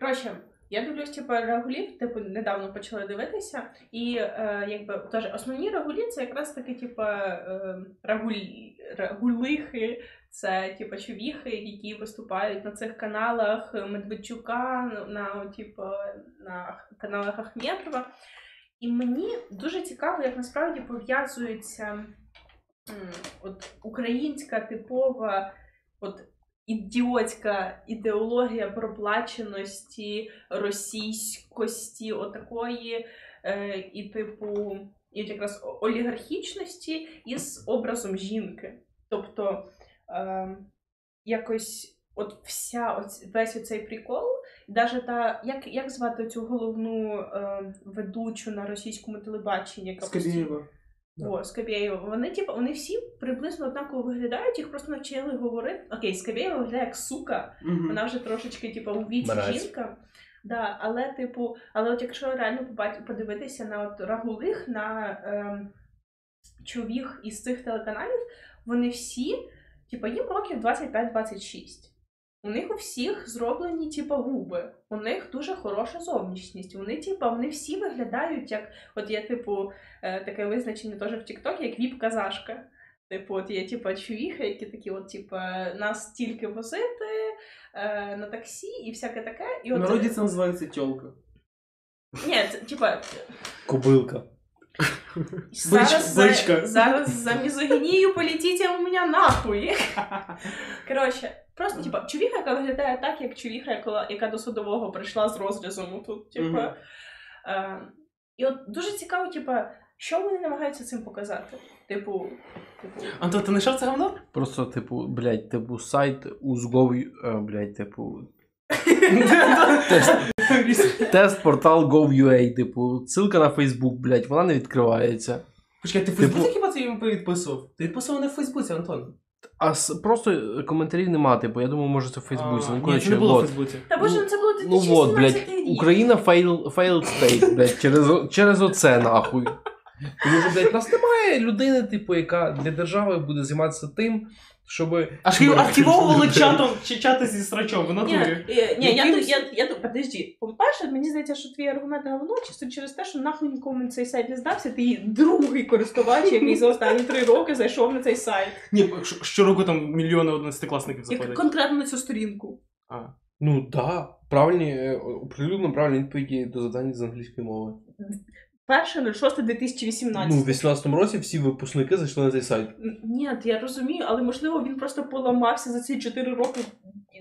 A: Коротше, я дивлюсь, типу, регулів, типу, недавно почала дивитися, і е, якби теж основні регулі це якраз таки, типу, е, регулі, регулихи, це типу човіхи, які виступають на цих каналах Медведчука, на, типу, на каналах Ахметова. І мені дуже цікаво, як насправді пов'язується от українська типова от ідіотська ідеологія проплаченості, російськості, отакої, е, і типу, і от якраз олігархічності із образом жінки. Тобто е, якось от вся оць, весь оцей прикол, навіть та як, як звати цю головну е, ведучу на російському телебаченні, яка постійно-
E: Скабєєва.
A: о, Скабєєва. Вони, типу, вони всі приблизно однаково виглядають, їх просто навчили говорити. Окей, Скабєєва виглядає як сука,
E: Мгм.
A: вона вже трошечки, типу, у віці
D: Мразь.
A: жінка. Да, але, типу, але от якщо реально подивитися на от рагулих, на ем, човіх із цих телеканалів, вони всі, типу, їм років 25-26. У них у всіх зроблені, типу, губи. У них дуже хороша зовнішність. Вони, типу, вони всі виглядають як. От є, типу, е, таке визначення теж в TikTok, як віп-казашка. Типу, от є типу, чувіхи, які такі, от, типу, нас тільки возити е, на таксі і всяке таке. І
E: В
A: от,
E: народі це називається тьолка.
A: Ні, це, типа,
D: Кобилка.
A: Зараз, за, зараз за мізогінію полетіть у мене нахуй. Коротше, просто, типа, чувіха, яка виглядає так, як чувіха, яка, яка до судового прийшла з розрізом тут, типа.
E: Мгм.
A: Е, і от дуже цікаво, типа, що вони намагаються цим показати? Типу, типу.
C: Антон, ти знайшов це говно?
D: Просто, типу, блядь, типу, сайт узгов, е, блядь, типу, тест портал Gov.ua, типу, ссылка на Facebook, блядь, вона не відкривається.
C: Почекай, ти в
D: Типу-
C: Фейсбуці хіба це їм відписував? Ти відписував не в Фейсбуці, Антон.
D: А с- просто коментарів нема, типу, я думаю, може це в Фейсбуці.
C: А,
D: Ну,
C: Ні,
D: коротше,
C: не було в
D: вот.
C: Фейсбуці.
A: Та боже,
D: Ну,
A: ну це було
D: Ну вот, блядь,
A: рік.
D: Україна fail, failed state, блядь, через, о- через оце нахуй. Тому що, блядь, нас немає людини, типу, яка для держави буде займатися тим, щоб.
C: Аж її активовували чатом, чи чати зі срачом, в
A: Ні,
C: натурі.
A: е, ні, я, я, я, я, подожди. По-перше, мені здається, що твій аргумент говно чисто через те, що нахуй нікому цей сайт не здався. Ти другий користувач, який за останні три роки зайшов на цей сайт.
C: Ні, щороку там мільйони одинадцятикласників
A: Як
C: заходять.
A: конкретно на цю сторінку.
C: А.
D: Ну да, правильні, е, оприлюдно правильні відповіді до завдань з англійської мови.
A: Перше
D: Ну,
A: 06.2018.
D: в 18-му році всі випускники зайшли на цей сайт.
A: Ні, я розумію, але можливо він просто поламався за ці 4 роки,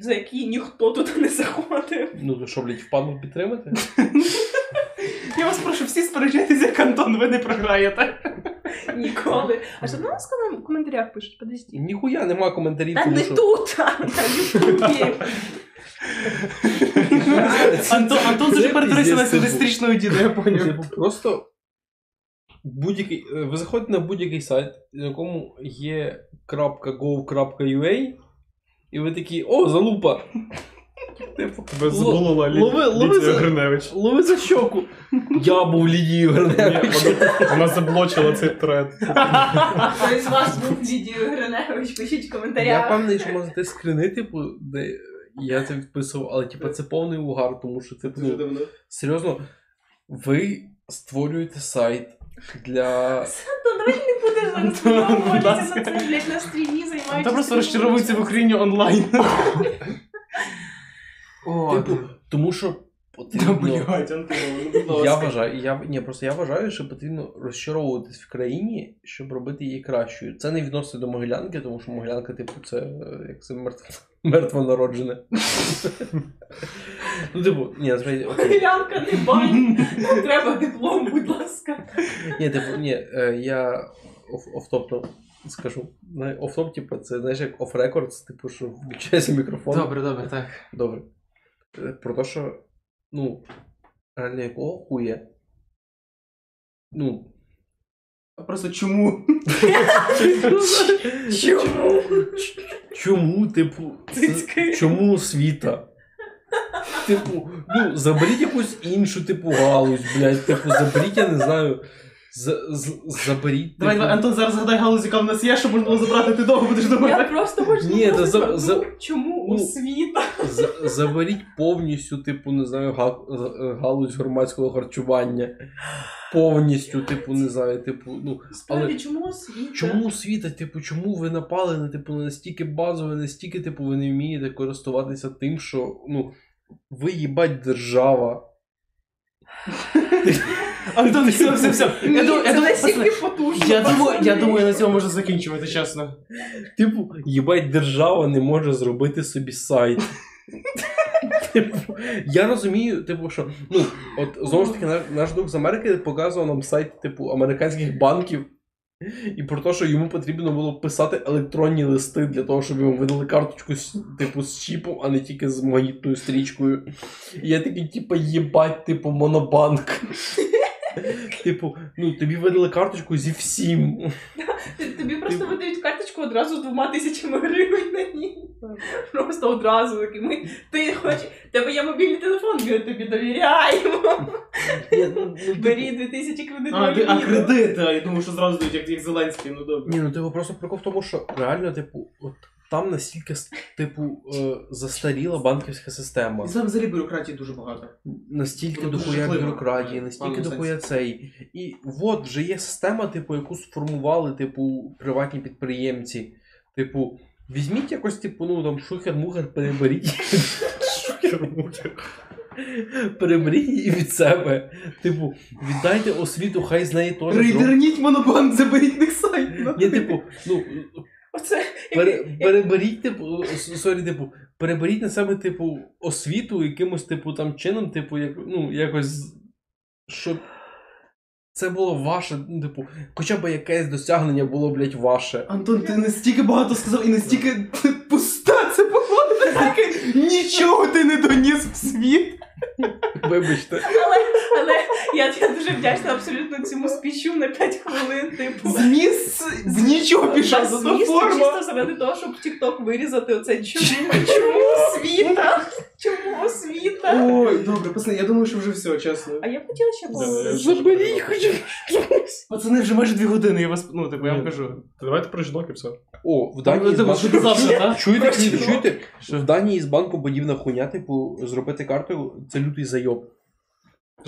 A: за які ніхто туди не заходив.
D: Ну то що, блядь, впадло підтримати?
C: Я вас прошу, всі сперечайтеся, як Антон, ви не програєте.
A: Ніколи. А що до нас в коментарях пишуть? Подожди.
D: Ніхуя нема коментарів,
A: Та
D: тому
A: не
D: що.
A: тут, а на Ютубі.
C: Антон, Антон дуже
D: Це
C: перетворився на символістичного діда, я поняв.
D: Типу, просто будь-який. е, Ви заходите на будь-який сайт, на якому є .gov.ua, і ви такі, о, залупа! Типу,
B: забулила Лі...
D: лови- лови
B: Лідія Гриневич.
D: лови за щоку. Я був Лідією
B: Ні,
D: Гриневич.
B: вона, вона заблочила цей тред.
A: Хто із вас був Лідією Гриневич, пишіть в
D: Я
A: коментарях.
D: впевнений, що можете скрини, типу, де я це відписував, але типу, це повний угар, тому що це ну,
E: давно.
D: серйозно, ви створюєте сайт для.
A: Антон, давай не будеш зараз на це, блядь, на стрімі, займаючись.
C: Та просто розчаровується в. Україні онлайн. О,
D: Типу, тому що потрібно.
C: блядь, Антон, ну, будь ласка.
D: Я вважаю, я, ні, просто я вважаю, що потрібно розчаровуватись в країні, щоб робити її кращою. Це не відноситься до Могилянки, тому що Могилянка, типу, це е, як це мертво, мертво народжене. ну, типу, ні, насправді, окей.
A: Глянка, не бань. Треба диплом, будь ласка.
D: Ні, типу, ні, е, я оф- офтопно скажу. На- Офтоп, типу, це знаєш як оф-рекордс, типу, що включається мікрофон.
C: Добре, добре, так.
D: Добре. Е, Про те, що, ну, реально якого хуя? Ну,
C: А Просто чому?
D: Чому? Чому, типу, чому освіта? Типу, ну, заберіть якусь іншу, типу, галузь, блядь, типу, заберіть, я не знаю. З- з- Заберіть.
C: Давай,
D: типу,
C: давай, Антон, зараз згадай галузь, яка в нас є, щоб можна було забрати, ти довго будеш
A: Я просто хочу
D: Ні, за-
A: ну,
D: за-
A: чому
D: ну,
A: освіта?
D: за- Заберіть повністю, типу, не знаю, га- з- галузь громадського харчування. Повністю, типу, не знаю, типу, ну.
A: Справді, чому освіта?
D: Чому освіта, типу, чому ви напали на типу на настільки базове, настільки, типу, ви не вмієте користуватися тим, що ну, ви їбать держава.
C: Антон, все, все, все. Я думаю, я думаю, пацани,
A: потужно.
C: я думаю, я думаю, на цьому можна закінчувати, чесно.
D: Типу, їбать держава не може зробити собі сайт. Типу, я розумію, типу, що ну, от знову ж таки, наш, наш друг з Америки показував нам сайт, типу, американських банків. І про те, що йому потрібно було писати електронні листи для того, щоб йому видали карточку з, типу, з чіпом, а не тільки з магнітною стрічкою. І я такий, типу, їбать, типу, монобанк. Типу, ну тобі видали карточку зі всім.
A: Тобі просто видають карточку одразу з двома тисячами гривень на ній. Просто одразу такі ми. Ти хочеш, тебе є мобільний телефон, ми тобі довіряємо.
D: Ну, ну, типу,
A: Бері 2000
C: А,
A: кредитної
C: ти- а а, я думаю, що зразу дають, як, як Зеленський, ну добре.
D: Ні, ну типу просто прикол в тому, що реально, типу, от там настільки, типу, е, застаріла банківська система.
C: І там взагалі бюрократії дуже багато.
D: Настільки дохуя бюрократії, настільки дохуя цей. І от вже є система, типу, яку сформували, типу, приватні підприємці. Типу, візьміть якось, типу, ну там шухер-мухер, переберіть. Шухер-мухер. Переберіть її від себе. Типу, віддайте освіту, хай з неї теж.
C: Рейдерніть монобанк, заберіть них сайт.
D: Ні, типу, ну,
A: Оце
D: Пере, переберіть, типу, sorry, типу, переберіть на себе, типу, освіту якимось, типу, там чином, типу, як, ну, якось, щоб це було ваше, ну, типу, хоча б якесь досягнення було, блядь, ваше.
C: Антон, ти настільки багато сказав і настільки пуста це було. Настільки нічого ти не доніс в світ.
D: Вибачте.
A: Але, але я, я дуже вдячна абсолютно цьому спічу на 5 хвилин. Типу,
C: Зміст в нічого пішов, зато
A: змісту
C: форма.
A: чисто заради того, щоб в TikTok вирізати оце чому, чому освіта? Чому освіта?
C: Ой, добре, пацани, я думаю, що вже все, чесно.
A: А я б хотіла ще поговорити.
B: Заберіть
D: хоча
C: Пацани, вже майже дві години, я вас, ну, типу, я вам кажу.
B: Давайте про жінок і все.
D: О, в Данії з банку... Чуєте, чуєте, в Данії з банку подібна хуйня, типу, зробити карту, це лютий зайоб.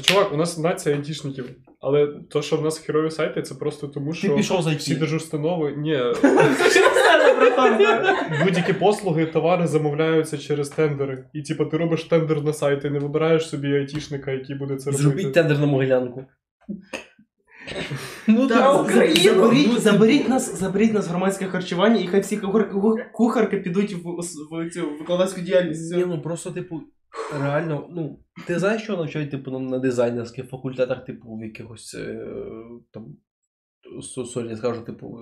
B: Та, чувак, у нас нація айтішників. Але то, що в нас херові сайти, це просто тому, що
C: пішов за
B: всі держустанови, ні, будь-які послуги, товари замовляються через тендери. І типу, ти робиш тендер на сайт, і не вибираєш собі айтішника, який буде це робити.
D: Зробіть тендер на Могилянку. Ну,
C: Так,
A: Україну.
C: Заберіть, заберіть нас, заберіть нас в громадське харчування, і хай всі кухар- кухарки підуть в, в цю викладацьку діяльність.
D: Ні, ну просто, типу, реально, ну, ти знаєш, що навчають, типу, на, дизайнерських факультетах, типу, в якихось е, там. Sorry, скажу, типу.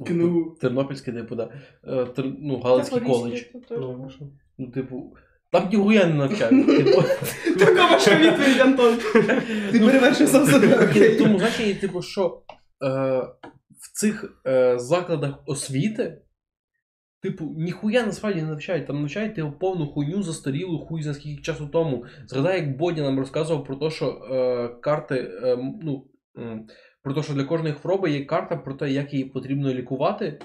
D: е,
C: КНУ.
D: Тернопільський, типу, да. е, Тер, ну, Галицький коледж.
B: Ну, що?
D: Ну, типу. Там ніхуя не навчають. Типу,
C: Така ваша відповідь, Антон. Ти перевершив сам себе.
D: тому значенні, типу, що в цих закладах освіти. Типу, ніхуя насправді не навчають. Там навчають типу, повну хуйню застарілу хуй за скільки часу тому. Згадай, як Бодя нам розказував про те, що е, карти, е, ну, м, про те, що для кожної хвороби є карта про те, як її потрібно лікувати.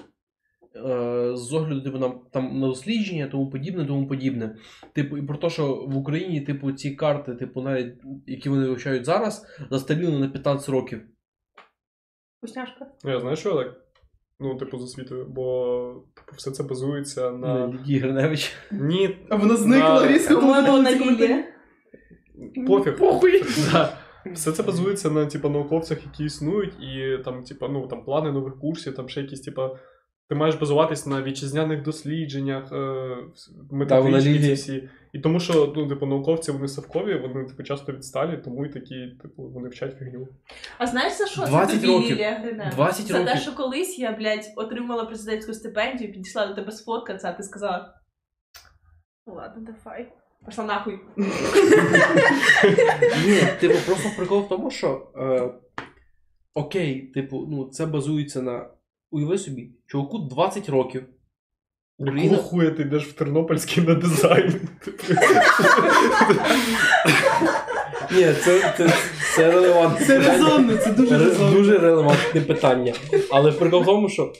D: Е, з огляду типу, на, там, на дослідження, тому подібне, тому подібне. Типу, і про те, що в Україні, типу, ці карти, типу, навіть які вони вивчають зараз, застаріли на 15 років.
A: Вкусняшка.
B: Я знаю, що так? Ну, типу, з освітою, бо типу, все це базується на.
D: Лідії Гриневич.
B: Ні.
C: А вона зникла
B: На-
C: різко, коли
A: По-моєму, на
C: ці.
A: Лілі.
B: пофіг.
A: Похуй.
B: Да. Все це базується на типу, науковцях, які існують, і там, типу, ну, там плани нових курсів, там ще якісь, типу, ти маєш базуватись на вітчизняних дослідженнях, е, методичні ці всі. І тому що, ну, типу, науковці вони совкові, вони типу, часто відсталі, тому і такі, типу, вони вчать фігню.
A: А знаєш за що
D: 20
A: це тобі
D: років.
A: Лілія Гриневич?
D: 20
A: За те,
D: років.
A: що колись я, блядь, отримала президентську стипендію, підійшла до тебе сфоткатися, а ти сказала. Ну ладно, давай. Пошла нахуй.
D: Ні, типу, просто прикол в тому, що е, окей, типу, ну це базується на. Уяви собі, чуваку 20 років.
B: Якого хуя ти йдеш в Тернопільський на дизайн?
D: Ні, це, це, це релевантне
E: Це резонно, це дуже
D: Ре-
E: резонно.
D: Дуже релевантне питання. Але прикол в тому, що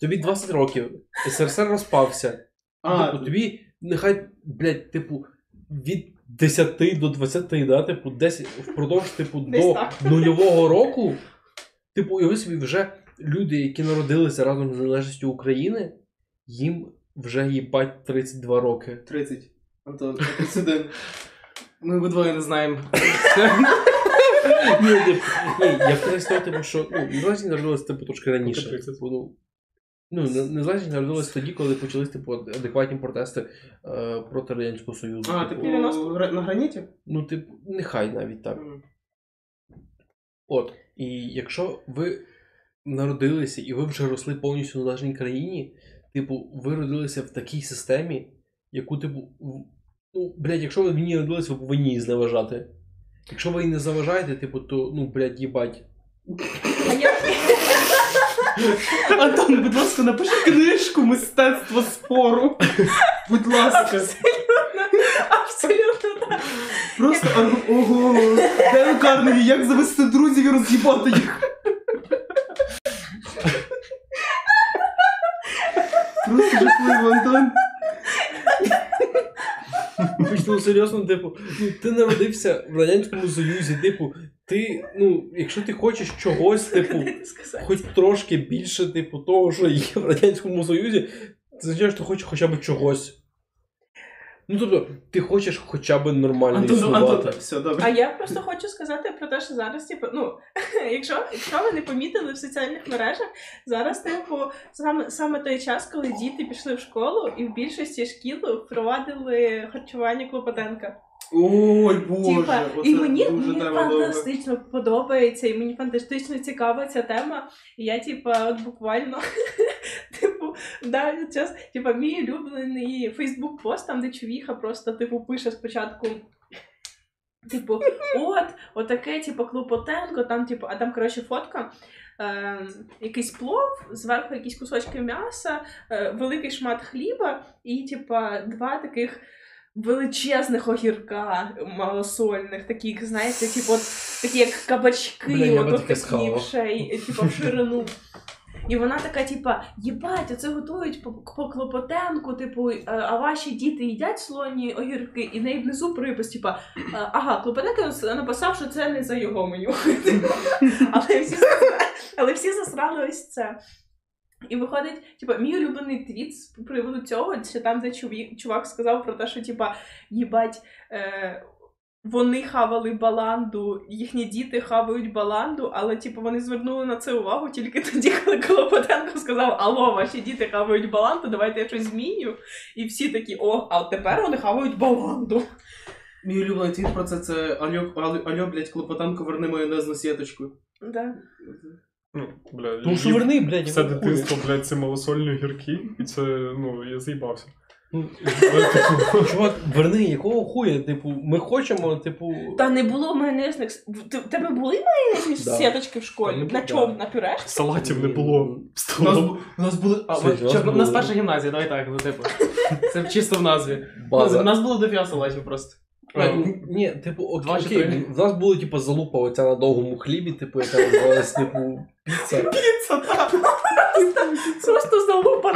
D: тобі 20 років, СРСР розпався.
E: А,
D: Типу, тобі нехай, блядь, типу, від 10 до 20, да, типу, 10, впродовж, типу, до нульового року, типу, уяви собі, вже люди, які народилися разом з незалежністю України, їм вже їбать 32 роки.
E: 30. Антон, 31. Ми обидвоє не знаємо.
D: Ні, я хотів сказати, типу, що ну, незалежність народилася типу, трошки раніше.
B: 30.
D: Ну, незалежність народилася тоді, коли почались типу, адекватні протести е, проти Радянського Союзу.
E: А,
D: Типу,
E: гра- на граніті?
D: Ну, типу, нехай навіть так. От. І якщо ви народилися і ви вже росли повністю в належній країні, типу, ви родилися в такій системі, яку, типу, ну, блядь, якщо ви в ній народилися, ви повинні її зневажати. Якщо ви її не зневажаєте, типу, то, ну, блядь, їбать.
A: А я
E: Антон, будь ласка, напиши книжку мистецтво спору. Будь ласка.
A: абсолютно так.
E: Просто ого. Дейл Карнегі, як завести друзів і роз'їбати їх. Жахливо, Антон.
D: Ну, серйозно, типу, ну, ти народився в Радянському Союзі, типу, ти, ну, якщо ти хочеш чогось, типу, хоч трошки більше, типу, того, що є в Радянському Союзі, це означає, що ти хочеш хоча б чогось. Ну, тобто, ти хочеш хоча б нормально
E: Антон,
D: існувати.
E: Антон, все, добре.
A: А я просто хочу сказати про те, що зараз, типу, ну, якщо, якщо ви не помітили в соціальних мережах, зараз, типу, саме, саме той час, коли діти пішли в школу, і в більшості шкіл впровадили харчування Клопотенка.
E: Ой, боже. Оце
A: і мені,
E: дуже
A: мені
E: тема довга.
A: фантастично подобається, і мені фантастично цікава ця тема. І я, типа, от буквально, типу, да, час, типа, мій улюблений фейсбук пост, там, де чувіха просто, типу, пише спочатку. Типу, от, отаке, типу, Клопотенко, там, типу, а там, коротше, фотка. Е, якийсь плов, зверху якісь кусочки м'яса, е, великий шмат хліба і, типа, два таких величезних огірка малосольних, таких, знаєте, типу, от, такі як кабачки,
D: Бля, я би
A: от
D: таке
A: такі
D: схавав.
A: в шеї, типу, в ширину. І вона така, типа, їбать, оце готують по, по Клопотенку, типу, е, а ваші діти їдять слоні огірки, і неї внизу припис, типа, е, ага, Клопотенко написав, що це не за його меню. Але всі, але всі засрали ось це. І виходить, типа, мій улюблений твіт з приводу цього, це там, де чувак сказав про те, що, типа, їбать, е, вони хавали баланду, їхні діти хавають баланду, але типу вони звернули на це увагу тільки тоді, коли Колопотенко сказав: Алло, ваші діти хавають баланду, давайте я щось зміню. І всі такі, о, а тепер вони хавають баланду.
E: Мій улюблений твіт про це це Альо, Альо, блядь, Клопотанко, верни майонезну сіточку.
A: Да.
B: Ну, бля,
D: Тому що
B: їв
D: верни, блядь,
B: все дитинство, блядь, ці малосольні огірки, і це, ну, я заїбався.
D: Ну,
B: Але, типу,
D: Чувак, верни, якого хуя? Типу, ми хочемо, типу.
A: Та не було майонезних. с- в- ти- В тебе були майонезні
D: Да.
A: сіточки в школі?
D: Та не
A: На
D: було,
A: чому?
D: да.
A: На пюрешки?
B: салатів не було. в
E: У нас,
B: столовому.
E: бу- у нас були. А,
D: Це у нас
E: чесно, у нас
D: було.
E: перша гімназія, давай так, ну типу. Це чисто в назві.
D: База.
E: У нас було дофіга салатів просто.
D: А, н- Ні, типу,
E: Два чи
D: окей,
E: три.
D: в нас була типу залупа оця на довгому хлібі, типу, яка називалась, типу, піца.
E: Піца, так.
A: Просто залупа.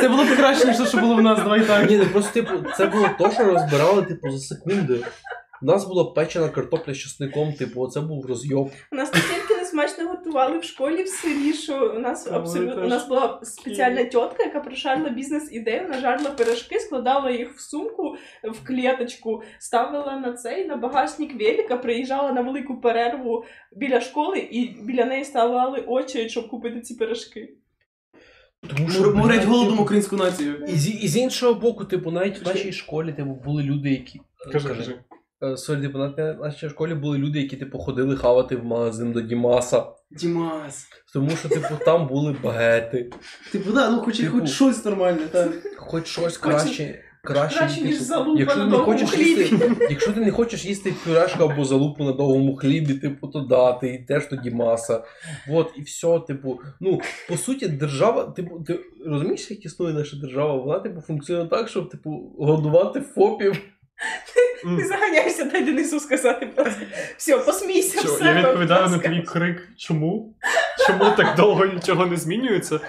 E: Це було б краще, ніж те, що було в нас, давай так.
D: Ні, ну просто, типу, це було то, що розбирали, типу, за секунди. У нас була печена картопля з чесником, типу, це був розйоб.
A: У нас не смачно готували в школі в селі, що у нас
B: Та
A: абсолютно у нас була спеціальна тітка, яка пришарила бізнес-ідею, вона жарила пирожки, складала їх в сумку в клеточку, ставила на цей на багажник велика, приїжджала на велику перерву біля школи і біля неї ставали очі, щоб купити ці пирожки.
D: Тому
C: Мор- Морять голодом
D: типу,
C: українську націю.
D: І з, і з іншого боку, типу, навіть в нашій школі типу, були люди, які.
B: Кажи,
D: Кажи. Е, Sorry, типу, на нашій школі були люди, які типу ходили хавати в магазин до Дімаса.
C: Дімас.
D: Тому що, типу, там були багети.
C: Типу, да, ну хоч,
D: Типу-
C: хоч щось нормальне, так.
D: Хоч щось краще. Краще,
A: краще, ніж залупа
D: якщо
A: на
D: ти не хочеш
A: хлібі.
D: їсти, якщо ти не хочеш їсти пюрешку або залупу на довгому хлібі, типу, то да, ти йдеш до Дімаса. Вот, і все, типу, ну, по суті, держава, типу, ти розумієш, як існує наша держава? Вона, типу, функціонує так, щоб, типу, годувати фопів.
A: Ти заганяєшся, дай Денису сказати просто. Все, посмійся
B: Що,
A: себе.
B: я відповідаю на твій крик, чому? Чому так довго нічого не змінюється?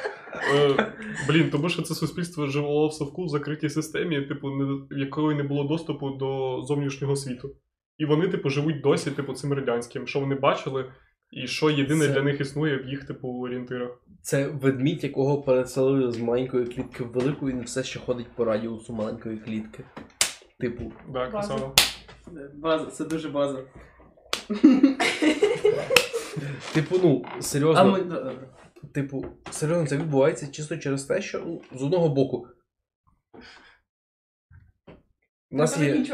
B: Е, блін, тому що це суспільство жило в совку в закритій системі, типу, не, в якої не було доступу до зовнішнього світу. І вони, типу, живуть досі, типу, цим радянським, що вони бачили, і що єдине
D: Це-
B: для них існує в їх, типу, орієнтирах.
D: Це ведмідь, якого переселили з маленької клітки в велику, і він все ще ходить по радіусу маленької клітки. Типу,
B: Да,
A: База.
B: красава.
C: База, це дуже база.
D: типу, ну, серйозно.
C: А ми...
D: Типу, серйозно, це відбувається чисто через те, що ну, з одного боку. У нас є,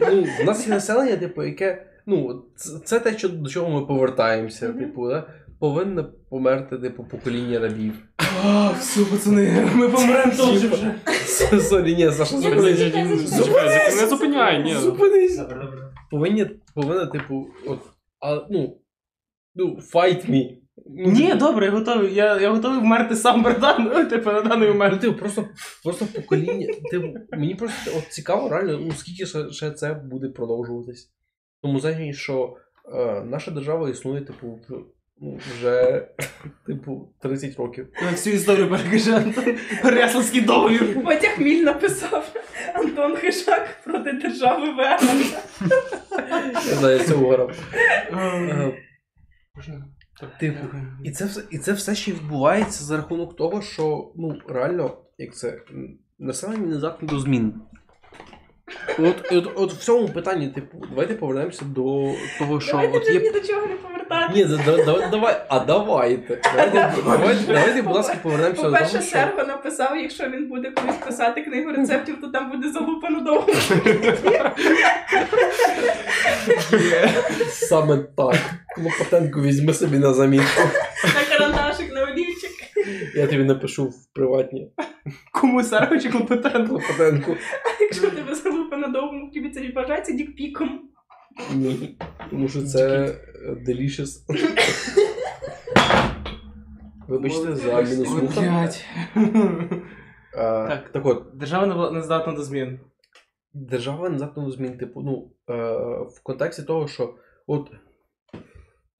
D: ну, в нас є населення, типу, яке. Ну, це, це те, що, до чого ми повертаємося. Типу, да? Повинне померти, типу, покоління рабів.
C: А, все, пацани, ми помремо теж вже.
D: Sorry, ні, Саша, зупинись.
B: Зупиняй, не зупиняй, ні.
D: Зупинись.
C: Добре, добре.
D: Повинні, повинна, типу, от, а, ну, ну, fight me. Ну,
C: Ні,
D: типу,
C: добре, я готовий. Я, я готовий вмерти сам, братан, ну, типу, на даний
D: Ну,
C: момент.
D: типу, просто, просто покоління. Типу, мені просто от цікаво, реально, ну скільки ще, ще це буде продовжуватись. Тому значить, що е, наша держава існує, типу, ну, вже типу 30 років.
C: Всю історію перекаже Антон. Переяславський договір.
A: Потяг Міль написав Антон Хижак проти держави ВР.
D: Я знаю, я це угорав. Типу, і це все, і це все ще відбувається за рахунок того, що ну реально, як це населення не здатне до змін. От, от, от в цьому питанні, типу, давайте повернемося до того, що
A: Давайте
D: от
A: вже
D: є
A: ні до чого не повертати.
D: Ні, да- да- да- давай, а давайте. Давайте, давайте, давайте, будь ласка, повернемося до
A: По-перше,
D: того, що
A: Серго написав, якщо він буде колись писати книгу рецептів, то там буде залупано довго.
D: саме так. Клопотенку візьми собі на замітку.
A: На карандашик, на олівчик.
D: Я тобі напишу в приватні
C: Кому Сарго чи Клопотенко?
D: клопотенку.
A: Якщо тебе залупано довго, тобі це вважається дікпіком.
D: Ні. Тому що це е, delicious. Вибачте за
C: Ой,
D: мінус
C: блядь.
D: Так.
C: Так.
D: так от,
C: Держава не не здатна до змін.
D: держава не здатна до змін, типу, ну, е, в контексті того, що от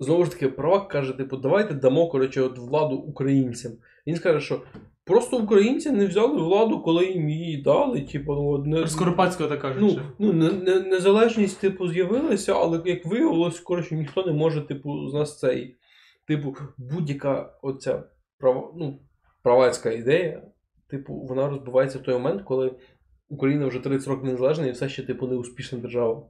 D: знову ж таки, Правак каже, типу, давайте дамо коротше, от владу українцям. Він скаже, що просто українці не взяли владу, коли їм її дали. Типу, ну, не,
C: Скоропадського так кажуть.
D: ну, ну, не, не, незалежність, типу, з'явилася, але як виявилось, коротше, ніхто не може, типу, з нас цей. Типу, будь-яка оця права, ну, правацька ідея, типу, вона розбивається в той момент, коли Україна вже 30 років незалежна і все ще, типу, не успішна держава.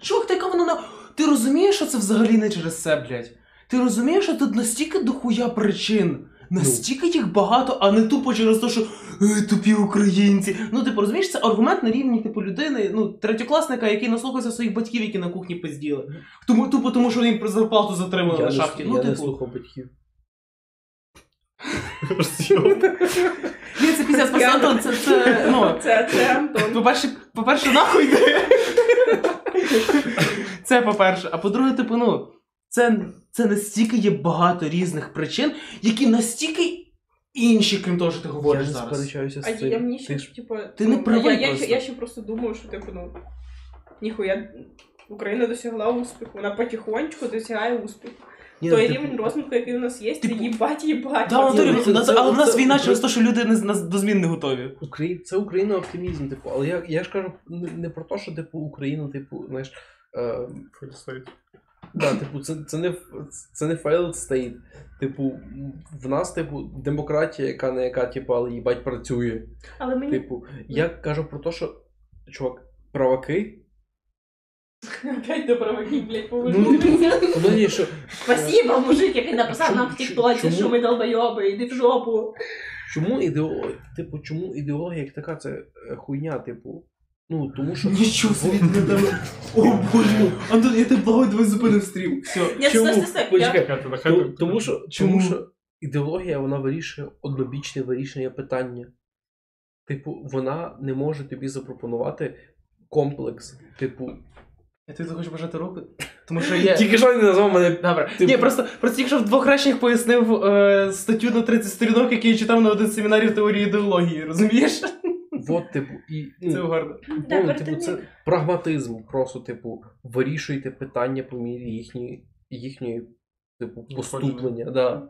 C: Чувак, та яка вона на. Ти розумієш, що це взагалі не через це, блядь? Ти розумієш, що тут настільки дохуя причин. Настільки їх багато, а не тупо через те, що «Е, тупі українці. Ну, типу, розумієш, це аргумент на рівні, типу, людини, ну, третьокласника, який наслухався своїх батьків, які на кухні пизділи. Тому, тупо тому, що їм про зарплату затримали
D: я
C: на
D: не,
C: шахті.
D: я
C: Ну,
D: не
C: типу.
D: слухав батьків.
C: Ні, це піздець, просто Антон, це, це, ну,
A: Це, це Антон.
C: По-перше, по-перше, нахуй йде. Це по-перше. А по-друге, типу, ну, це, це настільки є багато різних причин, які настільки інші, крім того, що ти говориш
D: не
C: зараз.
D: сперечаюся
A: А
D: з цим.
A: я мені ще,
D: Ти ж-
A: типу,
C: ти не
A: ну,
C: правий
A: я, я,
C: просто.
A: ще, я ще просто думаю, що типу, ну, ніхуя, Україна досягла успіху, вона потихонечку досягає успіху.
D: Ні,
A: Той
D: типу,
A: рівень розвитку, який у нас є, це
C: Типу-
A: їбать, їбать.
C: Да, в натурі,
D: це-
C: ну,
D: це-
C: але в нас
D: це-
C: війна
D: це-
C: через те, що люди не, з- до змін не готові.
D: Украї... Це Україна оптимізм, типу, але я, я ж кажу не, не про те, що типу Україна, типу, знаєш. Е, Да, типу, це, це, не, це не failed state. Типу, в нас, типу, демократія, яка не яка, типу, але їбать працює.
A: Але мені
D: Типу, я кажу про те, що чувак, праваки.
A: опять до праваків, блядь,
D: Ну,
A: повернутися.
D: Ну ні, що
A: Спасибо, мужик, який написав нам в тіктоці, що ми долбойоби, іди в жопу.
D: чому ідеологія, типу, чому ідеологія як така, це хуйня, типу. Ну, тому що.
C: Нічого собі ти там. О боже. Антон, я тебе благаю, давай зупинив стрім. Все.
A: Ні,
D: Чому?
A: стой, стой, стой. Я-
B: Чекайте, нехай
D: Тому, тому, що,
C: Чому?
D: що ідеологія вона вирішує однобічне вирішення питання. Типу, вона не може тобі запропонувати комплекс. Типу,
C: Я тобі хочу бажати руку. Тому що я.
D: тільки що не назвав мене.
C: Добре.
D: Типу-
C: Ні, просто, просто тільки що в двох реченнях пояснив е, статтю на 30 сторінок, який я читав на один з семінарів теорії ідеології, розумієш?
D: Вот, типу, і
C: Це
D: ну,
C: гарно.
A: Да,
D: ну, типу, це прагматизм. Просто, типу, вирішуйте питання по мірі їхньої, їхньої типу, поступлення. Да.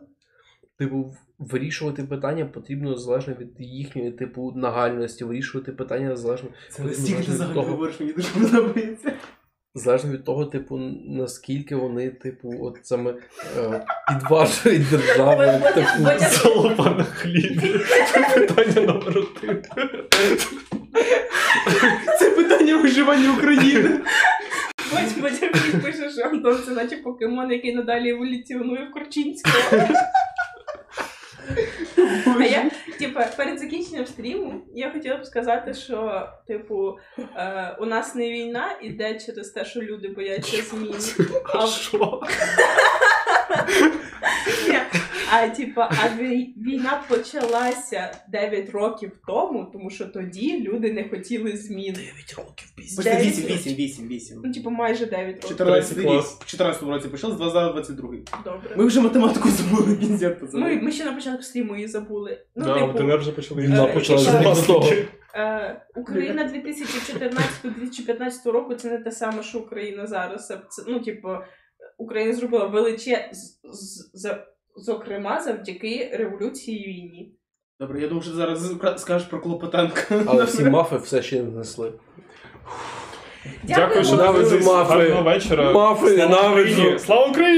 D: Типу, вирішувати питання потрібно залежно від їхньої, типу, нагальності, вирішувати питання залежно
C: Це
D: Ну,
C: настільки ти
D: взагалі
C: говориш, мені дуже подобається.
D: Залежно від того, типу, наскільки вони, типу, от саме е, підважують державу, типу,
A: бо-
B: Залупа на хлібі. Це питання номер один.
C: Це питання виживання України.
A: Ось потім пише, що Антон це наче покемон, який надалі еволюціонує в Корчинського. А я, типа, перед закінченням стріму я хотіла б сказати, що, типу, е, у нас не війна іде через те, що люди бояться змін. А,
B: Що?
A: А типа, а війна почалася 9 років тому, тому що тоді люди не хотіли змін.
D: 9 років після.
A: Дев'ять
C: 8,
A: років.
C: 8, 8, 8.
A: Ну, типу, майже 9 років.
C: 14 рік.
B: клас.
C: В 14 році почав, з 22
A: Добре.
C: Ми вже математику забули, піздець,
A: Ми,
C: пацани.
A: ми ще на початку стріму її забули. Ну,
B: Да,
A: типу,
B: ДНР вже почали.
D: Війна
A: Е,
D: почалася з того.
A: Е, Україна 2014-2015 року це не те саме, що Україна зараз. Це, ну, типу, Україна зробила величе, з, зокрема, завдяки революції і війні.
C: Добре, я думаю, що ти зараз скажеш про Клопотенка.
D: Але всі мафи все ще не внесли.
B: Дякую, що.
D: Ненавиджу мафи.
B: Гарного вечора.
D: Мафи
B: Слава
D: ненавиджу.
B: Україні! Слава Україні!